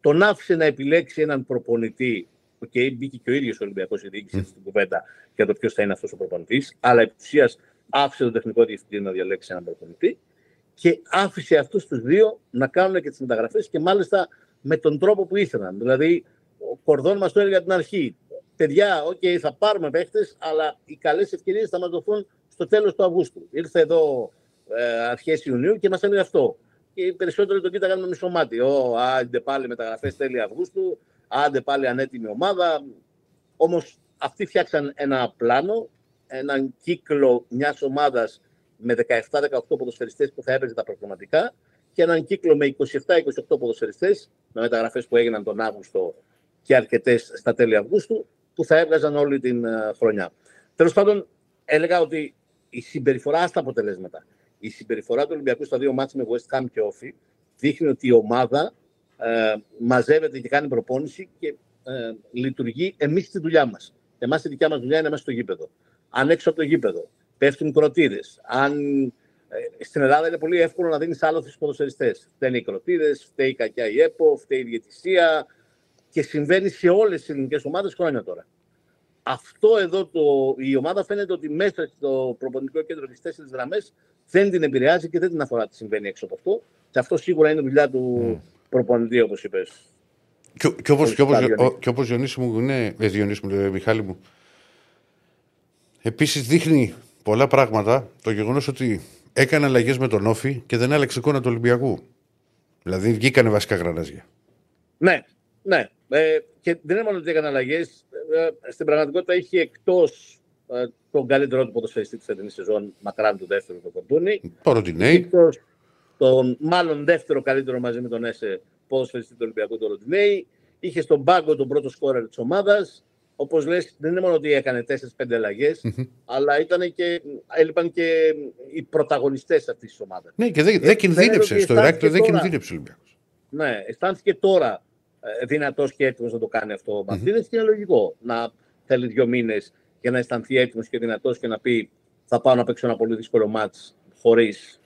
Τον άφησε να επιλέξει έναν προπονητή. Και μπήκε και ο ίδιος ο Ολυμπιακός η διοίκηση στην κουβέντα για το ποιος θα είναι αυτός ο προπονητής. Αλλά επί της ουσίας άφησε τον τεχνικό διευθυντή να διαλέξει έναν προπονητή και άφησε αυτούς τους δύο να κάνουν και τις μεταγραφές και μάλιστα με τον τρόπο που ήθελαν. Δηλαδή, ο Κορδόν μας το έλεγε από την αρχή. Παιδιά, οκ, θα πάρουμε παίχτες, αλλά οι καλές ευκαιρίες θα μας δοθούν στο τέλος του Αυγούστου. Ήρθε εδώ ε, αρχές Ιουνίου και μας έλεγε αυτό. Και οι περισσότεροι τον κοίταγαν με μισό μάτι. Ω, άντε πάλι μεταγραφές τέλη Αυγούστου, άντε πάλι ανέτοιμη ομάδα. Όμως αυτοί φτιάξαν ένα πλάνο, έναν κύκλο μιας ομάδας με 17-18 ποδοσφαιριστές που θα έπαιζε τα προγραμματικά και έναν κύκλο με 27-28 ποδοσφαιριστές με μεταγραφές που έγιναν τον Αύγουστο και αρκετές στα τέλη Αυγούστου που θα έβγαζαν όλη την ε, χρονιά. Τέλος πάντων, έλεγα ότι η συμπεριφορά στα αποτελέσματα, η συμπεριφορά του Ολυμπιακού στα δύο μάτια με West Ham και Όφη δείχνει ότι η ομάδα ε, μαζεύεται και κάνει προπόνηση και ε, λειτουργεί εμείς τη δουλειά μας. Εμάς η δικιά μας δουλειά είναι μέσα στο γήπεδο. Αν έξω από το γήπεδο πέφτουν κροτίδες, αν ε, στην Ελλάδα είναι πολύ εύκολο να δίνεις άλοθη στους ποδοσφαιριστές. Φταίνε οι κροτίδες, φταίει η κακιά η ΕΠΟ, φταίει η διαιτησία και συμβαίνει σε όλες τις ελληνικές ομάδες χρόνια τώρα. Αυτό εδώ το, η ομάδα φαίνεται ότι μέσα στο προπονητικό κέντρο τις τέσσερις γραμμές δεν την επηρεάζει και δεν την αφορά τι συμβαίνει έξω από αυτό. Και αυτό σίγουρα είναι δουλειά του προπονητή, όπως είπες. Και, και όπως, και, όπως, Διονύση. ο- και όπως Διονύση μου είναι, ε, Διονύση μου, ε, Μιχάλη μου, επίσης δείχνει πολλά πράγματα το γεγονός ότι έκανε αλλαγές με τον Όφη και δεν άλλαξε εικόνα του Ολυμπιακού. Δηλαδή βγήκανε βασικά γρανάζια. Ναι, ναι. Ε, και δεν είναι μόνο ότι έκανε αλλαγές. Στην πραγματικότητα είχε εκτός ε, τον καλύτερο του ποδοσφαιριστή της φετινή σεζόν, μακράν του δεύτερου, τον Κοντούνη. Ποροτινέη. Εκτός τον μάλλον δεύτερο καλύτερο μαζί με τον Έσε ποδοσφαιριστή του Ολυμπιακού, τον Ροντινέη. Είχε στον πάγκο τον πρώτο σκόρερ της ομάδας. Όπως λες, δεν είναι μόνο ότι έκανε 4-5 αλλαγές, αλλά ήταν και, έλειπαν και οι πρωταγωνιστές αυτής της ομάδας. Ναι, και δεν, Ε, δεν φαίνεται κινδύνεψε. ότι Στο Ηράκλειο αισθάνθηκε δεν τώρα. κινδύνεψε ο Ολυμπιακός. Ναι, αισθάνθηκε τώρα ε, δυνατός και έτοιμος να το κάνει αυτό ο Μαρτίνε και είναι λογικό να θέλει δύο μήνες για να αισθανθεί έτοιμος και δυνατός και να πει θα πάω να παίξω ένα πολύ δύσκολο μάτς χωρίς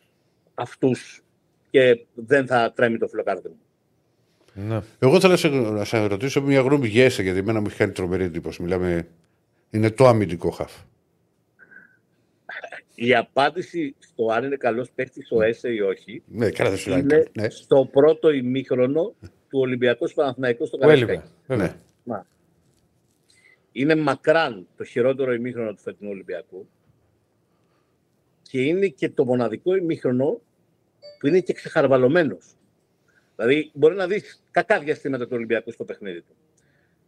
αυτούς και δεν θα τρέμει το φιλοκάρδι μου. Ναι. Εγώ θέλω να σε, να σε ρωτήσω μια γνώμη για ΕΣΕ, γιατί εμένα μου έχει κάνει τρομερή εντύπωση. Μιλάμε. Είναι το αμυντικό χαφ. Η απάντηση στο αν είναι καλός παίκτης ο ΕΣΕ ή όχι Ναι, καλά δεν σου λέει. είναι Ναι, στο πρώτο ημίχρονο του Ολυμπιακού Παναθηναϊκού στο Ο Έλιγα. Καραϊσκάκι. Βέβαια. ναι. είναι μακράν το χειρότερο ημίχρονο του φετινού Ολυμπιακού και είναι και το μοναδικό ημίχρονο που είναι και ξεχαρβαλωμένος. Δηλαδή, μπορεί να δεις κακά διαστήματα του Ολυμπιακού στο παιχνίδι του.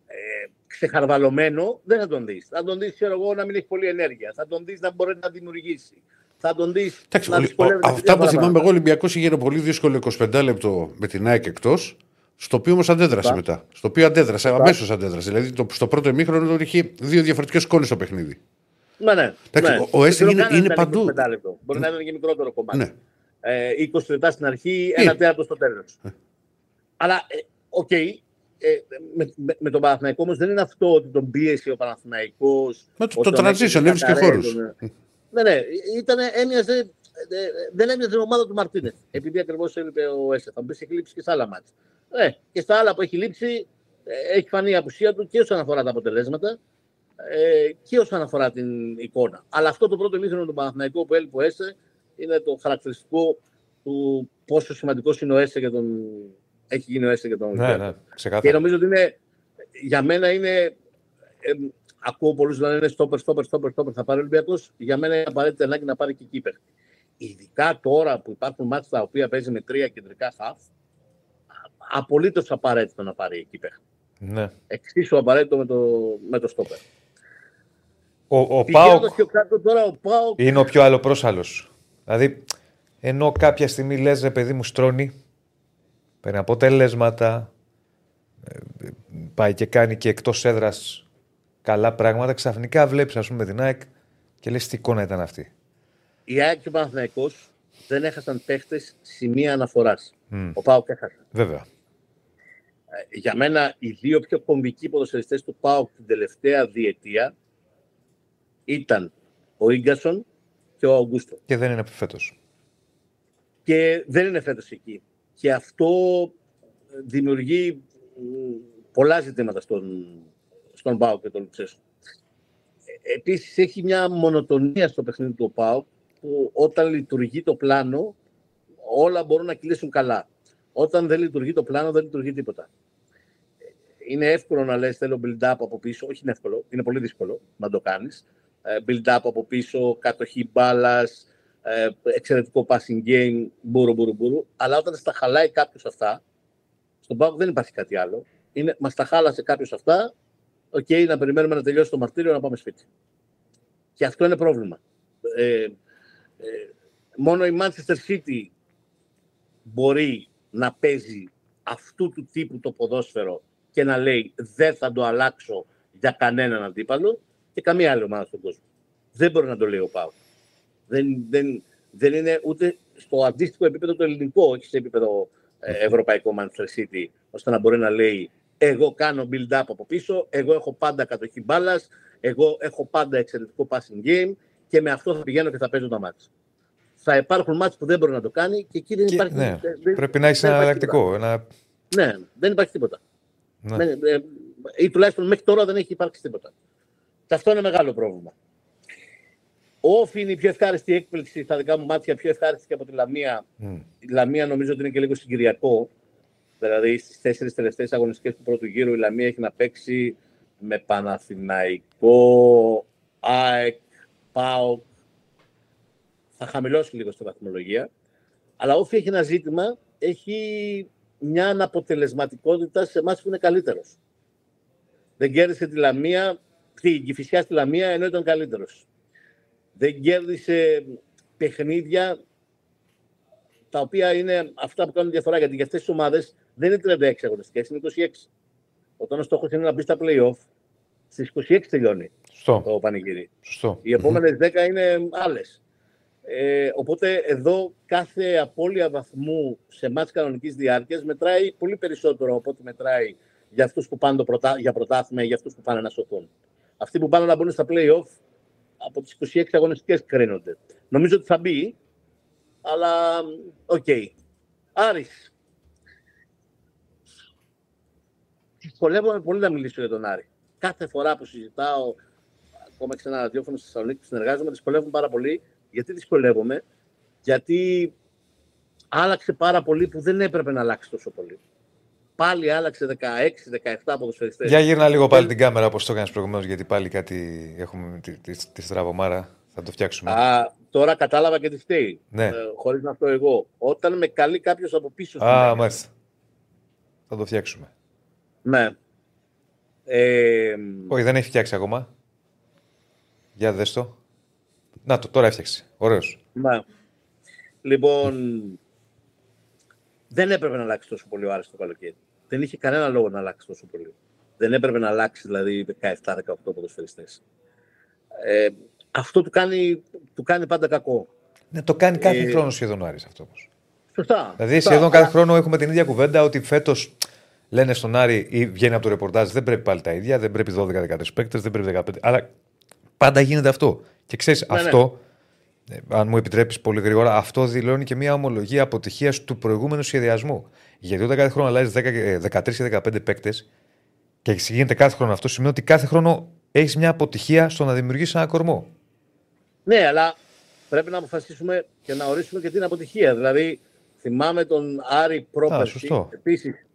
Ε, ξεχαρβαλωμένο δεν θα τον δεις. Θα τον δεις, ξέρω εγώ, να μην έχει πολλή ενέργεια. Θα τον δεις να μπορεί να δημιουργήσει. Θα τον δεις Εντάξει, να ο- ο- δυσκολεύεται σε αυτά που διάφορα θυμάμαι πράγματα. εγώ, ο Ολυμπιακός είχε ένα πολύ δύσκολο 25 λεπτό με την ΑΕΚ εκτός, στο οποίο όμως αντέδρασε Σωστά. μετά. Στο οποίο αντέδρασε, αμέσως αντέδρασε. Δηλαδή το, στο πρώτο ημίχρονο είχε δύο διαφορετικές εικόνες στο παιχνίδι. Ναι, ναι. Εντάξει, ναι. ο- ο Έσε Και είναι- δεν είναι ήταν παντού. 25 λεπτό. Μπορεί να ήταν και μικρότερο κομμάτι. Ναι. Ε, 20 λεπτά στην αρχή, Ε. ένα τέταρτο στο τέλος. Αλλά, ε, οκ, ε, με, με, με τον Παναθηναϊκό όμως δεν είναι αυτό ότι τον πίεσε ο Παναθηναϊκός. Με το, ότι το τον transition έκανε έβρισκε καταραίει, χώρους. τον- Ναι, ναι, ήταν, έμοιαζε, ε, δεν έμοιαζε την ομάδα του Μαρτίνεθ. Επειδή ακριβώς έλειπε ο Έσε. Θα μου πει έχει λείψει και στα άλλα μάτια. Ναι, και στα άλλα που έχει λείψει ε, έχει φανεί η απουσία του και όσον αφορά τα αποτελέσματα ε, και όσον αφορά την εικόνα. Αλλά αυτό το πρώτο μήχρονο του Παναθηναϊκού που έλειπε ο Έσε είναι το χαρακτηριστικό του πόσο σημαντικός είναι ο Έσε για τον. Έχει γίνει ο Έσε για τον Ναι, Ολυμπιακό. ναι, Και ξεκάθαρα. νομίζω ότι είναι, για μένα είναι. Ε, ακούω πολλούς να λένε στόπερ, στόπερ, στόπερ, στόπερ. Θα πάρει ο Ολυμπιακός. Για μένα είναι απαραίτητη ανάγκη να πάρει και κύπερ. Ειδικά τώρα που υπάρχουν μάτια τα οποία παίζει με τρία κεντρικά χαφ, απολύτως απαραίτητο να πάρει κύπερ. Ναι. Εξίσου απαραίτητο με το, με το στόπερ. Ο, ο Πάοκ Πηγαίνοντας πιο κάτω τώρα, ο Πάοκ είναι ο πιο αλλοπρόσαλος. Δηλαδή, ενώ κάποια στιγμή λες ρε παιδί μου στρώνει, παίρνει αποτελέσματα, ε, πάει και κάνει και εκτός έδρας καλά πράγματα, ξαφνικά βλέπεις ας πούμε την ΑΕΚ και λες τι εικόνα ήταν αυτή. η ΑΕΚ και ο Παναθηναϊκός δεν έχασαν παίχτες σημεία αναφοράς. Μμ, Ο Πάοκ έχασε. βέβαια. Ε, για μένα οι δύο πιο κομβικοί ποδοσφαιριστές του ΠΑΟΚ την τελευταία διετία ήταν ο Ίγκασον και ο Αουγκούστο. Και δεν είναι φέτος. Και δεν είναι φέτος εκεί. Και αυτό δημιουργεί μ, πολλά ζητήματα στον, στον ΠΑΟΚ και τον Λουτσέσκου. Ε, Επίσης έχει μια μονοτονία στο παιχνίδι του ΠΑΟΚ που όταν λειτουργεί το πλάνο όλα μπορούν να κυλήσουν καλά. Όταν δεν λειτουργεί το πλάνο δεν λειτουργεί τίποτα. Είναι εύκολο να λες θέλω build-up από πίσω. Όχι είναι εύκολο, είναι πολύ δύσκολο να το κάνεις. Ε, Build-up από πίσω, κατοχή μπάλας, ε, εξαιρετικό passing game, μπουρου, μπουρου, μπουρου. Αλλά όταν στα χαλάει κάποιος αυτά, στον ΠΑΟΚ δεν υπάρχει κάτι άλλο. Είναι, μας τα χάλασε κάποιος αυτά, οκ, να περιμένουμε να τελειώσει το μαρτύριο να πάμε σπίτι. Και αυτό είναι πρόβλημα. Ε, ε, μόνο η Manchester City μπορεί να παίζει αυτού του τύπου το ποδόσφαιρο και να λέει δεν θα το αλλάξω για κανέναν αντίπαλο και καμία άλλη ομάδα στον κόσμο. Δεν μπορεί να το λέει ο Πάου. Δεν, δεν, δεν είναι ούτε στο αντίστοιχο επίπεδο το ελληνικό, όχι σε επίπεδο ε, ευρωπαϊκό Manchester City, ώστε να μπορεί να λέει εγώ κάνω build-up από πίσω, εγώ έχω πάντα κατοχή μπάλας, εγώ έχω πάντα εξαιρετικό passing game και με αυτό θα πηγαίνω και θα παίζω τα μάτια. Θα υπάρχουν μάτια που δεν μπορεί να το κάνει και εκεί δεν Και- υπάρχει. ναι, δεν- δεν- Πρέπει να έχει δεν ένα υπάρχει εναλλακτικό. Ένα... τίποτα. Ναι, δεν υπάρχει τίποτα. Ναι. Δεν- ε, ή τουλάχιστον μέχρι τώρα δεν έχει υπάρξει τίποτα. Και αυτό είναι μεγάλο πρόβλημα. Ο Όφη είναι η πιο ευχάριστη έκπληξη στα δικά μου μάτια, πιο ευχάριστη και από τη Λαμία. Μμ. Η Λαμία νομίζω ότι είναι και λίγο συγκυριακό. Δηλαδή στις τέσσερις τελευταίες αγωνιστικές του πρώτου γύρου η Λαμία έχει να παίξει με Παναθηναϊκό, ΑΕΚ, ΠΑΟΚ. Θα χαμηλώσει λίγο στη βαθμολογία. Αλλά ο Όφη έχει ένα ζήτημα, έχει μια αναποτελεσματικότητα σε εμάς που είναι καλύτερος. Δεν κέρδισε τη Λαμία, την Κηφισιά στη Λαμία ενώ ήταν καλύτερος. Δεν κέρδισε παιχνίδια τα οποία είναι αυτά που κάνουν διαφορά. Γιατί για αυτές τις ομάδες δεν είναι 36 αγωνιστικές, είναι 26. Όταν ο στόχος είναι να μπει στα playoff, στις 26 τελειώνει Σωστό. το πανηγύρι. Σωστό. Οι επόμενες 10 είναι άλλες. Ε, οπότε εδώ κάθε απώλεια βαθμού σε ματς κανονικής διάρκειας μετράει πολύ περισσότερο από ό,τι μετράει για αυτούς που πάνε το πρωτά, για πρωτάθλημα ή για αυτούς που πάνε να σωθούν. Αυτοί που πάνε να μπουν στα play-off από τις 26 αγωνιστικές κρίνονται. Νομίζω ότι θα μπει, αλλά οκ. Άρης. Δυσκολεύομαι πολύ να μιλήσω για τον Άρη. Κάθε φορά που συζητάω, ακόμα και σε ένα ραδιόφωνο στη Θεσσαλονίκη που συνεργάζομαι, δυσκολεύομαι πάρα πολύ. Γιατί δυσκολεύομαι, Γιατί άλλαξε πάρα πολύ που δεν έπρεπε να αλλάξει τόσο πολύ. Πάλι άλλαξε 16-17 ποδοσφαιριστές. Για γύρνα λίγο πάλι την κάμερα όπως το έκανες προηγουμένως, γιατί πάλι κάτι έχουμε τη, τη, τη στραβωμάρα. Θα το φτιάξουμε. Α, τώρα κατάλαβα και τι φταίει. Ναι. Ε, Χωρίς να φταίω εγώ. Όταν με καλεί κάποιος από πίσω. στην Α, έδρα. μάλιστα. Θα το φτιάξουμε. Ναι. Ε, Όχι, δεν έχει φτιάξει ακόμα. Για δες το. Να το, τώρα έφτιαξε. Ωραίος. ναι. Λοιπόν, δεν έπρεπε να αλλάξει τόσο πολύ ο Άρης το καλοκαίρι. Δεν είχε κανένα λόγο να αλλάξει τόσο πολύ. Δεν έπρεπε να αλλάξει δηλαδή 17-18 ποδοσφαιριστές. Ε, αυτό του κάνει, του κάνει πάντα κακό. Ναι, το κάνει κάθε Ε, χρόνο σχεδόν ο Άρης αυτό όμως. Σωστά. Δηλαδή, Σωστά. σχεδόν κάθε Αλλά- χρόνο έχουμε την ίδια κουβέντα ότι φέτος λένε στον Άρη ή βγαίνει από το ρεπορτάζ δεν πρέπει πάλι τα ίδια, δεν πρέπει 12-13 παίκτες, δεν πρέπει 15. Αλλά πάντα γίνεται αυτό. Και ξέρεις, Ναι, ναι. αυτό, ε, αν μου επιτρέπεις πολύ γρήγορα, αυτό δηλώνει και μια ομολογία αποτυχίας του προηγούμενου σχεδιασμού. Γιατί όταν κάθε χρόνο αλλάζει 13 ή 15 παίκτες και γίνεται κάθε χρόνο αυτό, σημαίνει ότι κάθε χρόνο έχεις μια αποτυχία στο να δημιουργήσεις ένα κορμό. Ναι, αλλά πρέπει να αποφασίσουμε και να ορίσουμε και την αποτυχία. Δηλαδή, θυμάμαι τον Άρη Πρόπερση, σωστό. επίσης,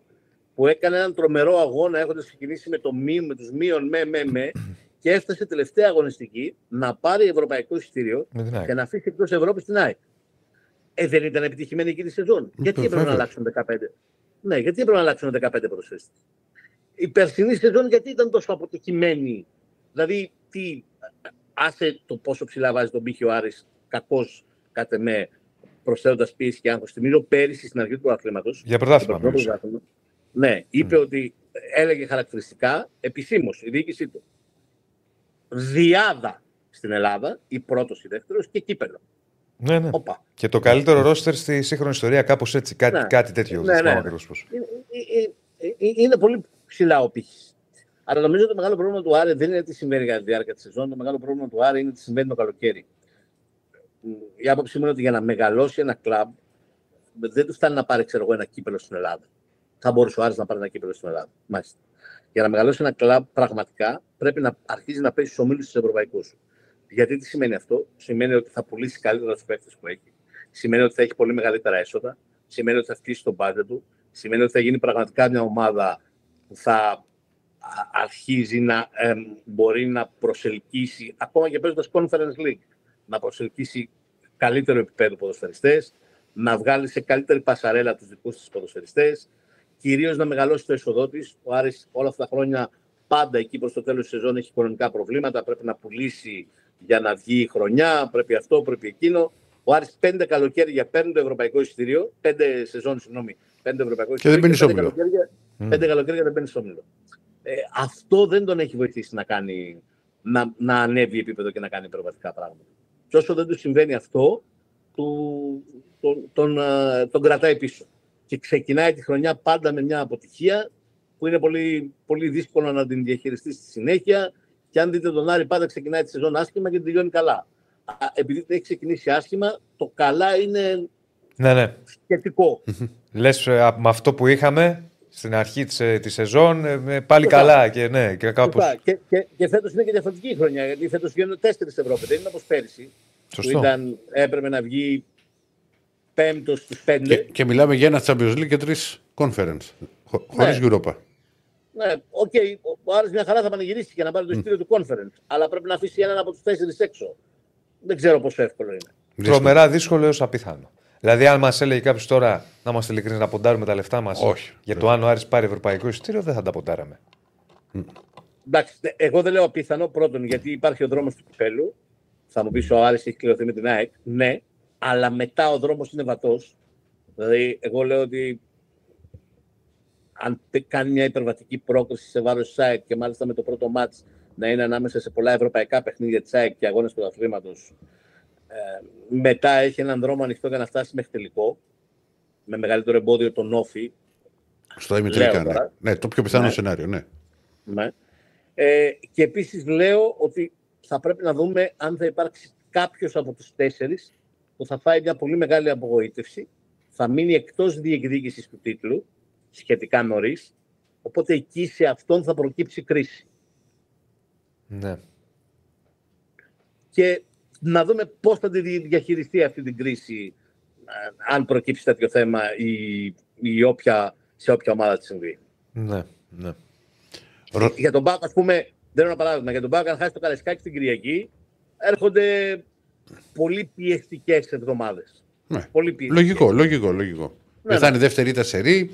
που έκανε έναν τρομερό αγώνα έχοντας ξεκινήσει με, το μη, με τους μείον με, με, με και έφτασε τελευταία αγωνιστική να πάρει ευρωπαϊκό εισιτήριο Με την ΑΕΚ. και να αφήσει εκτός Ευρώπης την ΑΕΚ. Ε, δεν ήταν επιτυχημένη εκείνη η σεζόν. γιατί έπρεπε να βέβαια. αλλάξουν 15. Ναι, γιατί έπρεπε να αλλάξουν 15 προσθέσεις. Η περσινή σεζόν γιατί ήταν τόσο αποτυχημένη; Δηλαδή, τι, άσε το πόσο ψηλά βάζει τον πύχη ο Άρης, κακός κάτε με, προσθέτοντας πίεση και άγχος. Θυμίζω πέρυσι στην αρχή του αθλήματος. Για πρωτάθλημα, το μιλούσες. πρωτάθλημα, Ναι, είπε ότι έλεγε χαρακτηριστικά, επισήμως η διοίκησή του. Διάδα στην Ελλάδα, η πρώτος ή δεύτερος και κύπελο. Ναι, ναι. Όπα. Και το καλύτερο ρόστερ στη σύγχρονη ιστορία, κάπως έτσι. Κάτι, Ναι. κάτι τέτοιο. Ναι, δεν θυμάμαι ναι. ακριβώς πώς. Είναι, ε, ε, ε, είναι πολύ ψηλά ο πύχης. Αλλά νομίζω ότι το μεγάλο πρόβλημα του Άρη δεν είναι τι συμβαίνει κατά τη διάρκεια της σεζόν. Το μεγάλο πρόβλημα του Άρη είναι τι συμβαίνει το καλοκαίρι. Μ, Η άποψή μου είναι ότι για να μεγαλώσει ένα κλαμπ δεν του φτάνει να πάρει ξέρω εγώ, ένα κύπελο στην Ελλάδα. Θα μπορούσε ο Άρης να πάρει ένα κύπελο στην Ελλάδα. Μάλιστα. Για να μεγαλώσει ένα κλαμπ πραγματικά πρέπει να αρχίζει να παίζει στους ομίλους του Ευρωπαϊκούς. Γιατί τι σημαίνει αυτό, Σημαίνει ότι θα πουλήσει καλύτερα τους παίκτες που έχει. Σημαίνει ότι θα έχει πολύ μεγαλύτερα έσοδα. Σημαίνει ότι θα φτύσει τον μπάτζετ του. Σημαίνει ότι θα γίνει πραγματικά μια ομάδα που θα α- αρχίζει να εμ, μπορεί να προσελκύσει, ακόμα και παίζοντας Conference League, να προσελκύσει καλύτερο επίπεδο ποδοσφαιριστές, να βγάλει σε καλύτερη πασαρέλα τους δικούς της ποδοσφαιριστές, κυρίως να μεγαλώσει το έσοδό της. Ο Άρης όλα αυτά τα χρόνια πάντα εκεί προς το τέλος της σεζόν έχει οικονομικά προβλήματα, πρέπει να πουλήσει για να βγει η χρονιά, πρέπει αυτό, πρέπει εκείνο. Ο Άρης πέντε καλοκαίρια παίρνει το ευρωπαϊκό εισιτήριο, πέντε σεζόν, συγγνώμη, πέντε ευρωπαϊκό Και δεν εισιτήριο. μπαίνει στο πέντε καλοκαίρια- Πέντε καλοκαίρια δεν μπαίνει στο όμιλο. Ε, αυτό δεν τον έχει βοηθήσει να, κάνει, να, να ανέβει επίπεδο και να κάνει υπερβατικά πράγματα. Και όσο δεν του συμβαίνει αυτό, του, τον, τον, ε, τον κρατάει πίσω. Και ξεκινάει τη χρονιά πάντα με μια αποτυχία που είναι πολύ, πολύ δύσκολο να την διαχειριστείς στη συνέχεια. Και αν δείτε τον Άρη, πάντα ξεκινάει τη σεζόν άσχημα και την τελειώνει καλά. Α, Επειδή έχει ξεκινήσει άσχημα, το καλά είναι Ναι, ναι. σχετικό. Λες με αυτό που είχαμε στην αρχή της της σεζόν, ε, με πάλι Σωστά. καλά και ναι, και κάπως... Σωστά. Και, και, και φέτος είναι και διαφορετική η χρονιά. Γιατί φέτος βγαίνουν τέσσερις Ευρώπη. Δεν είναι όπως πέρυσι. Σωστό. Που ήταν, έπρεπε να βγει πέμπτος στους Και, πέντε. και μιλάμε για ένα Champions League και τρεις conference. Χω, Χωρίς Ναι. Europa. Ναι, οκ, ο, ο Άρης μια χαρά θα πανηγυρίσει και να πάρει το εισιτήριο του Conference. Αλλά πρέπει να αφήσει έναν από τους τέσσερις έξω. Δεν ξέρω πόσο εύκολο είναι. Τρομερά δύσκολο έως απίθανο. Δηλαδή, αν μας έλεγε κάποιος τώρα να είμαστε ειλικρινείς να ποντάρουμε τα λεφτά μας Όχι. για το αν ο Άρης πάρει ευρωπαϊκό εισιτήριο, δεν θα τα ποντάραμε. Εντάξει, τε- εγώ δεν λέω απίθανο πρώτον γιατί υπάρχει ο δρόμος του κυπέλλου. Θα μου πεις ο Άρης έχει κληρωθεί με την ΑΕΚ. Ναι, αλλά μετά ο δρόμος είναι βατός. Δηλαδή, εγώ λέω ότι αν τε- κάνει μια υπερβατική πρόκληση σε βάρος της ΑΕΚ και μάλιστα με το πρώτο μάτς να είναι ανάμεσα σε πολλά ευρωπαϊκά παιχνίδια της ΑΕΚ και αγώνες του αθλήματος. Ε, μετά έχει έναν δρόμο ανοιχτό για να φτάσει μέχρι τελικό. Με μεγαλύτερο εμπόδιο τον Όφη, Στο Δημητρικά. Λέω Ναι. τώρα. ναι, το πιο πιθανό Ναι. σενάριο. Ναι. Ναι. Ε, και επίσης λέω ότι θα πρέπει να δούμε αν θα υπάρξει κάποιος από τους τέσσερις που θα φάει μια πολύ μεγάλη απογοήτευση, θα μείνει εκτός διεκδίκησης του τίτλου, σχετικά νωρίς. οπότε εκεί σε αυτόν θα προκύψει κρίση. Ναι. Και να δούμε πώς θα τη δι- διαχειριστεί αυτή την κρίση, ε, αν προκύψει τέτοιο θέμα ή, ή όποια, σε όποια ομάδα της συμβεί. Ναι. ναι. Ρο- Για τον Μπάουκ, ας πούμε, δεν είναι ένα παράδειγμα. Για τον Μπάουκ, αν χάσει το Καρεσκάκι την Κυριακή, έρχονται πολύ πιεστικές εβδομάδες. Ναι. Πολύ πιεστικές. Λογικό, λογικό, λογικό. Ναι, θα ναι. είναι δεύτερη ήττα σερή.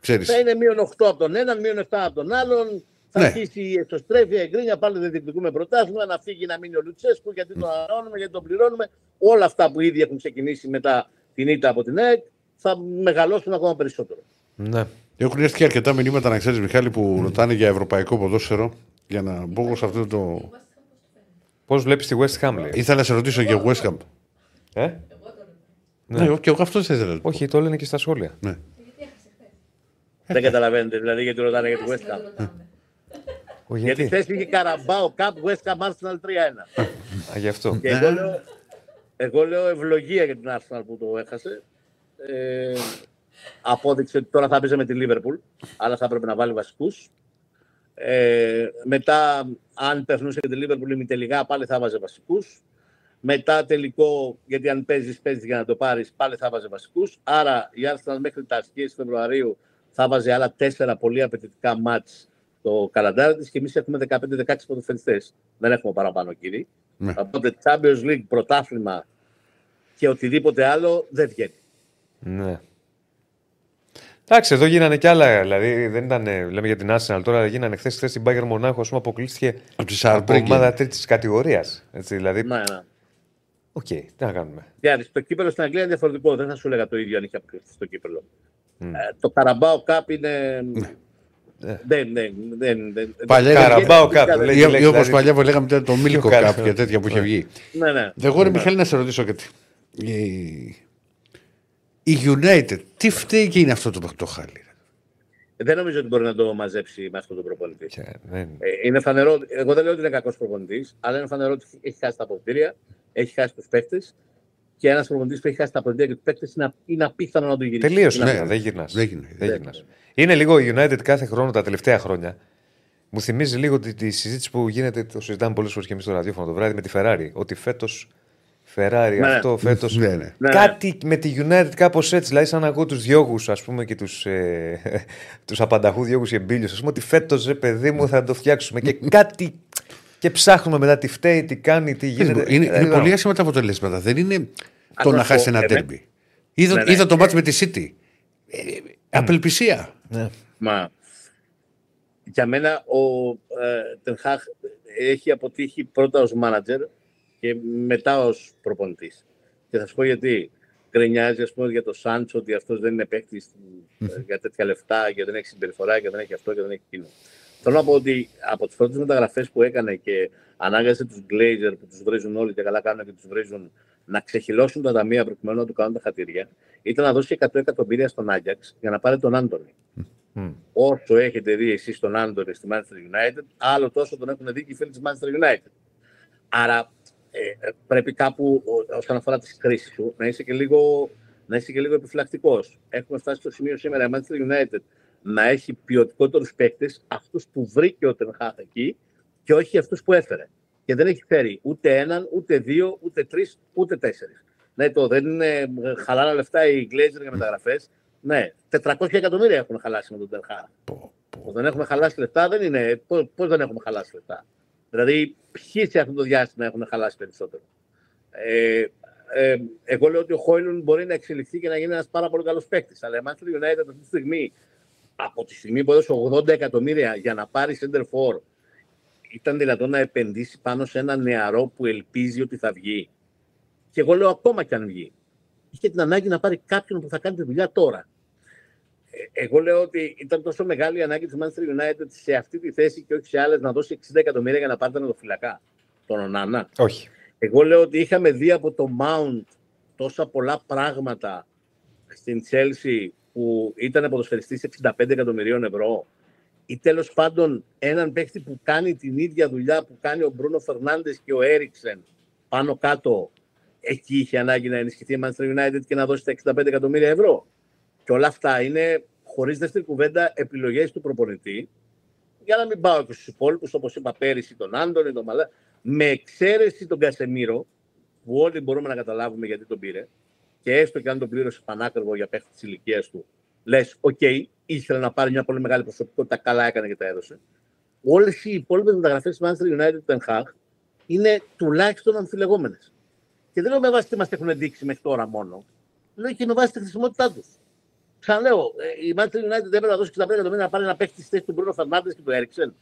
Ξέρεις. Θα είναι μείον 8 από τον έναν, μείον 7 από τον άλλον. Θα Ναι. αρχίσει η εξωστρέφεια, η γκρίνια, πάλι δεν διεκδικούμε πρωτάθλημα, να φύγει να μείνει ο Λουτσέσκου, γιατί τον ανανεώνουμε, γιατί τον πληρώνουμε. Όλα αυτά που ήδη έχουν ξεκινήσει μετά την ήττα από την ΑΕΚ θα μεγαλώσουν ακόμα περισσότερο. ναι. Έχουν έρθει και αρκετά μηνύματα να ξέρεις, Μιχάλη, που ρωτάνε για ευρωπαϊκό ποδόσφαιρο. Για να μπω εγώ σε αυτό το. Πώς βλέπεις τη West Ham, λέει; Ήθελα να σε ρωτήσω για West Ham. Ε; Ναι, Ναι, και εγώ αυτός δεν ήθελα. να πω. Όχι, το λένε και στα σχόλια. Ναι. Δεν καταλαβαίνετε δηλαδή γιατί ρωτάνε για τη West Ham. Ο, Γιατί γιατί; χθες είχε Καραμπάο Cup West Ham Arsenal 3-1. Α, γι' αυτό. Και εγώ λέω, εγώ λέω ευλογία για την Arsenal που το έχασε. Ε, απόδειξε ότι τώρα θα παίζει με τη Liverpool, αλλά θα έπρεπε να βάλει βασικούς. Ε, μετά, αν περνούσε και τη Liverpool ημιτελικά, πάλι θα βάζε βασικούς. Μετά τελικό, γιατί αν παίζεις, παίζεις για να το πάρεις, πάλι θα βάζε βασικούς. Άρα η Arsenal μέχρι τα αρχές Φεβρουαρίου θα βάζει άλλα τέσσερα πολύ απαιτητικά μάτς το καλαντάρι της και εμείς έχουμε 15-16 ποδοσφαιριστέ. Δεν έχουμε παραπάνω, κύριε. Ναι. Οπότε Champions League, πρωτάθλημα και οτιδήποτε άλλο δεν βγαίνει. Ναι. Εντάξει, εδώ γίνανε κι άλλα. Δηλαδή, δεν ήταν, λέμε για την Arsenal τώρα, γίνανε χθες στην Bayern Μονάχο, ας πούμε, αποκλείστηκε Από τη από Σαρμπρίγκη. ομάδα τρίτης κατηγορίας. Δηλαδή, Ναι, ναι. οκ, τι να κάνουμε. Δηλαδή, το κύπελο στην Αγγλία είναι διαφορετικό. Δεν θα σου έλεγα το ίδιο αν είχε αποκλειστεί στο κύπελο. Ε, το Καραμπάο Cup είναι. Ναι. Δεν, δεν, δεν, δεν, Παλιά δεν- Καραμπάο δεν- Cup, δεν- λέει. Ή, ή όπως δηλαδή- παλιά που λέγαμε ήταν το Μίλκο καλό. Cup και τέτοια που είχε βγει. Ναι, ναι. Εγώ ρε Μιχάλη να σε ρωτήσω κάτι. Η, η United, τι φταίει και είναι αυτό το, το χάλι. ρε. Δεν νομίζω ότι μπορεί να το μαζέψει με αυτόν τον προπονητή. Και δεν- Ε, είναι φανερό, εγώ δεν λέω ότι είναι κακός προπονητής, αλλά είναι φανερό ότι έχει χάσει τα αποδητήρια, έχει χάσει τους παίκτες και ένας προπονητής που έχει χάσει τα αποδητήρια και τους παίκτες είναι, α- είναι απίθανο να το γυρίσεις. Τελείωσε. Είναι Ναι, απίθανο. δεν γυρνάς. Δεν γίνεται. Δεν Δεν γυρνάς. Είναι λίγο η United κάθε χρόνο τα τελευταία χρόνια. Μου θυμίζει λίγο τη, τη συζήτηση που γίνεται, το συζητάμε πολλές φορές και εμείς στο ραδιόφωνο το βράδυ με τη Ferrari. Ότι φέτος Ferrari, Ναι. αυτό φέτος. Ναι, ναι. Ναι, Κάτι με τη United κάπως έτσι. Δηλαδή, σαν να ακούω τους διώγους, ας πούμε, και τους ε, τους απανταχού διώγους και εμπίλιου. Α πούμε ότι φέτος, ρε παιδί μου, θα το φτιάξουμε. και κάτι. Και ψάχνουμε μετά τι φταίει, τι κάνει, τι γίνεται. Είναι, είναι, Ε, είναι δεν πολύ άσχημα τα αποτελέσματα. Δεν είναι το Ας να να χάσει πω, ένα εμέ- τέρμπι. Είδα, Ναι, ναι. είδα το μάτς με τη City. Ε, απελπισία. Ναι. Μα για μένα ο ε, Τενχάχ έχει αποτύχει πρώτα ως μάνατζερ και μετά ως προπονητής. Και θα σου πω γιατί. Γκρινιάζει ας πούμε, για το Σάντσο ότι αυτός δεν είναι παίκτης για τέτοια λεφτά και δεν έχει συμπεριφορά και δεν έχει αυτό και δεν έχει εκείνο. Θέλω να πω ότι από τις πρώτες μεταγραφές που έκανε και ανάγκασε τους Glazer που τους βρίζουν όλοι και καλά κάνουν και τους βρίζουν να ξεχυλώσουν τα ταμεία προκειμένου να του κάνουν τα χατήρια, ήταν να δώσει 100 εκατομμύρια στον Άγιαξ για να πάρει τον Άντωνη. Μμ. Όσο έχετε δει εσείς τον Άντωνη στη Manchester United, άλλο τόσο τον έχουν δει και οι φίλοι της Manchester United. Άρα ε, ε, πρέπει κάπου, ο- όσον αφορά τις χρήσει σου, να είσαι και λίγο, να είσαι και λίγο επιφυλακτικός. Έχουμε φτάσει στο σημείο σήμερα η Manchester United να έχει ποιοτικότερους παίκτες, αυτούς που βρήκε ο Τενχάχ εκεί και όχι αυτούς που έφερε. Και δεν έχει φέρει ούτε έναν, ούτε δύο, ούτε τρεις, ούτε τέσσερις. Ναι, το δεν είναι ε, χαλάρα λεφτά οι Glazer για μεταγραφές. Ναι, 400 εκατομμύρια έχουν χαλάσει με τον Τενχάχ. Πω, πω. Που δεν έχουμε χαλάσει λεφτά δεν είναι. Πώς δεν έχουμε χαλάσει λεφτά. Δηλαδή, ποιοι σε αυτό το διάστημα έχουν χαλάσει περισσότερο; Ε, ε, εγώ λέω ότι ο Χόιλουν μπορεί να εξελιχθεί και να γίνει ένας πάρα πολύ καλός παίκτης. Αλλά η Manchester United αυτή τη στιγμή, από τη στιγμή που έδωσε 80 εκατομμύρια για να πάρει center for, ήταν δυνατόν να επενδύσει πάνω σε ένα νεαρό που ελπίζει ότι θα βγει. Και εγώ λέω ακόμα κι αν βγει. Είχε την ανάγκη να πάρει κάποιον που θα κάνει τη δουλειά τώρα. Ε, Εγώ λέω ότι ήταν τόσο μεγάλη η ανάγκη της Manchester United σε αυτή τη θέση και όχι σε άλλες να δώσει 60 εκατομμύρια για να πάρει τον φυλακά. Τον Ονάνα. Όχι. Εγώ λέω ότι είχαμε δει από το Mount τόσα πολλά πράγματα στην Chelsea που ήταν ποδοσφαιριστής 65 εκατομμυρίων ευρώ ή τέλος πάντων έναν παίχτη που κάνει την ίδια δουλειά που κάνει ο Μπρούνο Φερνάνδε και ο Έριξεν πάνω κάτω. Εκεί είχε ανάγκη να ενισχυθεί η Manchester United και να δώσει τα 65 εκατομμύρια ευρώ. Και όλα αυτά είναι χωρίς δεύτερη κουβέντα επιλογές του προπονητή. Για να μην πάω και στους υπόλοιπους, όπως είπα πέρυσι, τον Άντωνη, τον Μαλά, με εξαίρεση τον Κασεμίρο, που όλοι μπορούμε να καταλάβουμε γιατί τον πήρε, και έστω και αν τον πλήρωσε πανάκριβο για παίχτη της ηλικίας του, λες: Οκ, ήθελε να πάρει μια πολύ μεγάλη προσωπικότητα, καλά έκανε και τα έδωσε. Όλες οι υπόλοιπες μεταγραφές της Manchester United του Ten Hag είναι τουλάχιστον αμφιλεγόμενες. Και δεν λέω με βάση τι μας έχουν δείξει μέχρι τώρα μόνο. Λέω και με βάση τη χρησιμότητά τους. Ξαναλέω, ε, η Manchester United δεν έπρεπε να δώσει 65 εκατομμύρια να πάρει ένα παίχτη στη θέση του Μπρούνο Φερνάντες και του Έρικσεν.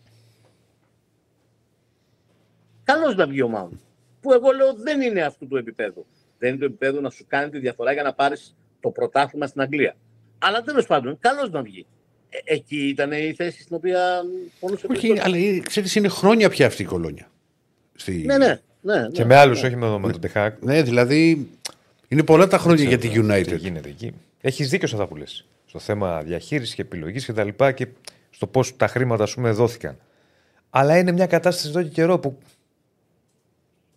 Καλώς να βγει ο Μάουντ. Που εγώ λέω δεν είναι αυτού του επίπεδου. Δεν είναι το επίπεδο να σου κάνει τη διαφορά για να πάρεις το πρωτάθλημα στην Αγγλία. Αλλά τέλος πάντων, καλώς να βγει. Ε, εκεί ήταν η θέση στην οποία πονούσε Όχι, περισσότερο. αλλά ξέρεις, είναι χρόνια πια αυτή η κολόνια. Στη... Ναι, ναι. ναι, ναι Και με άλλους, όχι με τον Τεχάκ. Ναι, δηλαδή Είναι πολλά τα χρόνια για Δεν τη ξέρω Τι United. γίνεται εκεί. Έχεις δίκιο σε αυτά που λες. Στο θέμα διαχείρισης και επιλογής και τα λοιπά και στο πώς τα χρήματα ας πούμε, δόθηκαν. Αλλά είναι μια κατάσταση εδώ και καιρό που.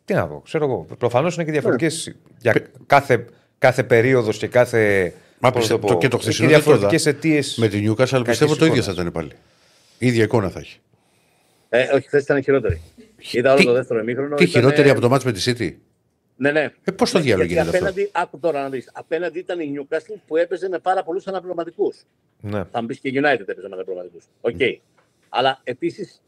Τι να πω, ξέρω εγώ. Προφανώς είναι και διαφορετικές. Για κάθε, κάθε περίοδος και κάθε. Μα πώς πιστεύω, το πω, το, και το έχει χθεσινό δεν το είδα. διαφορετικές αιτίες. Με την Newcastle πιστεύω το ίδιο θα εικόνας. ήταν πάλι. Η ίδια εικόνα θα έχει. Ε, όχι, χθες ήταν χειρότερη. Είδα όλο Τι- το δεύτερο ημίχρονο. Τι ήταν- χειρότερη από το μάτς με τη City; Ναι, ναι. Ε, πώς το Ναι, διάλογο γιατί γίνεται αυτό; απέναντι, Άκου τώρα να δεις. Απέναντι ήταν η Newcastle που έπαιζε με πάρα πολλούς αναπληρωματικούς. Ναι. Θα μου πει και η United έπαιζε με αναπληρωματικούς. Οκ. Αλλά επίσης,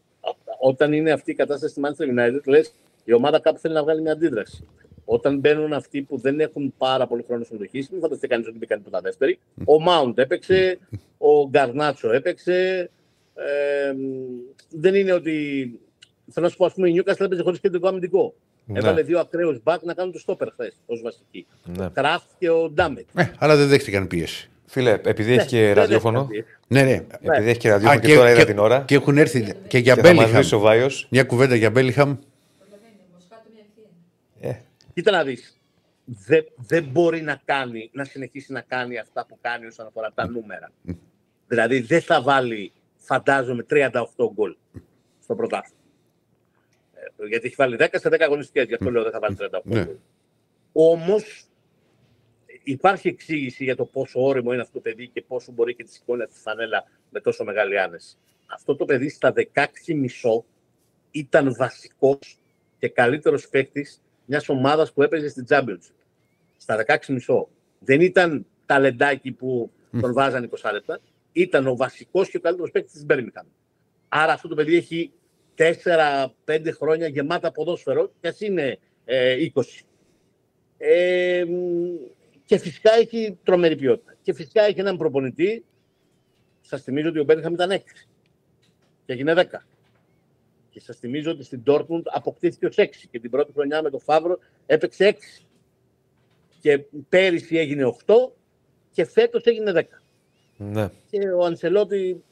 όταν είναι αυτή η κατάσταση στη Manchester United, λες η ομάδα κάπου θέλει να βγάλει μια αντίδραση. Όταν μπαίνουν αυτοί που δεν έχουν πάρα πολύ χρόνο συμμετοχής, μην φανταστεί κανείς ότι μπήκαν τίποτα δεύτεροι. Ο Μάουντ έπαιξε, ο Γκαρνάτσο έπαιξε. Ε, δεν είναι ότι. Θέλω να σου πω, ας πούμε, η Newcastle έπαιζε χωρίς κεντρικό αμυντικό. Ναι. Έβαλε δύο ακραίους μπακ να κάνουν το στόπερ χθες ως βασική. Ναι. Κραφτ και ο Ντάμετ. Ε, αλλά δεν δέχτηκαν πίεση. Φίλε, επειδή έχει και ραδιόφωνο. Ναι, ναι. Επειδή έχει και ραδιόφωνο Α, και, τώρα είδα την ώρα. και έχουν έρθει και για και θα μας Μπέλιχαμ. βρει ο Βάιος. Μια κουβέντα για Μπέλιχαμ. Μοσχάτο μια ευθεία. Ε, Κοίτα να δεις. Δεν, δεν μπορεί να κάνει, να συνεχίσει να κάνει αυτά που κάνει όσον αφορά τα νούμερα. δηλαδή δεν θα βάλει, φαντάζομαι, 38 γκολ στο πρωτάθλημα. Ε, γιατί έχει βάλει 10 σε 10 αγωνιστικές, γι' αυτό λέω δεν θα βάλει 38 Ναι. γκολ. Όμως υπάρχει εξήγηση για το πόσο όριμο είναι αυτό το παιδί και πόσο μπορεί και τη σηκώνει αυτή της φανέλα με τόσο μεγάλη άνεση. Αυτό το παιδί στα 16,5 ήταν βασικός και καλύτερος παίκτης μιας ομάδας που έπαιζε στην Championship. Στα 16,5. Δεν ήταν ταλεντάκι που τον βάζαν 20 λεπτά. Ήταν ο βασικός και ο καλύτερος παίκτης της Birmingham. Άρα αυτό το παιδί έχει 4-5 χρόνια γεμάτα ποδόσφαιρο και ας είναι ε, 20. Ε, μ, και φυσικά έχει τρομερή ποιότητα. Και φυσικά έχει έναν προπονητή. Σας θυμίζω ότι ο Μπέρνχαμ ήταν 6 και έγινε 10. Και σας θυμίζω ότι στην Dortmund αποκτήθηκε ως 6 και την πρώτη χρονιά με τον Φαύρο έπαιξε 6. Και πέρυσι έγινε 8 και φέτος έγινε 10. ναι. Και ο Ανσελότη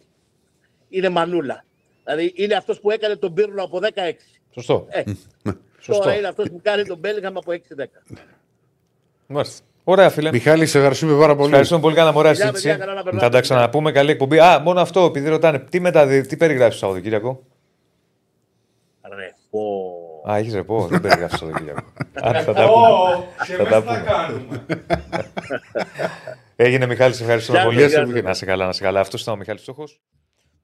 είναι μανούλα. Δηλαδή είναι αυτός που έκανε τον Πύρλο από 16. Σωστό. Ε, Σωστό. τώρα είναι αυτός που κάνει τον Μπέλγαμ από 6-10. Μάλιστα. Ωραία, φίλε. Μιχάλη, σε ευχαριστούμε πάρα πολύ. Ευχαριστούμε πολύ. Κάναμε ωραία Φιλιά, συζήτηση. παιδιά, καλά να περνάτε. Θα τα ξαναπούμε. Καλή εκπομπή. Α, μόνο αυτό, επειδή ρωτάνε, τι, μεταδι... τι περιγράφεις το Σαββατοκύριακο; Ρεφό. Α, έχεις ρεπό. Δεν περιγράφεις το Σαββατοκύριακο. Άντε, θα τα Ω, πούμε. και Θα εμείς τα τι θα πούμε. κάνουμε. Έγινε Μιχάλη, σε ευχαριστούμε Γεια πολύ. σας, γεια σας. Να σε καλά, να σε καλά. Αυτός ήταν ο Μιχάλης Στόχος.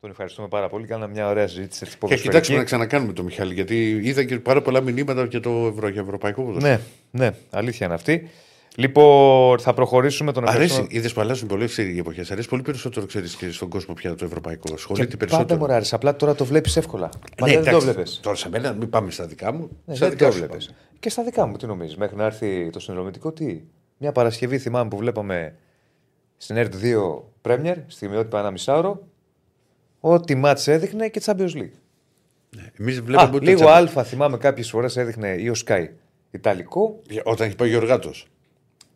Τον ευχαριστούμε πάρα πολύ. Κάναμε μια ωραία συζήτηση. έτσι, Και ποδοσφαιρική. κοιτάξουμε να ξανακάνουμε το Μιχάλη, γιατί είδα και πάρα πολλά μηνύματα και το ευρω... για ευρωπαϊκό ποδοσφαίρο. Ναι, ναι, αλήθεια είναι αυτή. Λοιπόν, θα προχωρήσουμε τον Αρέσει, ευχαριστούμε. είδες που αλλάζουν πολλέ οι εποχές. Αρέσει πολύ περισσότερο, ξέρεις και στον κόσμο πια το ευρωπαϊκό. Ασχολείται Και περισσότερο. Πάντα μου άρεσε. Απλά τώρα το βλέπεις εύκολα. Μα Ναι, δεν το εντάξει, βλέπεις. Τώρα σε μένα, μην πάμε στα δικά μου. Ναι, στα δεν δικά το σου βλέπεις. πάμε. Και στα δικά μου, τι νομίζεις. Μέχρι να έρθει το συνδρομητικό, τι; Μια Παρασκευή θυμάμαι που βλέπαμε στην ΕΡΤ 2 Premier, στιγμιότυπα ένα μισάωρο. Ό,τι μάτς έδειχνε και Champions League. Εμείς Α, βλέπαμε ούτε λίγο τσάμπα. αλφα θυμάμαι κάποιες φορές έδειχνε ή ο Sky Ιταλικό. Όταν έχει πάει ο Γιωργάτος.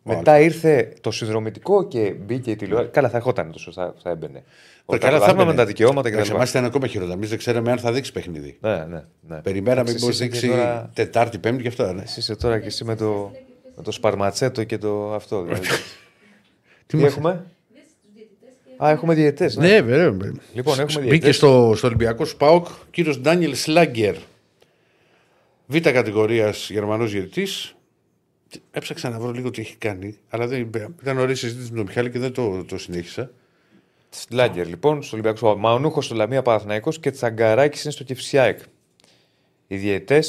Μετά ήρθε το συνδρομητικό και μπήκε η τηλεόραση. Καλά, θα ερχόταν τόσο, θα, θα έμπαινε. Όταν Καλά, θα λάβαμε έμπαινε. τα δικαιώματα και τα Σε λοιπά. εμάς ήταν ακόμα χειρότερα. Εμείς δεν ξέραμε αν θα δείξει παιχνίδι. Ναι, ναι, ναι. Περιμέναμε Εντάξει, μήπως εσύ είσαι δείξει τώρα- Τετάρτη, Πέμπτη και αυτά. Ναι. Εσύ είσαι τώρα και εσύ με το, με το σπαρματσέτο και το αυτό. Δηλαδή. Τι μας- Δες έχουμε; Τους διαιτητές και Α, έχουμε διαιτές. Ναι. Ναι, βέβαια. Λοιπόν, έχουμε Μπήκε διαιτητές. στο, στο Ολυμπιακός Σπάουκ κύριος Ντάνιελ Σλάγκερ. Β κατηγορίας Γερμανός διαιτητής. Έψαξα να βρω λίγο τι έχει κάνει, αλλά δεν, ήταν ωραία συζήτηση με τον Μιχάλη και δεν το, το συνέχισα. Σλάγκερ λοιπόν, στο Ολυμπιακός. Μαουνούχο στο Λαμία Παναθυναϊκό και Τσαγκαράκης είναι στο Κυφσιάεκ. Οι διαιτέ.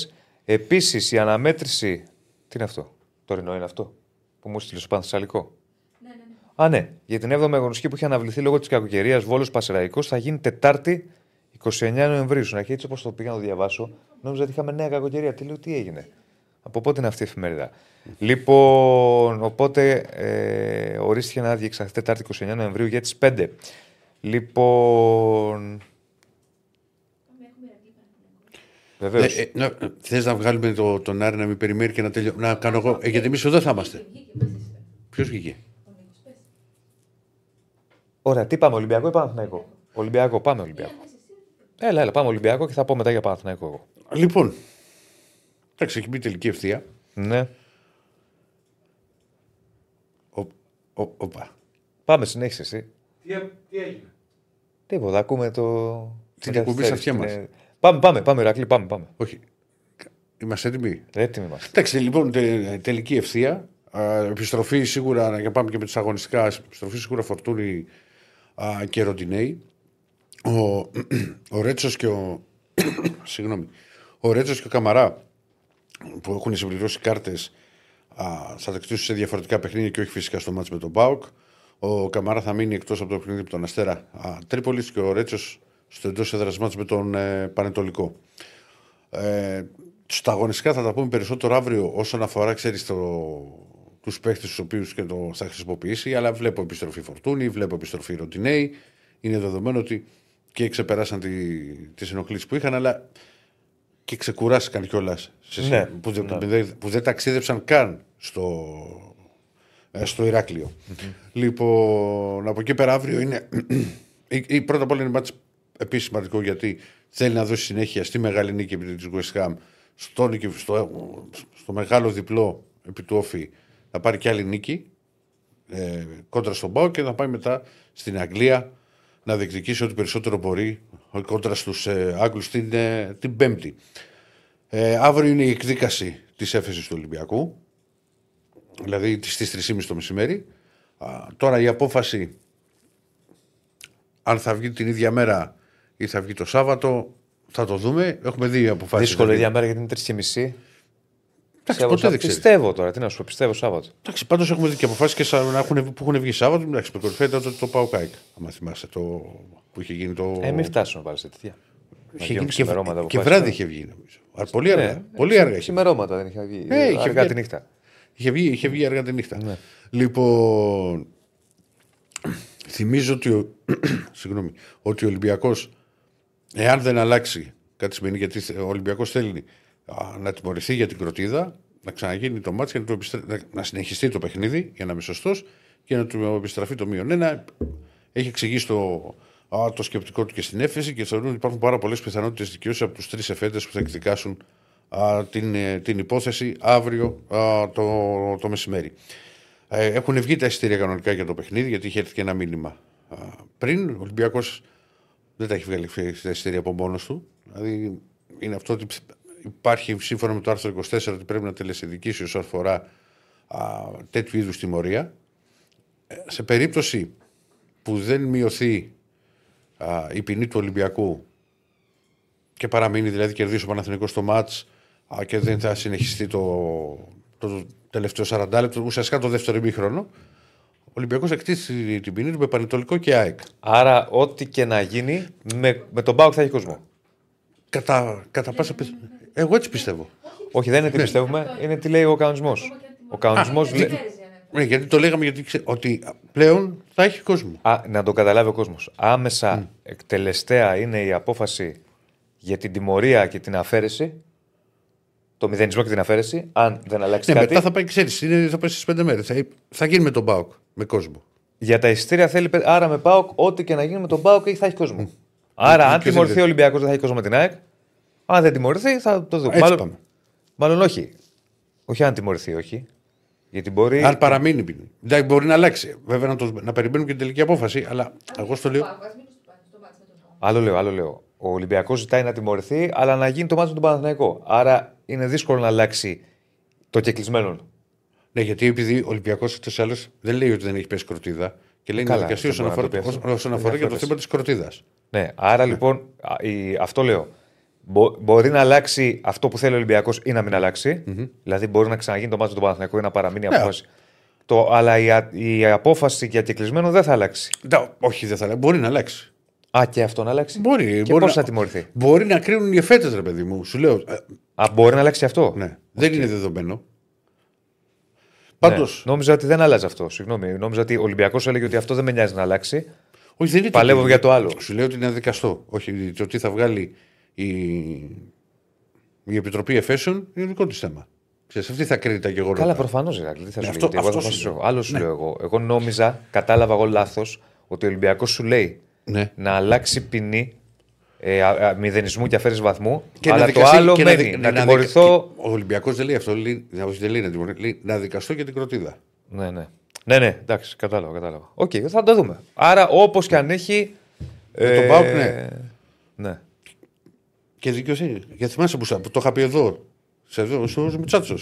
Επίσης η αναμέτρηση. Τι είναι αυτό, τωρινό είναι αυτό που μου στείλε στο Πανθεσσαλικό; Ναι, ναι, ναι. Α, ναι. Για την 7η αγωνιστική που είχε αναβληθεί λόγω της κακοκαιρίας Βόλος Πασεραϊκός θα γίνει Τετάρτη 29 Νοεμβρίου. Στην αρχή, έτσι όπως το πήγα να το διαβάσω, νόμιζα ότι είχαμε νέα κακοκαιρία. Τι λέω, τι έγινε; Από πότε είναι αυτή η εφημερίδα; Λοιπόν, οπότε ε, ορίστηκε να διεξαχθεί Τετάρτη 29 Νοεμβρίου για τις 5. Λοιπόν. Πάμε, έχουμε Ηρακλή Παναθηναϊκό. Βεβαίως. Ε, ε, να, θες να βγάλουμε το, τον Άρη να μην περιμένει και να τελειώ. Να κάνω εγώ. Ε, γιατί εμείς εδώ θα είμαστε. Βγήκε μέσα εσύ. Ποιος βγήκε; Ο Νίκος, πες. Ωραία, τι πάμε, Ολυμπιακό ή Παναθηναϊκό; Ολυμπιακό, πάμε Ολυμπιακό. Έλα, έλα, πάμε Ολυμπιακό και θα πω μετά για Παναθηναϊκό εγώ. Λοιπόν, εντάξει, έχει μπει τελική ευθεία. Ναι. Ο- Οπα. Πάμε, συνέχισε εσύ. Τι, τι έγινε; Τίποτα, ακούμε το. Την το εκπομπή στα καθυστέρηση, αυτιά την, μας. ε, Πάμε, πάμε, πάμε, Ηρακλή, πάμε. πάμε. Όχι. Είμαστε έτοιμοι; Έτοιμοι είμαστε. Εντάξει, λοιπόν, τε- τελική ευθεία. Α, επιστροφή σίγουρα, για πάμε και με τις αγωνιστικά, επιστροφή σίγουρα Φορτούνη α, και Ροντινέη. Ο, ο Ρέτσος και ο. συγγνώμη. Ο Ρέτσος και ο Καμαρά που έχουν συμπληρώσει κάρτες θα τακτήσουν σε διαφορετικά παιχνίδια και όχι φυσικά στο μάτς με τον Μπάουκ. Ο Καμαρά θα μείνει εκτός από το παιχνίδι με τον Αστέρα Τρίπολης και ο Ρέτσος στο εντός έδρας μάτς με τον ε, Πανετολικό. Ε, στα αγωνιστικά θα τα πούμε περισσότερο αύριο όσον αφορά, ξέρεις, το, τους παίχτες τους οποίους και το θα χρησιμοποιήσει. Αλλά βλέπω επιστροφή Φορτούνη, βλέπω επιστροφή Ροντινέη. Είναι δεδομένο ότι και ξεπεράσαν τι τις ενοχλήσεις που είχαν, αλλά και ξεκουράστηκαν κιόλας. Ναι, που, δεν- ναι. που δεν- που δεν ταξίδεψαν καν στο, ε, στο ηρακλειο Λοιπόν, από εκεί πέρα αύριο είναι. η, η, πρώτα απ' όλα είναι μάτς επίσης σημαντικό γιατί θέλει να δώσει συνέχεια στη μεγάλη νίκη επί της West Ham, στο, νίκη- στο, στο μεγάλο διπλό επί του Όφη, να πάρει κι άλλη νίκη ε, κόντρα στον Πάο και να πάει μετά στην Αγγλία να διεκδικήσει ό,τι περισσότερο μπορεί ε, κόντρα στους ε, Άγγλους την, ε, την Πέμπτη. Ε, αύριο είναι η εκδίκαση της έφεσης του Ολυμπιακού, δηλαδή στις 3.30 το μεσημέρι. Α, τώρα η απόφαση αν θα βγει την ίδια μέρα ή θα βγει το Σάββατο θα το δούμε. Έχουμε δύο αποφάσεις. Δύσκολη δηλαδή. ίδια μέρα γιατί είναι τρεις και μισή. Εντάξει, ποτέ δεν ξέρεις. Πιστεύω τώρα, τι να σου πω, πιστεύω Σάββατο. Εντάξει, πάντως έχουμε δει και αποφάσεις και σαν να έχουν, που έχουν βγει Σάββατο. Εντάξει, με κορυφαία ήταν το, το ΠΑΟΚ-ΑΕΚ. Αν θυμάστε το, που είχε γίνει το. Ε, μην φτάσουμε πάλι σε τέτοια. είχε γίνουν γίνει και, ξημερώματα από και πάση, βράδυ ναι. είχε βγει νομίζω. Α, πολύ αργά. Ναι, πολύ ε, αργά είχε, Ξημερώματα δεν είχε βγει. Ε, είχε αργά βγει- τη νύχτα. είχε, βγει, είχε βγει αργά τη νύχτα. Ναι. Λοιπόν, θυμίζω ότι ο, συγγνώμη, ότι ο Ολυμπιακός, εάν δεν αλλάξει, κάτι σημαίνει γιατί θε- ο Ολυμπιακός θέλει α, να τιμωρηθεί για την κροτίδα, να ξαναγίνει το μάτι και να, του επιστρέ- να- να συνεχιστεί το παιχνίδι για να είμαι σωστός και να του επιστραφεί το μείον ένα. Έχει εξηγήσει το, α, το σκεπτικό του και στην έφεση και θεωρούν ότι υπάρχουν πάρα πολλές πιθανότητες δικαιώσεις από τους τρεις εφέτε που θα εκδικάσουν α, την, ε, την υπόθεση αύριο α, το, το μεσημέρι. Ε, έχουν βγει τα εισιτήρια κανονικά για το παιχνίδι, γιατί είχε έρθει και ένα μήνυμα α, πριν. Ο Ολυμπιακός δεν τα έχει βγάλει τα εισιτήρια από μόνος του. Δηλαδή είναι αυτό ότι υπάρχει σύμφωνα με το άρθρο 24 ότι πρέπει να τελεσυδικήσει όσον αφορά α, τέτοιου είδους τιμωρία. Ε, σε περίπτωση που δεν μειωθεί α, η ποινή του Ολυμπιακού και παραμείνει δηλαδή κερδίσει ο Παναθηναϊκός στο μάτς α, και δεν θα συνεχιστεί το, το τελευταίο 40 λεπτό, ουσιαστικά το δεύτερο ημίχρονο, ο Ολυμπιακός εκτίσει την ποινή του με Πανετολικό και ΑΕΚ. Άρα, ό,τι και να γίνει, με, με τον Μπάουκ θα έχει κόσμο. Κατά, κατά πάσα πιθανότητα. Εγώ έτσι πιστεύω. Όχι, δεν είναι τι πιστεύουμε, είναι τι λέει ο κανονισμός. Ο κανονισμός λέει. Ναι, γιατί το λέγαμε γιατί ξέ, ότι πλέον θα έχει κόσμο. Α, να το καταλάβει ο κόσμος. Άμεσα εκτελεστέα είναι η απόφαση για την τιμωρία και την αφαίρεση. Το μηδενισμό και την αφαίρεση. Αν δεν αλλάξει Ναι, κάτι. μετά θα πάει, ξέρεις, είναι, θα πάει στις πέντε μέρες. Θα, θα γίνει με τον Μπάουκ, με κόσμο. Για τα εισιτήρια θέλει. πε- Άρα με Πάοκ, ό,τι και να γίνει με τον Πάοκ θα έχει κόσμο. Άρα, αν ποιος δεν τιμωρηθεί είναι. ο Ολυμπιακός, δεν θα έχει κόσμο με την ΑΕΚ. Αν δεν τιμωρηθεί, θα το δούμε. Έτσι Μάλλον, πάμε. μάλλον όχι. Όχι αν τιμωρηθεί, όχι. Γιατί μπορεί. Αν παραμείνει η ποινή. Εντάξει, μπορεί να αλλάξει. Βέβαια να, το, να περιμένουμε και την τελική απόφαση, αλλά εγώ στο λέω. Άλλο λέω, άλλο λέω. Ο Ολυμπιακός ζητάει να τιμωρηθεί, αλλά να γίνει το μάτι του Παναθηναϊκό. Άρα είναι δύσκολο να αλλάξει το κεκλεισμένο. Ναι, γιατί επειδή ο Ολυμπιακός ούτω ή άλλω δεν λέει ότι δεν έχει πέσει κροτίδα και λέει να Καλά, δικαστεί δεν όσον μπορεί να αφορά, το πει αυτό. όσον αφορά Δεν για το διαφωνείς. θέμα της κροτίδας. Ναι, άρα λοιπόν, α, η- αυτό λέω. Μπο- μπορεί να αλλάξει αυτό που θέλει ο Ολυμπιακός ή να μην αλλαξει Δηλαδή, μπορεί να ξαναγίνει το μάτι του Παναθηναϊκού ή να παραμείνει η Ναι. απόφαση. Το, αλλά η, α- η απόφαση για κεκλεισμένο δεν θα αλλάξει. Όχι, δεν θα αλλάξει. Μπορεί να αλλάξει. Α, και αυτό να αλλάξει; Μπορεί, Και μπορεί πώς να- θα τιμωρηθεί; Μπορεί να κρίνουν οι εφέτες, ρε παιδί μου. Σου λέω. ε, Α, μπορεί να αλλάξει αυτό; ναι, δεν είναι δεδομένο. Ναι. Πάντω. Νόμιζα ότι δεν αλλάζει αυτό. Συγγνώμη. Νόμιζα ότι ο Ολυμπιακός έλεγε ότι αυτό δεν με νοιάζει να αλλάξει. Όχι, δεν είναι Παλεύω το- για το άλλο. Σου λέω ότι είναι δικαστό. Όχι, το τι θα βγάλει η, η Επιτροπή Εφέσεων είναι δικό της θέμα. Ξέρεις, αυτή θα κρίνει τα γεγονότα. Καλά, προφανώς Ηρακλή. Τι θα Ναι, σου αυτό- λέει. γιατί Εγώ αυτό θα σου αποφασίσω. λέω. Άλλο σου Ναι. λέω εγώ. Εγώ νόμιζα, κατάλαβα εγώ λάθος, ότι ο Ολυμπιακός σου λέει Ναι. να αλλάξει ποινή ε, α, α, μηδενισμού και αφαίρεσης βαθμού. Και αλλά να το δικαστεί- άλλο και μένει. δι- Να, δικα- τιμωρηθώ. και Ο Ολυμπιακός δεν λέει αυτό. Λέει, όχι, δεν λέει να τιμωρηθώ. Λέει να δικαστώ για την κροτίδα. Ναι, ναι. Ναι, ναι, εντάξει, κατάλαβα. κατάλαβα. Οκ, θα το δούμε. Άρα, όπως και αν έχει. Με τον ΠΑΟΚ, ναι. ναι. Και δικαιοσύνη. Γιατί θυμάσαι που, σα- που το είχα πει εδώ, σε εδώ στο Muchachos.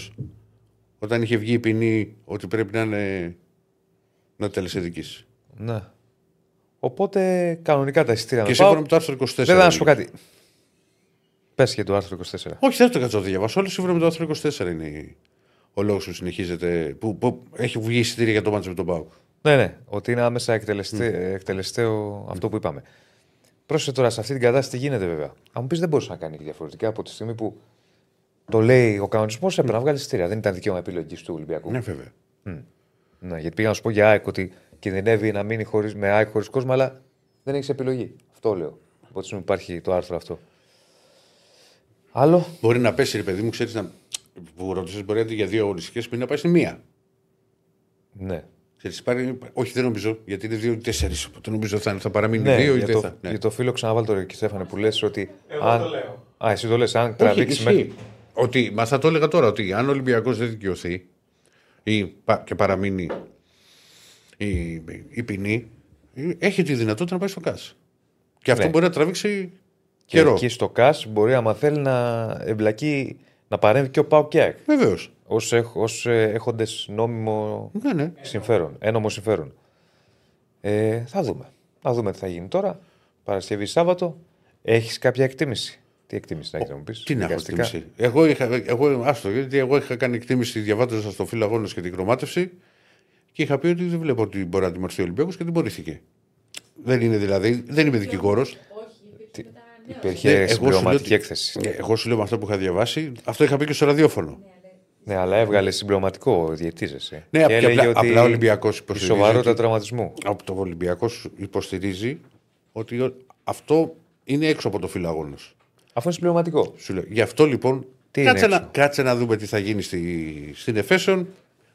Όταν είχε βγει η ποινή ότι πρέπει να είναι. να τελεσιδικήσει. ναι. Οπότε κανονικά τα εισιτήρια Και με σύμφωνα πάω. με το άρθρο 24. Βέβαια, να σου πω έλεγε. κάτι. Πες και το άρθρο 24. Όχι, δεν το έκατσα να το διαβάσω. Όλο σύμφωνα με το άρθρο 24 είναι ο λόγος που συνεχίζεται. Που, που έχει βγει εισιτήρια για το μάτσο με τον Πάουκ. Ναι, ναι, ότι είναι άμεσα εκτελεστέ, εκτελεστέο αυτό που είπαμε. Πρόσεχε τώρα σε αυτή την κατάσταση τι γίνεται βέβαια. Αν μου πεις δεν μπορούσε να κάνει διαφορετικά από τη στιγμή που το λέει ο κανονισμός, έπρεπε να βγάλει εισιτήρια. Δεν ήταν δικαίωμα επιλογής του Ολυμπιακού. Ναι, βέβαια. Ναι, γιατί πήγα να σου πω για ΑΕΚ ότι κινδυνεύει να μείνει χωρίς, με ΑΕΚ χωρίς κόσμο, αλλά δεν έχεις επιλογή. Αυτό λέω. Από τη στιγμή που υπάρχει το άρθρο αυτό. Άλλο; Μπορεί να πέσει, ρε παιδί μου, ξέρεις να. που ρώτησε, μπορεί αντί για δύο αγωνιστικέ πριν να πάει στη μία. Ναι. Ξέρεις, πάρει, όχι, δεν νομίζω, γιατί είναι δύο ή τέσσερις. Οπότε νομίζω θα, θα παραμείνει ναι δύο ή για, δεν το, θα. Ναι. για το φίλο ξαναβάλει το ρε, και Στέφανε που λες ότι. Εγώ αν... το λέω. Α, εσύ το λες, αν Όχι, τραβήξει ισχύει. μέχρι. Ότι, μα θα το έλεγα τώρα, ότι αν ο Ολυμπιακός δεν δικαιωθεί ή, πα- και παραμείνει η, η ποινή, έχει τη δυνατότητα να πάει στο ΚΑΣ. Και αυτό Ναι. μπορεί να τραβήξει Και καιρό. εκεί στο ΚΑΣ μπορεί, άμα θέλει, να εμπλακεί, να παρέμβει και ο ΠΑΟ και ΑΕΚ. Βεβαίως. Ως, έχ, ως ε, έχοντες νόμιμο Ναι, ναι. συμφέρον, ένομο συμφέρον. Ε, θα δούμε. Θα δούμε τι θα γίνει τώρα. Παρασκευή Σάββατο. Έχεις κάποια εκτίμηση; Τι εκτίμηση να έχεις να μου πεις; Τι να έχω δικαστικά; εκτίμηση; Εγώ είχα, εγώ, άστο, γιατί εγώ είχα κάνει εκτίμηση διαβάζοντας στο φύλλο αγώνα και την κρομάτευση και είχα πει ότι δεν βλέπω ότι μπορεί να τιμωρηθεί ο Ολυμπιακός και τιμωρήθηκε. Δεν είναι δηλαδή, δεν είμαι δικηγόρος. Όχι, υπήρξε μετά νέο. Υπήρχε Ναι, εγώ σου λέω συμπληρωματική ότι- έκθεση. Εγώ σου λέω με αυτό που είχα διαβάσει, αυτό είχα πει και στο ραδιόφωνο. Ναι, αλλά έβγαλε συμπληρωματικό διαιτίζεσαι. Ναι, και απλά- έλεγε ότι απλά ο Ολυμπιακός Η υποστηρίζει σοβαρότητα ότι- τραυματισμού. Από το Ολυμπιακός υποστηρίζει ότι ο- αυτό είναι έξω από το φύλλο αγώνα. Αφού είναι συμπληρωματικό. Σου λέω. Γι' αυτό λοιπόν. Τι είναι κάτσε, να, έξω; κάτσε να δούμε τι θα γίνει στη, στην Εφέσεων.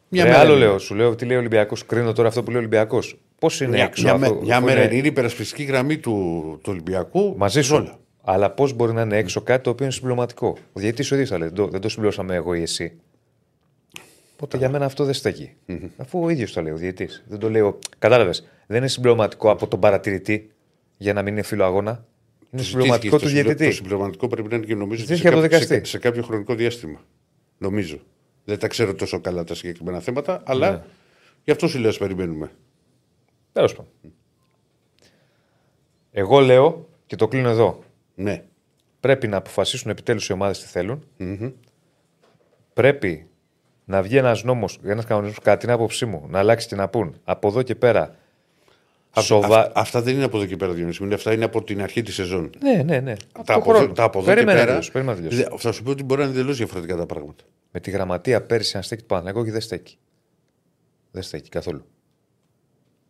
Μια Ρε, μέρα άλλο είναι. λέω, σου λέω τι λέει ο Ολυμπιακός. Κρίνω τώρα αυτό που λέει ο Ολυμπιακός. Πώς είναι Μια, έξω μια, αυτό, με- μια αφού μέρα είναι είναι, είναι η υπερασπιστική γραμμή του, του Ολυμπιακού. Μαζί σου. όλα. Αλλά πώς μπορεί να είναι έξω κάτι το οποίο είναι συμπληρωματικό; Ο διαιτητή ο ίδιος θα λέει: Δεν το, δεν το συμπληρώσαμε εγώ ή εσύ. Οπότε για μένα αυτό δεν στέκει. Αφού ο ίδιος το λέει ο διαιτητή. Δεν το λέω. Κατάλαβες. Δεν είναι συμπληρωματικό από τον παρατηρητή για να μην είναι φίλο αγώνα. Είναι συμπληρωματικό του Συζητήθηκε το συμπληρω- Το διαιτητή. συμπληρωματικό πρέπει να είναι και νομίζω Ζητήθηκε σε, από το κάποιο- δικαστή. σε, σε κάποιο χρονικό διάστημα. Νομίζω. Δεν τα ξέρω τόσο καλά τα συγκεκριμένα θέματα, αλλά Ναι. γι' αυτό σου λέω, ας περιμένουμε. Τέλος πάντων. Εγώ λέω και το κλείνω εδώ. Ναι. Πρέπει να αποφασίσουν επιτέλους οι ομάδες τι θελουν Πρέπει να βγει ένας νόμος, ένας κανονισμός, κατά την άποψή μου, να αλλάξει και να πούν από εδώ και πέρα. Αυ- Σοβα... αυ- αυτά δεν είναι από εδώ και πέρα, Διονύση. μου. Αυτά είναι από την αρχή της σεζόν. Ναι, ναι, ναι. Τα Αυτό από, εδώ, χρόνο. τα από εδώ Περίμενε και να πέρα. τελειώσει, περίμενε να τελειώσει. Δε- θα σου πω ότι μπορεί να είναι εντελώς διαφορετικά τα πράγματα. Με τη γραμματεία πέρυσι αν στέκει το Παναγό και δεν στέκει. Δεν στέκει καθόλου.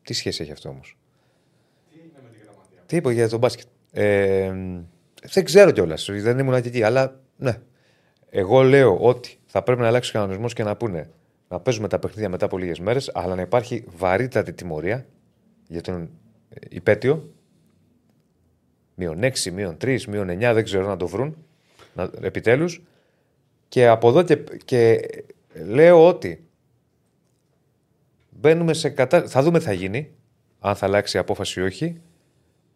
Τι σχέση έχει αυτό όμως; Τι είπε για τον μπάσκετ; Ε, δεν ξέρω κιόλας. Δεν ήμουν και εκεί. Αλλά ναι. Εγώ λέω ότι θα πρέπει να αλλάξει ο κανονισμός και να πούνε να παίζουμε τα παιχνίδια μετά από λίγες μέρες, αλλά να υπάρχει βαρύτατη τιμωρία για τον ε, υπέτειο. Μείον 6, μείον 3, μείον 9, δεν ξέρω να το βρουν. Να, επιτέλους. Και από εδώ και, και λέω ότι μπαίνουμε σε κατά... Θα δούμε τι θα γίνει, αν θα αλλάξει η απόφαση ή όχι.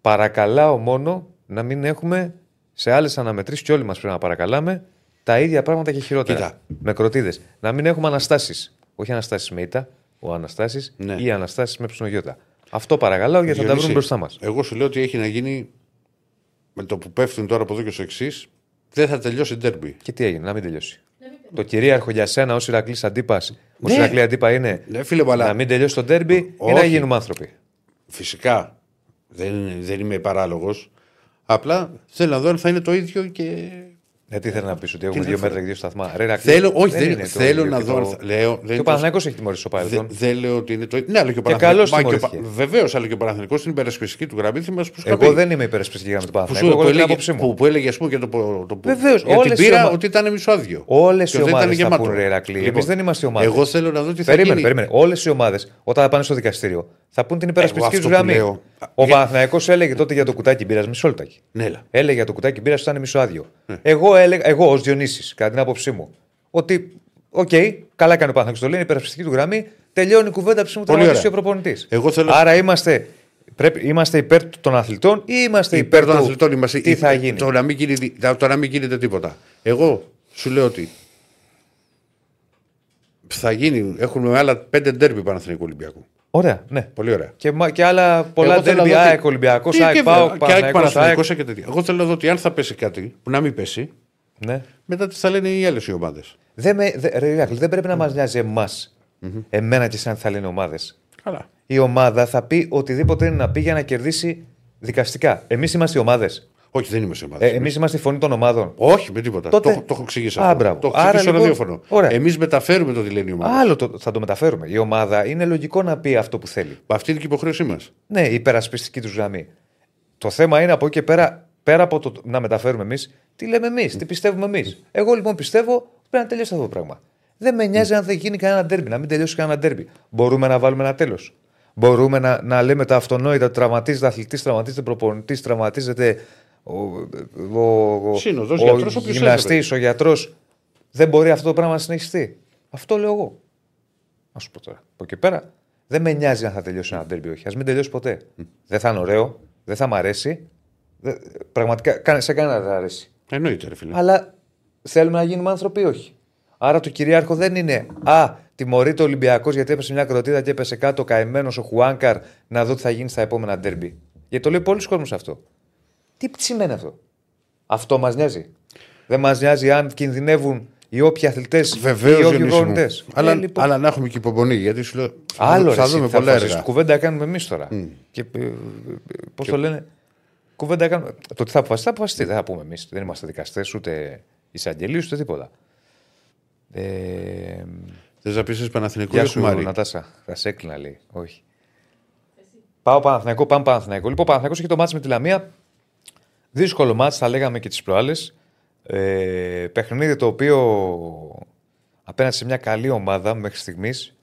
Παρακαλάω μόνο να μην έχουμε σε άλλες αναμετρήσεις και όλοι μας πρέπει να παρακαλάμε τα ίδια πράγματα και χειρότερα. Κοίτα. Με κροτίδες. Να μην έχουμε αναστάσεις. Όχι αναστάσεις με ήττα, ο αναστάσεις Ναι. ή αναστάσεις με ψνογιώτα. Αυτό παρακαλάω γιατί θα τα Διονύση, βρουν μπροστά μας. Εγώ σου λέω ότι έχει να γίνει με το που πέφτουν τώρα από εδώ και στο εξής. Δεν θα τελειώσει ντέρμπι. Και τι έγινε, να μην τελειώσει. Το κυρίαρχο για σένα ω Ηρακλή αντίπας, ω Ναι. Ηρακλή αντίπα είναι Ναι, φίλε μου, αλλά να μην τελειώσει το ντέρμπι ή Όχι. να γίνουμε άνθρωποι. φυσικά δεν, δεν είμαι παράλογος. Απλά θέλω να δω αν θα είναι το ίδιο και. Ε, τι θέλω να πεις, ότι έχουμε Τι δύο να μέτρα φέρω. και δύο σταθμά. Ρε, Ηρακλή, Θέλω, όχι, δεν, είναι το θέλω ίδιο να και δω. το- αν θα- Λέω, δεν Και ο Παναθηναϊκός έχει τιμωρήσει στο Δεν, παρελθόν. δεν λέω ότι είναι το ίδιο. Ναι, αλλά και ο καλώς Παναθηναϊκός. τιμωρήθηκε. Βεβαίως, αλλά και ο Παναθηναϊκός στην υπερασπιστική του γραμμή θυμάσαι που σου είχα Εγώ πει. δεν είμαι υπερασπιστική για με τον που, Παναθηναϊκό. σου, Εγώ που, λέω την έλεγε, άποψή μου. που, που έλεγε ας πούμε για το, το, Βεβαίως, για όλες την οι πείρα ομα- ότι ήταν μισοάδιο. Όλες Και οι δεν ήταν ομάδες θα γεμάτο. πούνε ρε Ηρακλή. Λοιπόν, Εμείς δεν είμαστε ομάδα. Εγώ θέλω να δω τι θα Περίμενε, γίνει. περίμενε. Όλες οι ομάδες όταν θα πάνε στο δικαστήριο θα πούν την υπερασπιστική αυτό τους γραμμή. που λέω- Ο Για- Παναθηναϊκός έλεγε τότε για το κουτάκι μπύρας, μισό λεπτάκι. Ναι, έλα. Έλεγε για το κουτάκι μπύρας ότι ήταν μισοάδιο. Εγώ, έλεγα, εγώ ως Διονύσης, κατά την άποψή μου, ότι οκ, καλά έκανε ο Παναθηναϊκός το λέει, είναι υπερασπιστική του γραμμή, Τελειώνει η κουβέντα που μου Πολύ τραυματίσει ο ωραία. προπονητής. Εγώ θέλω- Άρα είμαστε, πρέπει, είμαστε υπέρ των αθλητών ή είμαστε υπέρ, Υπέρ των του αθλητών είμαστε. τι θα γίνει. Το να, μην γίνεται, το να μην γίνεται τίποτα. Εγώ σου λέω ότι θα γίνει, έχουμε άλλα πέντε ντέρμπι Παναθηναϊκού Ολυμπιακού. Ωραία, ναι. Πολύ ωραία. Και, μα- και άλλα πολλά Εγώ θέλω ντέρμπι, να δω τι- ΑΕΚ, Ολυμπιακός, Τι ΑΕΚ, και ΠΑΟΚ, βέβαια, και ΑΕΚ, Παναθηναϊκός, ΑΕΚ. Παναθηναϊκός και τέτοια. Εγώ θέλω να δω ότι αν θα πέσει κάτι που να μην πέσει, Ναι. μετά τις θα λένε οι άλλες οι ομάδες. Δεν, με, δε, ρε, Ηράκλη, δεν πρέπει να μας νοιάζει εμάς, εμένα και σαν θα λένε ομάδες. Καλά. Η ομάδα θα πει οτιδήποτε είναι να πει για να κερδίσει δικαστικά. Εμείς είμαστε οι ομάδες. Όχι, δεν είμαι σε ομάδες. Ε, Εμείς είμαστε η φωνή των ομάδων. Όχι, με τίποτα. Τότε- Το, το έχω εξηγήσει Α, αυτό. μπράβο. Το έχω Άρα, εξηγήσει στο λοιπόν, ραδιόφωνο. ωραία. Εμείς μεταφέρουμε το τι λένε οι ομάδες. Άλλο το, θα το μεταφέρουμε. Η ομάδα είναι λογικό να πει αυτό που θέλει. Αυτή είναι και η υποχρέωσή μας. Ναι, η υπερασπιστική τους γραμμή. Το θέμα είναι από εκεί και πέρα, πέρα από το να μεταφέρουμε εμείς, τι λέμε εμείς, τι πιστεύουμε εμείς. Εγώ λοιπόν πιστεύω ότι πρέπει να τελειώσει αυτό το πράγμα. Δεν με νοιάζει αν δεν γίνει κανένα ντέρμπι, να μην τελειώσει κανένα ντέρμπι. Μπορούμε να βάλουμε ένα τέλος. Μπορούμε να, να λέμε τα αυτονόητα, τραυματίζεται αθλητής, τραυματίζεται προπονητής, τραυματίζεται ο, ο, ο, Σύνοδος, ο γιατρός, όποιος γυμναστής, ο γιατρός. Δεν μπορεί αυτό το πράγμα να συνεχιστεί. Αυτό λέω εγώ. Να σου πω τώρα. Από εκεί πέρα δεν με νοιάζει αν θα τελειώσει ένα ντέρμπι ή όχι. Α μην τελειώσει ποτέ. Δεν θα είναι ωραίο, δεν θα μ' αρέσει. Δεν- πραγματικά κα- σε κανένα δεν θα αρέσει. Εννοείται, ρε φίλε. Αλλά θέλουμε να γίνουμε άνθρωποι ή όχι; Άρα το κυρίαρχο δεν είναι Α, τιμωρείται ο Ολυμπιακός γιατί έπεσε μια κροτίδα και έπεσε κάτω ο καημένος ο Χουάνκαρ να δω τι θα γίνει στα επόμενα ντέρμπι. Γιατί το λέει πολλοί κόσμος αυτό. Τι σημαίνει αυτό; Αυτό μας νοιάζει; Δεν μας νοιάζει αν κινδυνεύουν οι όποιοι αθλητές ή Βεβαίως οι όποιοι Διονύση μου. προπονητές. Αλλά, Ε, λοιπόν. αλλά να έχουμε και υπομονή. Γιατί σου λέω. Άλλο θα ρε, δούμε εσύ, θα πολλά αποφασίσεις. έργα. Κουβέντα κάνουμε εμείς τώρα. Και, Πώς το λένε; Κουβέντα κάνουμε. Το τι θα αποφασιστεί, θα αποφασιστεί. Δεν θα πούμε εμείς. Δεν είμαστε δικαστές, ούτε εισαγγελίε, ούτε τίποτα. Ε, Θες να πεις Παναθηνικό Γεια ή σου, Σουμάρι. Νατάσα. Θα σε έκλεινα, λέει. Όχι. Πάω Παναθηναϊκό, πάμε Παναθηναϊκό. Λοιπόν, Παναθηναϊκός έχει το μάτς με τη Λαμία. Δύσκολο μάτς, θα λέγαμε και τις προάλλες. Ε, παιχνίδι το οποίο απέναντι σε μια καλή ομάδα μέχρι στιγμής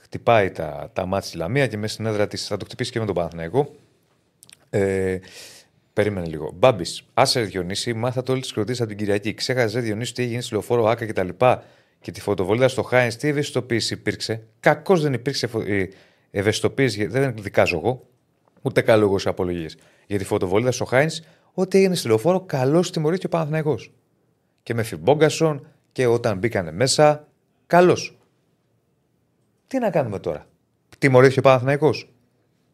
χτυπάει τα, τα μάτς στη Λαμία και μέσα στην έδρα της θα το χτυπήσει και με τον Παναθηναϊκό. Ε, περίμενε λίγο. Μπάμπης, άσε Διονύση, μάθατε όλη της κροτή από την Κυριακή. Ξέχασες Διονύση τι έγινε στη λεωφόρο Άκα κτλ. Και, και τη φωτοβολίδα στο Χάινς, τι ευαισθητοποίηση υπήρξε. Κακώς δεν υπήρξε φω- ε, ευαισθητοποίηση, γιατί δεν δικάζω εγώ, ούτε καλό εγώ σε απολογίες. Για τη φωτοβολίδα στο Χάινς, ό,τι έγινε στη λεωφόρο, καλώς τιμωρήθηκε ο Παναθυναϊκό. Και με Φιμπόγκασον και όταν μπήκανε μέσα, καλώς. Τι να κάνουμε τώρα; Τιμωρήθηκε ο Παναθηναϊκός.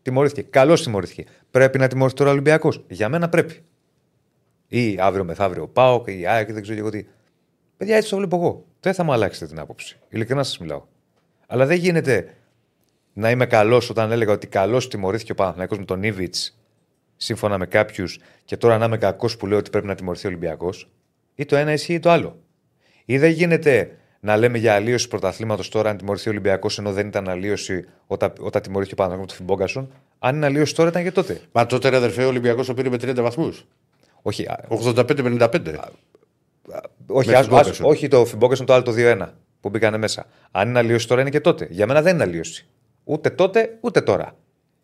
Τιμωρήθηκε. Καλώς τιμωρήθηκε. Πρέπει να τιμωρηθεί τώρα ο Ολυμπιακός. Για μένα πρέπει. Ή αύριο μεθαύριο ο Πάοκ ή η ΑΕΚ, δεν ξέρω εγώ τι. Παιδιά, έτσι το βλέπω εγώ. Δεν θα μου αλλάξετε την άποψη. Ειλικρινά σας μιλάω. Αλλά δεν γίνεται να είμαι καλός όταν έλεγα ότι καλώς τιμωρήθηκε ο Παναθηναϊκός με τον Ήβιτ σύμφωνα με κάποιους και τώρα να είμαι κακός που λέω ότι πρέπει να τιμωρηθεί ο Ολυμπιακός. Ή το ένα ισχύει ή το άλλο. Ή δεν γίνεται να λέμε για αλλίωση πρωταθλήματος τώρα αν τιμωρηθεί ο Ολυμπιακός ενώ δεν ήταν αλλίωση όταν, όταν τιμωρήθηκε ο Παναθηναϊκός με τον Φιμπόγκασον. Αν είναι αλλίωση τώρα ήταν και τότε. Μα τότε ρε αδερφέ ο Ολυμπιακός το πήρε με 30 βαθμούς. Όχι, α, 85-55. όχι, με ας- Φιμπόγκασον. ας- όχι το Φιμπόγκασον το άλλο το 2-1 που μπήκανε μέσα. Αν είναι αλλίωση τώρα είναι και τότε. Για μένα δεν είναι αλλίωση. Ούτε τότε ούτε τώρα.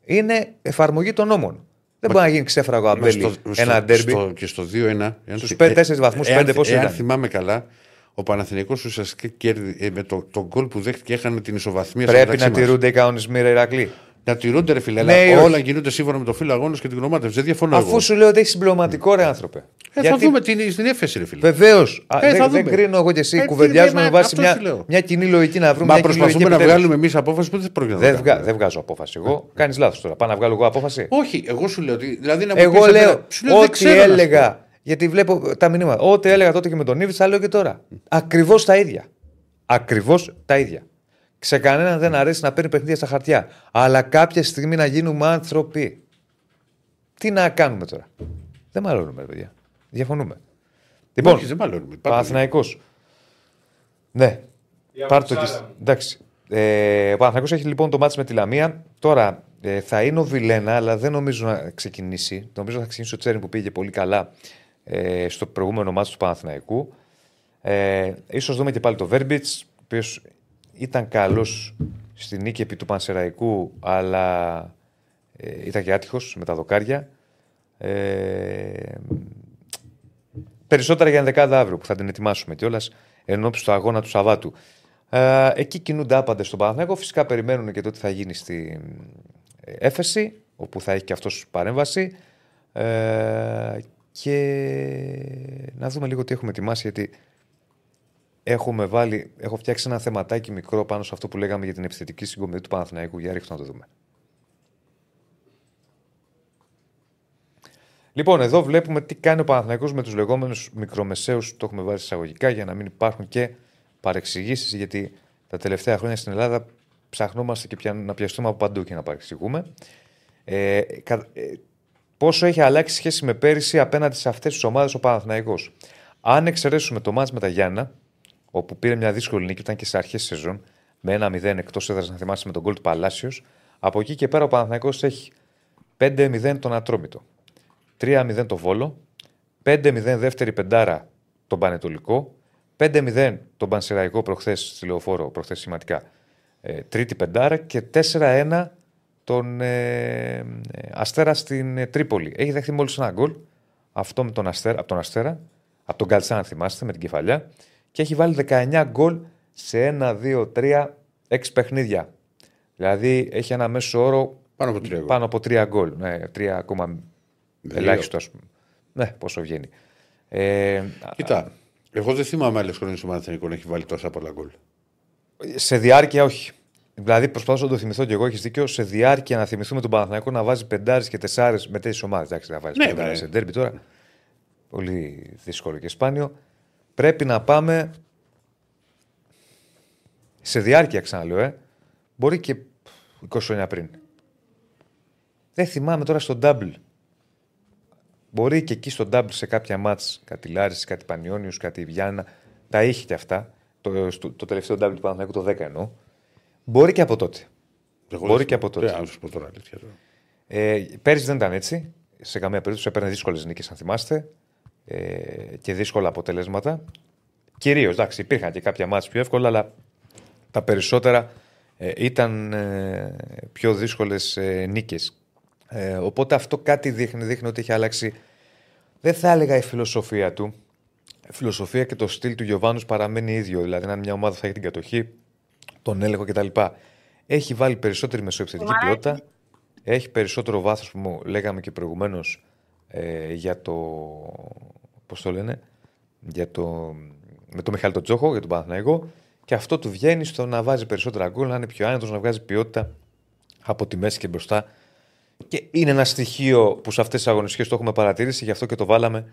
Είναι εφαρμογή των νόμων. Δεν μπορεί να γίνει ξέφραγο Μα αμπέλι στο- ένα στο- ντέρμπι. στο- Και στο 2-1. εάν Στους θυ- πέντε, ε, τέσσερις βαθμούς, εάν- πέντε πόσο Εάν ήταν. θυμάμαι καλά, ο Παναθηναϊκός ουσιαστικά κέρδι, ε, με το, το γκολ που δέχτηκε έχανε την ισοβαθμία στο Πρέπει μεταξύ να μας. τηρούνται οι κανονισμοί, ρε Ηρακλή. Να τηρούνται, ρε φίλε, Ναι αλλά ή όχι. όλα γίνονται σύμφωνα με το φύλλο αγώνας και την γνωμάτευση. Δεν διαφωνώ. Αφού εγώ. σου λέω ότι έχεις συμπληρωματικό, ρε άνθρωπε. Ε, θα δούμε την, στην έφεση, ρε φίλε. Βεβαίως. Ε, δεν, θα δεν δούμε. κρίνω εγώ και εσύ. Ε, τι Κουβεντιάζουμε λέμε, με βάση αυτό σου μια, λέω. μια κοινή λογική να βρούμε Μα μια κοινή προσπαθούμε λογική να επιτέλους. βγάλουμε εμείς απόφαση που δεν πρόκειται να Δεν, το βγα, κάνουμε. δεν βγάζω απόφαση. Εγώ κάνεις λάθος τώρα. Πάω να βγάλω εγώ απόφαση; Όχι, εγώ σου λέω ότι. Δηλαδή να μου Εγώ πεις εμένα- λέω σου λέω, δεν ό,τι ξέρω να σου πω. έλεγα. Γιατί βλέπω τα μηνύματα. Ό,τι έλεγα τότε και με τον Ήβιτ, θα λέω και τώρα. Ακριβώς τα ίδια. Ακριβώς τα ίδια. Σε κανέναν δεν αρέσει να παίρνει παιχνίδια στα χαρτιά. Αλλά κάποια στιγμή να γίνουμε άνθρωποι. Τι να κάνουμε τώρα. Δεν μαλώνουμε, ρε παιδιά. Διαφωνούμε. Λοιπόν, Όχι, δεν μαλώνουμε. Πάμε. Παναθηναϊκός. Ναι. Η Πάρ' το Αμψάρα. και... Εντάξει. Ε, ο Παναθηναϊκός έχει λοιπόν το μάτς με τη Λαμία. Τώρα ε, θα είναι ο Βιλένα, αλλά δεν νομίζω να ξεκινήσει. Νομίζω θα ξεκινήσει ο Τσέριν που πήγε πολύ καλά ε, στο προηγούμενο μάτς του Παναθηναϊκού. Ε, ίσως δούμε και πάλι το Βέρμπιτς, ο οποίος ήταν καλός στη νίκη επί του Πανσεραϊκού, αλλά ε, ήταν και άτυχος με τα δοκάρια. Ε, περισσότερα για ενδεκάδα αύριο που θα την ετοιμάσουμε κιόλας εν ώψη του αγώνα του Σαββάτου. Ε, εκεί κινούνται άπαντες στον Παναθηναϊκό. Φυσικά περιμένουν και το τι θα γίνει στη ε, έφεση, όπου θα έχει και αυτός παρέμβαση. Ε, και να δούμε λίγο τι έχουμε ετοιμάσει, γιατί έχουμε βάλει, έχω φτιάξει ένα θεματάκι μικρό πάνω σε αυτό που λέγαμε για την επιθετική συγκομιδή του Παναθηναϊκού. Για ρίχνω να το δούμε. Λοιπόν, εδώ βλέπουμε τι κάνει ο Παναθηναϊκός με τους λεγόμενους μικρομεσαίους. Το έχουμε βάλει εισαγωγικά για να μην υπάρχουν και παρεξηγήσεις, γιατί τα τελευταία χρόνια στην Ελλάδα ψαχνόμαστε και πια, να πιαστούμε από παντού και να παρεξηγούμε. Ε, κα- ε, πόσο έχει αλλάξει σχέση με πέρυσι απέναντι σε αυτές τις ομάδες ο Παναθηναϊκός. Αν εξαιρέσουμε το μάτς με τα Γιάννα, όπου πήρε μια δύσκολη νίκη, ήταν και σε αρχές σεζόν, με ένα 0 εκτός έδρα, να θυμάσαι με τον γκολ του Παλάσιος. Από εκεί και πέρα ο Παναθηναϊκός έχει 5-0 τον Ατρόμητο, 3-0 το Βόλο, 5-0 δεύτερη πεντάρα τον Πανετολικό, 5-0 τον Πανσεραϊκό προχθές στη Λεωφόρο, προχθές σημαντικά, ε, τρίτη πεντάρα και 4-1 τον ε, ε, Αστέρα στην ε, Τρίπολη. Έχει δεχθεί μόλις ένα γκολ αυτό με τον Αστέρα, από τον Αστέρα, από τον Καλτσάν, αν θυμάστε, με την κεφαλιά, και έχει βάλει 19 γκολ σε 1, 2, 3, 6 παιχνίδια. Δηλαδή έχει ένα μέσο όρο Πάνω από τρία γκολ. πάνω από 3 γκολ. Ναι, 3 ακόμα ελάχιστο, ας πούμε. Ναι, πόσο βγαίνει. Ε, Κοίτα, εγώ δεν θυμάμαι άλλες χρονιέ του Παναθηναϊκού να έχει βάλει τόσα πολλά γκολ. σε διάρκεια όχι. Δηλαδή προσπαθώ να το θυμηθώ και εγώ, έχεις δίκιο. Σε διάρκεια να θυμηθούμε τον Παναθηναϊκό να βάζει πεντάρες και τεσσάρες με τέτοιες ομάδες. Εντάξει, να βάζει Ναι, πεντάρες ναι. σε ντέρμπι τώρα. Πολύ δύσκολο και σπάνιο. Πρέπει να πάμε σε διάρκεια, ξαναλέω, ε. Μπορεί και 20 χρόνια πριν. Δεν θυμάμαι τώρα στο double. Μπορεί και εκεί στο double σε κάποια μάτς, κάτι Λάρισης, κάτι Πανιόνιους, κάτι Βιάννα, τα είχε και αυτά. Το, στο, το τελευταίο double του Παναθηναϊκού το 10 εννοώ. Μπορεί και από τότε. Εγώ Μπορεί δεν και από τότε. θυμάμαι. Τι, να σου πω τώρα, αλήθεια τώρα. Ε, πέρυσι δεν ήταν έτσι. Σε καμία περίπτωση έπαιρνε δύσκολες νίκες, αν θυμάστε. Ε, και δύσκολα αποτελέσματα. Κυρίως, εντάξει, υπήρχαν και κάποια μάτια πιο εύκολα, αλλά τα περισσότερα ε, ήταν ε, πιο δύσκολες ε, νίκες. Ε, οπότε αυτό κάτι δείχνει, δείχνει ότι έχει αλλάξει. Δεν θα έλεγα η φιλοσοφία του. Η φιλοσοφία και το στυλ του Γιωβάνου παραμένει ίδιο. Δηλαδή, αν μια ομάδα θα έχει την κατοχή, τον έλεγχο κτλ. Έχει βάλει περισσότερη μεσοεπιθετική ποιότητα. Έχει περισσότερο βάθος που μου λέγαμε και προηγουμένως ε, για το. Πώς το λένε, για το, με το Μιχάλη τον Τζόχο, για τον Παναθηναϊκό. Και αυτό του βγαίνει στο να βάζει περισσότερα γκολ, να είναι πιο άνετος, να βγάζει ποιότητα από τη μέση και μπροστά. Και είναι ένα στοιχείο που σε αυτές τις αγωνιστικές το έχουμε παρατηρήσει, γι' αυτό και το βάλαμε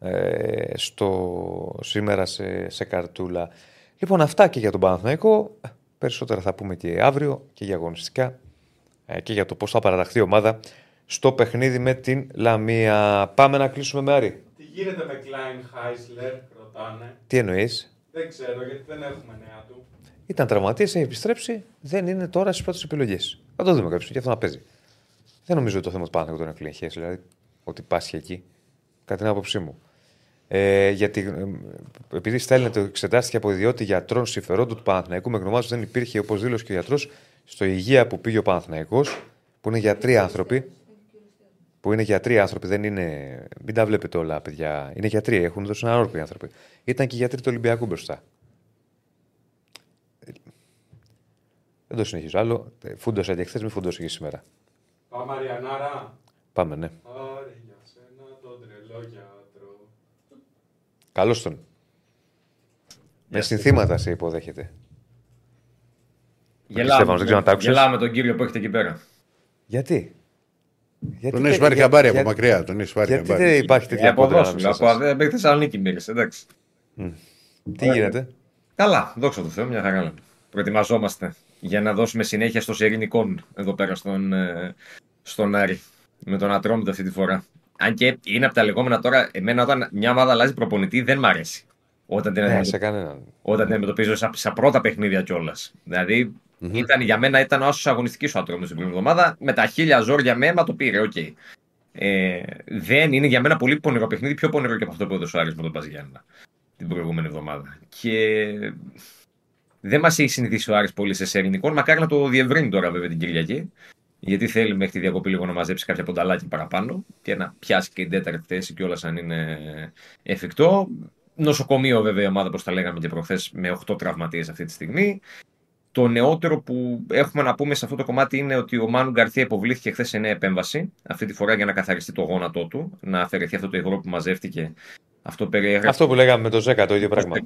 ε, στο, σήμερα σε, σε καρτούλα. Λοιπόν, αυτά και για τον Παναθηναϊκό. Περισσότερα θα πούμε και αύριο και για αγωνιστικά ε, και για το πώς θα παραταχθεί η ομάδα στο παιχνίδι με την Λαμία. Πάμε να κλείσουμε με Άρη. Τι γίνεται με Klein Heisler, ρωτάνε. Τι εννοείς, Δεν ξέρω γιατί δεν έχουμε νέα του. Ήταν τραυματία, έχει επιστρέψει, δεν είναι τώρα στις πρώτες επιλογές. Θα το δούμε κάποιος και αυτό να παίζει. Δεν νομίζω ότι το θέμα του Παναθηναϊκού τον εκλεγχέ, δηλαδή ότι πάσχει εκεί. Κατά την άποψή μου. Ε, γιατί ε, επειδή στέλνετε, εξετάστηκε από ιδιότητα γιατρών συμφερόντων του Παναθηναϊκού, με γνωμάτω δεν υπήρχε, όπως δήλωσε και ο γιατρός, στο υγεία που πήγε ο Παναθηναϊκός, που είναι γιατροί άνθρωποι. Που είναι γιατροί άνθρωποι, δεν είναι. Μην τα βλέπετε όλα, παιδιά. Είναι γιατροί, έχουν δώσει ένα όρκο οι άνθρωποι. Ήταν και γιατροί του Ολυμπιακού μπροστά. Δεν το συνεχίζω άλλο. Φούντωσα και χθε, μην φούντωσε και σήμερα. Πάμε Αριανάρα. Πάμε, ναι. Άρη για σένα τον τρελό γιατρό. Καλώς τον. Με συνθήματα σε υποδέχεται. Στέφανος, δεν ξέρω αν τα άκουσες. Γελάμε τον κύριο που έχετε εκεί πέρα. Γιατί; Γιατί Τον τε- έχει πάρει για- χαμπάρι από για- μακριά. Τον έχεις πάρει Γιατί χαμπάρι. δεν υπάρχει τέτοια Ε, από κόντρα εδώ σου, ανάμεσα από σας. από Θεσσαλονίκη μίλησε, εντάξει. Τι γίνεται; Καλά, δόξα τω Θεώ, μια χαρά. λέμε. Προετοιμαζόμαστε για να δώσουμε συνέχεια στο σερί νικών εδώ πέρα στον, ε, στον Άρη. Με τον Ατρόμητο αυτή τη φορά. Αν και είναι από τα λεγόμενα τώρα, εμένα όταν μια ομάδα αλλάζει προπονητή δεν μ' αρέσει. Όταν την, Ναι, αντιμετω- σε κανέναν. όταν την αντιμετωπίζω στα, στα πρώτα παιχνίδια κιόλας. Δηλαδή, ήταν, για μένα ήταν ο άσος αγωνιστικής ο Ατρόμητο την προηγούμενη εβδομάδα. Με τα χίλια ζόρια με αίμα το πήρε, οκ. Ε, δεν είναι για μένα πολύ πονηρό παιχνίδι, πιο πονηρό και από αυτό που έδωσε ο Άρης με τον Παζιάννα την προηγούμενη εβδομάδα. Και δεν μας έχει συνηθίσει ο Άρης πολύ σε σερινικών. Μακάρι να το διευρύνει τώρα βέβαια την Κυριακή. Γιατί θέλει μέχρι τη διακοπή λίγο να μαζέψει κάποια πονταλάκι παραπάνω και να πιάσει και την τέταρτη θέση κιόλας αν είναι εφικτό. νοσοκομείο βέβαια η ομάδα, όπως τα λέγαμε και προχθές, με 8 τραυματίες αυτή τη στιγμή. Το νεότερο που έχουμε να πούμε σε αυτό το κομμάτι είναι ότι ο Μάνου Γκαρθία υποβλήθηκε χθες σε νέα επέμβαση. Αυτή τη φορά για να καθαριστεί το γόνατό του, να αφαιρεθεί αυτό το υγρό που μαζεύτηκε. Αυτό περιέγραψε. Αυτό που λέγαμε με το Ζέκα, το ίδιο πράγμα.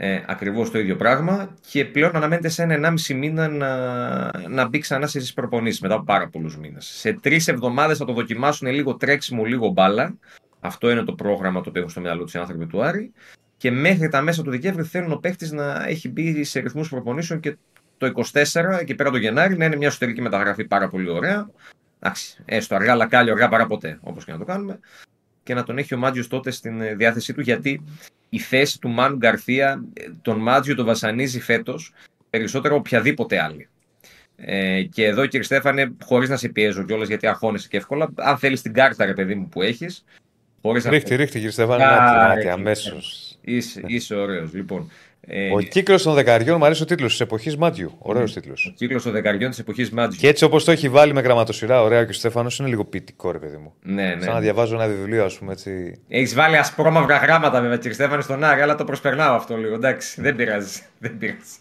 Ε, Ακριβώς το ίδιο πράγμα. Και πλέον αναμένεται σε ένα 1,5 μήνα να, να μπει ξανά στι προπονήσεις μετά από πάρα πολλούς μήνες. Σε τρεις εβδομάδες θα το δοκιμάσουν λίγο τρέξιμο, λίγο μπάλα. Αυτό είναι το πρόγραμμα το οποίο έχουν στο μυαλό τους οι άνθρωποι του Άρη. Και μέχρι τα μέσα του Δεκέμβρη θέλουν ο παίχτης να έχει μπει σε ρυθμούς προπονήσεων και το 24, εκεί πέρα το Γενάρη, να είναι μια εσωτερική μεταγραφή πάρα πολύ ωραία. Εντάξει, έστω αργά, αλλά κάλλιο αργά παρά ποτέ, όπως και να το κάνουμε. Και να τον έχει ο Μάτζιο τότε στην ε, διάθεσή του, γιατί η θέση του Μάνου Γκαρθία, ε, τον Μάτζιο τον βασανίζει φέτος περισσότερο οποιαδήποτε άλλη. Ε, και εδώ κύριε Στέφανε, χωρίς να σε πιέζω κιόλας γιατί αγχώνεσαι και εύκολα, αν θέλεις την κάρτα, ρε παιδί μου, που έχεις. Ρίχτη, ρίχτη, κύριε Στέφανε, αμέσως. Είσαι, είσαι ωραίος. Λοιπόν, ε, ο κύκλος των δεκαριών, μου αρέσει ο τίτλος της εποχής Μάτιου. Ωραίος mm. τίτλος. Ο κύκλος των δεκαριών της εποχής Μάτιου. Και έτσι όπως το έχει βάλει με γραμματοσυρά, ωραία και ο Στέφανος είναι λίγο ποιητικό, ρε παιδί μου. Ναι, ναι. Σαν να διαβάζω ένα βιβλίο, ας πούμε έτσι. Έχεις βάλει ασπρόμαυρα γράμματα με κύριε Στέφανο στον Άρη, αλλά το προσπερνάω αυτό λίγο. Εντάξει, δεν πειράζει. Δεν πειράζει.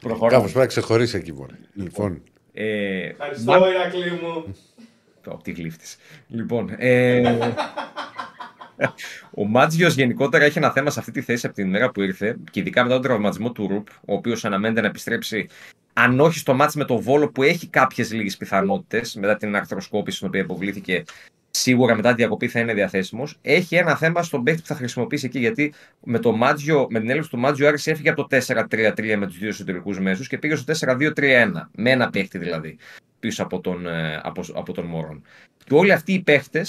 Προχωράμε. Κάπως πρέπει να ξεχωρίσει εκεί μόνο. Λοιπόν. Ε, Ευχαριστώ, Μα... Ηρακλή μου. Το τι γλύφτης. Λοιπόν. Ε... Ο Μάτζιος γενικότερα έχει ένα θέμα σε αυτή τη θέση από την ημέρα που ήρθε και ειδικά μετά τον τραυματισμό του Ρουπ, ο οποίος αναμένεται να επιστρέψει, αν όχι στο μάτς με το Βόλο που έχει κάποιες λίγες πιθανότητες μετά την αρθροσκόπηση στην οποία υποβλήθηκε. Σίγουρα μετά τη διακοπή θα είναι διαθέσιμος. Έχει ένα θέμα στον παίχτη που θα χρησιμοποιήσει εκεί. Γιατί με, το Μάτζιο, με την έλευση του Μάτζιο Άρης έφυγε από το 4-3-3 με τους δύο εσωτερικού μέσους και πήγε στο 4-2-3-1. Με ένα παίχτη δηλαδή πίσω από τον, ε, από, από τον Μωρόν. Και όλοι αυτοί οι παίχτε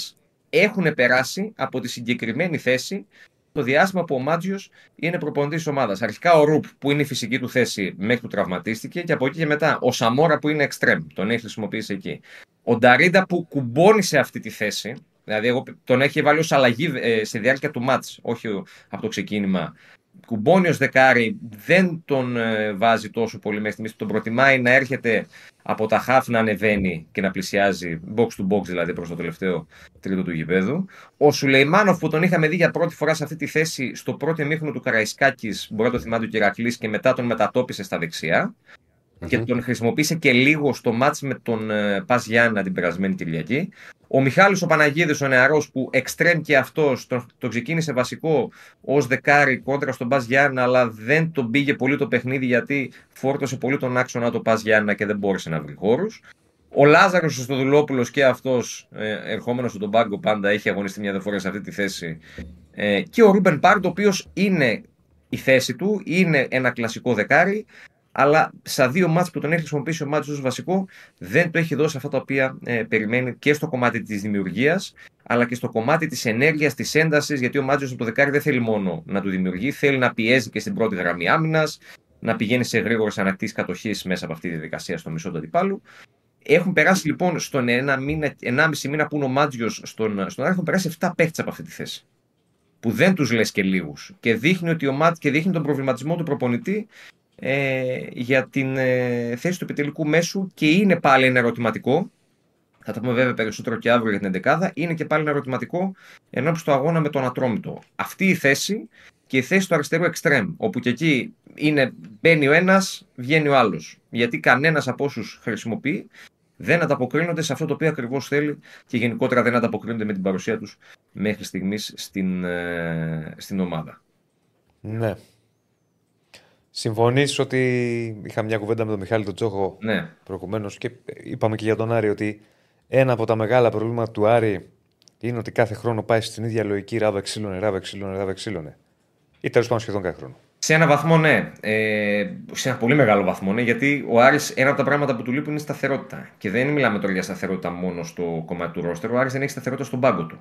έχουν περάσει από τη συγκεκριμένη θέση το διάστημα που ο Μάτζιος είναι προπονητής ομάδας. Αρχικά ο Ρουπ που είναι η φυσική του θέση μέχρι που τραυματίστηκε και από εκεί και μετά ο Σαμόρα που είναι εξτρέμ. Τον έχει χρησιμοποιήσει εκεί. Ο Νταρίντα που κουμπώνει σε αυτή τη θέση. Δηλαδή, εγώ τον έχει βάλει ως αλλαγή ε, στη διάρκεια του μάτς, όχι από το ξεκίνημα. Κουμπώνει ω δεκάρι, δεν τον ε, βάζει τόσο πολύ μέχρι στιγμής. Τον προτιμάει να έρχεται από τα χαφ να ανεβαίνει και να πλησιάζει box to box δηλαδή προς το τελευταίο τρίτο του γηπέδου. Ο Σουλεϊμάνοφ που τον είχαμε δει για πρώτη φορά σε αυτή τη θέση στο πρώτο εμίχνο του Καραϊσκάκης, μπορεί να το θυμάται ο Κυρακλής και μετά τον μετατόπισε στα δεξιά. Και τον χρησιμοποίησε και λίγο στο μάτς με τον ε, Πας Γιάννα την περασμένη Κυριακή. Ο Μιχάλης ο Παναγίδης ο νεαρός που εξτρέμ και αυτός το, το ξεκίνησε βασικό ως δεκάρι κόντρα στον Πας Γιάννα αλλά δεν τον πήγε πολύ το παιχνίδι γιατί φόρτωσε πολύ τον άξονα το Πας Γιάννα και δεν μπόρεσε να βρει χώρους. Ο Λάζαρος ο Στοδουλόπουλο και αυτός, ε, ερχόμενος στον πάγκο, πάντα έχει αγωνιστεί μια φορά σε αυτή τη θέση. Ε, και ο Ρούμπεν Πάρντ, ο οποίος είναι η θέση του, είναι ένα κλασικό δεκάρι αλλά στα δύο μάτς που τον έχει χρησιμοποιήσει ο Μάτζο ως βασικό δεν το έχει δώσει αυτά τα οποία ε, περιμένει και στο κομμάτι της δημιουργίας αλλά και στο κομμάτι της ενέργειας, της έντασης γιατί ο Μάτζος από το δεκάρι δεν θέλει μόνο να του δημιουργεί, θέλει να πιέζει και στην πρώτη γραμμή άμυνας, να πηγαίνει σε γρήγορες ανακτήσεις κατοχής μέσα από αυτή τη διαδικασία στο μισό του αντιπάλου. Έχουν περάσει λοιπόν στον ένα μήνα, 1,5 μήνα που είναι ο Μάτζιο στον, στον έχουν περάσει 7 παίχτε από αυτή τη θέση. Που δεν τους λες και λίγους. Και δείχνει, ότι ο και δείχνει τον προβληματισμό του προπονητή ε, για την ε, θέση του επιτελικού μέσου και είναι πάλι ένα ερωτηματικό. Θα τα πούμε βέβαια περισσότερο και αύριο για την 11 Είναι και πάλι ένα ερωτηματικό ενώ στο αγώνα με τον Ατρόμητο. Αυτή η θέση και η θέση του αριστερού εξτρέμ, όπου και εκεί είναι, μπαίνει ο ένας, βγαίνει ο άλλος. Γιατί κανένας από όσους χρησιμοποιεί δεν ανταποκρίνονται σε αυτό το οποίο ακριβώς θέλει και γενικότερα δεν ανταποκρίνονται με την παρουσία τους μέχρι στιγμής στην, ε, στην ομάδα. Ναι. Συμφωνείς ότι είχα μια κουβέντα με τον Μιχάλη τον Τσόχο ναι. προηγουμένως και είπαμε και για τον Άρη ότι ένα από τα μεγάλα προβλήματα του Άρη είναι ότι κάθε χρόνο πάει στην ίδια λογική ράβε ξύλωνε, ράβε ξύλωνε, ράβε ξύλωνε. Ή τέλος πάντων σχεδόν κάθε χρόνο. Σε ένα βαθμό ναι. Ε, σε ένα πολύ μεγάλο βαθμό ναι. Γιατί ο Άρης ένα από τα πράγματα που του λείπουν είναι η σταθερότητα. Και δεν μιλάμε τώρα για σταθερότητα μόνο στο κομμάτι του ρόστερ. Ο Άρης δεν έχει σταθερότητα στον πάγκο του.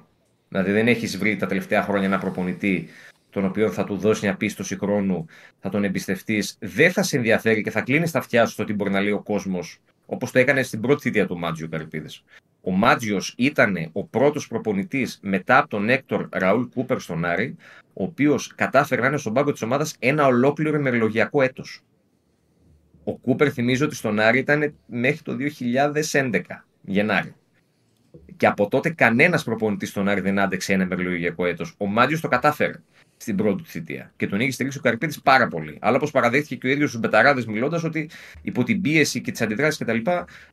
Δηλαδή δεν έχεις βρει τα τελευταία χρόνια ένα προπονητή τον οποίο θα του δώσει μια πίστοση χρόνου, θα τον εμπιστευτείς, δεν θα σε ενδιαφέρει και θα κλείνεις τα αυτιά σου στο τι μπορεί να λέει ο κόσμος, όπως το έκανε στην πρώτη θητεία του Μάτζιο Καρυπίδης. Ο Μάτζιος ήταν ο πρώτος προπονητής μετά από τον Έκτορ Ραούλ Κούπερ στον Άρη, ο οποίος κατάφερε να είναι στον πάγκο της ομάδας ένα ολόκληρο ημερολογιακό έτος. Ο Κούπερ θυμίζω ότι στον Άρη ήταν μέχρι το 2011, Γενάρη. Και από τότε κανένας προπονητής στον Άρη δεν άντεξε ένα μερολογιακό έτος. Ο Μάτιο το κατάφερε στην πρώτη του θητεία. Και τον είχε στηρίξει ο Καρπίτη πάρα πολύ. Αλλά όπως παραδέχθηκε και ο ίδιος στου Μπεταράδες μιλώντας, ότι υπό την πίεση και τις αντιδράσεις κτλ.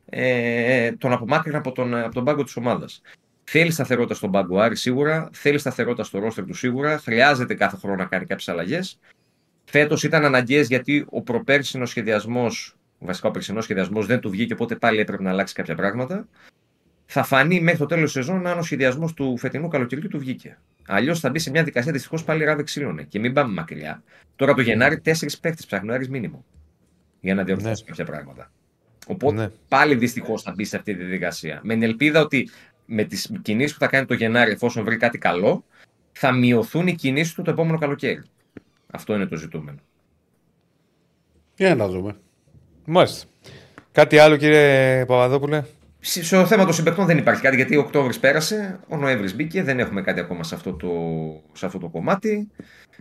Ε, τον απομάκρυνε από τον, από τον πάγκο της ομάδας. Θέλει σταθερότητα στον πάγκο Άρη σίγουρα, θέλει σταθερότητα στο ρόστερ του σίγουρα, χρειάζεται κάθε χρόνο να κάνει κάποιες αλλαγές. Φέτος ήταν αναγκαίες γιατί ο προπέρσινος σχεδιασμός, βασικά ο περσινός σχεδιασμός δεν του βγήκε, οπότε πάλι έπρεπε να αλλάξει κάποια πράγματα. Θα φανεί μέχρι το τέλος της σεζόν αν ο σχεδιασμός του φετινού καλοκαιριού του βγήκε. Αλλιώς θα μπει σε μια δικασία δυστυχώς πάλι ράβε ξύλωνε. Και μην πάμε μακριά. Τώρα το Γενάρη τέσσερις παίχτε ψάχνει ο Άρης μήνυμο. Για να διορθώσει κάποια πράγματα. Οπότε Ναι. πάλι δυστυχώς θα μπει σε αυτή τη διαδικασία. Με την ελπίδα ότι με τις κινήσεις που θα κάνει το Γενάρη, εφόσον βρει κάτι καλό, θα μειωθούν οι κινήσεις του το επόμενο καλοκαίρι. Αυτό είναι το ζητούμενο. Για να δούμε. Μάλιστα. Κάτι άλλο, κύριε Παπαδόπουλε; Σ- Στο θέμα των συμπεκτών δεν υπάρχει κάτι γιατί ο Οκτώβρης πέρασε, ο Νοέμβρης μπήκε, δεν έχουμε κάτι ακόμα σε αυτό το, σε αυτό το κομμάτι.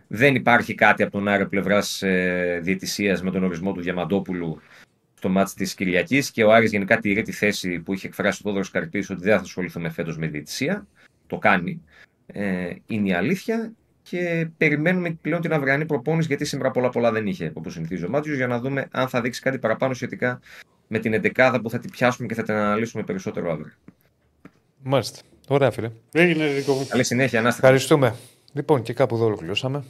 Δεν υπάρχει κάτι από τον Άρη πλευράς ε, διαιτησίας με τον ορισμό του Διαμαντόπουλου στο μάτς της Κυριακής και ο Άρης γενικά τηρεί τη θέση που είχε εκφράσει ο Θόδωρο Καρπής ότι δεν θα ασχοληθούμε φέτος με διαιτησία. Το κάνει. Ε, είναι η αλήθεια και περιμένουμε πλέον την αυριανή προπόνηση γιατί σήμερα πολλά πολλά δεν είχε όπως συνηθίζει ο Μάτζιος για να δούμε αν θα δείξει κάτι παραπάνω σχετικά με την εντεκάδα που θα την πιάσουμε και θα την αναλύσουμε περισσότερο αύριο. Μάλιστα. Ωραία, φίλε. Έγινε δικό μου. Καλή συνέχεια, να είστε Ευχαριστούμε. Λοιπόν, και κάπου εδώ ολοκληρώσαμε.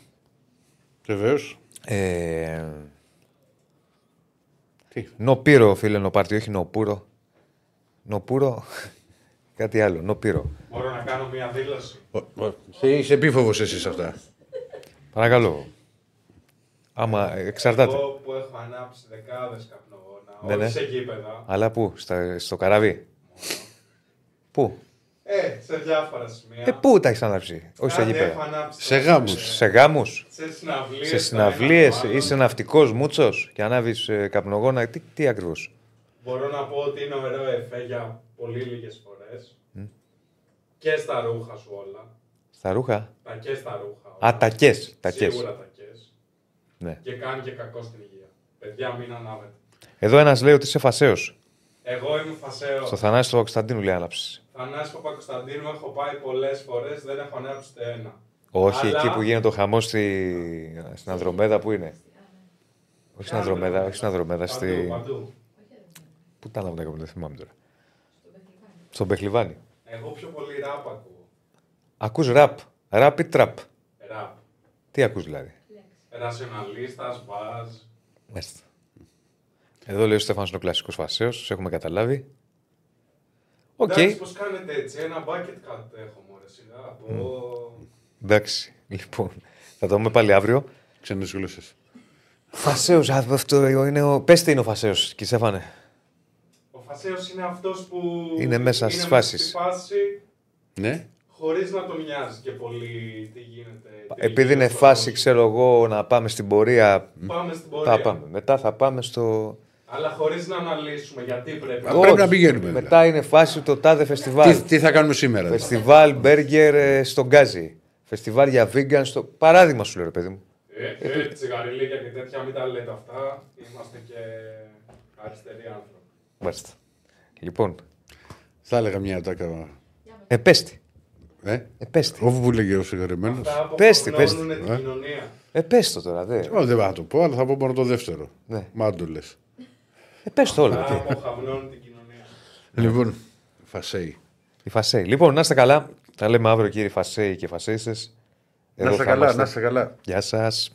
Βεβαίως. Ε... Τι; Νοπύρο, φίλε, νοπάρτι, όχι νοπούρο. Νοπούρο, κάτι άλλο. Νοπύρο. Μπορώ να κάνω μια δήλωση. Είσαι επίφοβος εσύ σε αυτά. Παρακαλώ. Άμα εξαρτάται. Εγώ που έχω ανάψει δεκάδες καπνογόνα, Ναι, όχι ναι. σε γήπεδα. Αλλά πού, στα, στο καραβί. Πού; Ε, σε διάφορα σημεία. Ε, πού τα έχεις ανάψει; Όχι σε Κάτι έχω γήπεδα. ανάψει Σε τόσο, γάμους. ε, Σε γάμους. Σε συναυλίες. Σε το συναυλίες. ένα το άλλο. Είσαι ναυτικός μούτσο και ανάβει ε, καπνογόνα. Τι, τι ακριβώς; Μπορώ να πω ότι είναι ωραίο εφέ για πολύ λίγες φορές. Και στα ρούχα σου όλα. Στα ρούχα; Τα και στα ρούχα. Α, όλα. τακέ. Τακές. Σίγουρα τα κες. Ναι. Και κάνει και κακό στην υγεία. Παιδιά, μην ανάβετε. Εδώ ένας λέει ότι είσαι φασαίο. Εγώ είμαι φασαίο. Στο Θανάσι του Κωνσταντίνου λέει άναψες. Θανάση Παπα-Κωνσταντίνου έχω πάει πολλές φορές, δεν έχω ανάψει ούτε ένα. Όχι, Αλλά- εκεί που γίνεται ο χαμό στη... στην Ανδρομέδα, που είναι; Όχι στην Ανδρομέδα, όχι στην Ανδρομέδα, Παντού, στη. παντού. Πού ήταν αυτά που δεν θυμάμαι τώρα. Στον Πεχλιβάνι. Εγώ πιο πολύ ραπ ακούω. Ακούς ραπ. Ραπ ή τραπ. Ραπ. Τι ακούς δηλαδή; Ρασιοναλίστας, μπάζ. Μάλιστα. Εδώ λέει ο Στέφανος είναι ο κλασικός φασαίος, τους έχουμε καταλάβει. Οκ, Εντάξει, πώς κάνετε έτσι, ένα bucket hat έχω μωρέ σιγά. Από... εντάξει. Λοιπόν, θα το δούμε πάλι αύριο. Ξένες γλώσσες. Φασαίος, α, αυτό είναι ο... Πες τι είναι ο Φασαίος, κύριε Στέφανε. Ο Φασέος είναι αυτός που Είναι μέσα στις στη φάσεις. φάση Ναι. χωρίς να τον νοιάζει και πολύ τι γίνεται. τι Επειδή γίνεται είναι στον φάση, κόσμο. ξέρω εγώ, να πάμε στην πορεία, Πάμε στην πορεία. θα πάμε. Μετά θα πάμε στο... Αλλά χωρίς να αναλύσουμε γιατί πρέπει. Α, πρέπει να πηγαίνουμε, Μετά είναι φάση το τάδε φεστιβάλ. Τι, τι θα κάνουμε σήμερα. δηλαδή; Φεστιβάλ μπέργκερ ε, στον Γκάζι. Φεστιβάλ για vegan στο. Παράδειγμα σου λέω, ρε παιδί μου. Ε, ε, τσιγαριλίκια και τέτοια, μην τα λέτε αυτά. Είμαστε και αριστεροί άνθρωποι. Μάλιστα. Λοιπόν, Θα έλεγα μια ατάκα. επέστη. Ε, Επέστη. όπου που λέγε ο συγχωρεμένο. Αυτά Πες τι, πες αποφαυνώνουν την κοινωνία. Επέστη το τώρα, δε. Όχι, δεν θα το πω, αλλά θα πω μόνο το δεύτερο. Ναι. Μα αν το λε. Επέστη το όλο. Αυτά τι. αποχαυνώνουν την κοινωνία. Λοιπόν, Φασέι. Η Φασέη. Λοιπόν, να είστε καλά. Τα λέμε αύριο, κύριοι Φασέοι και Φασέιστες. Να Εδώ είστε θα καλά, είμαστε. να είστε καλά. Γεια σας.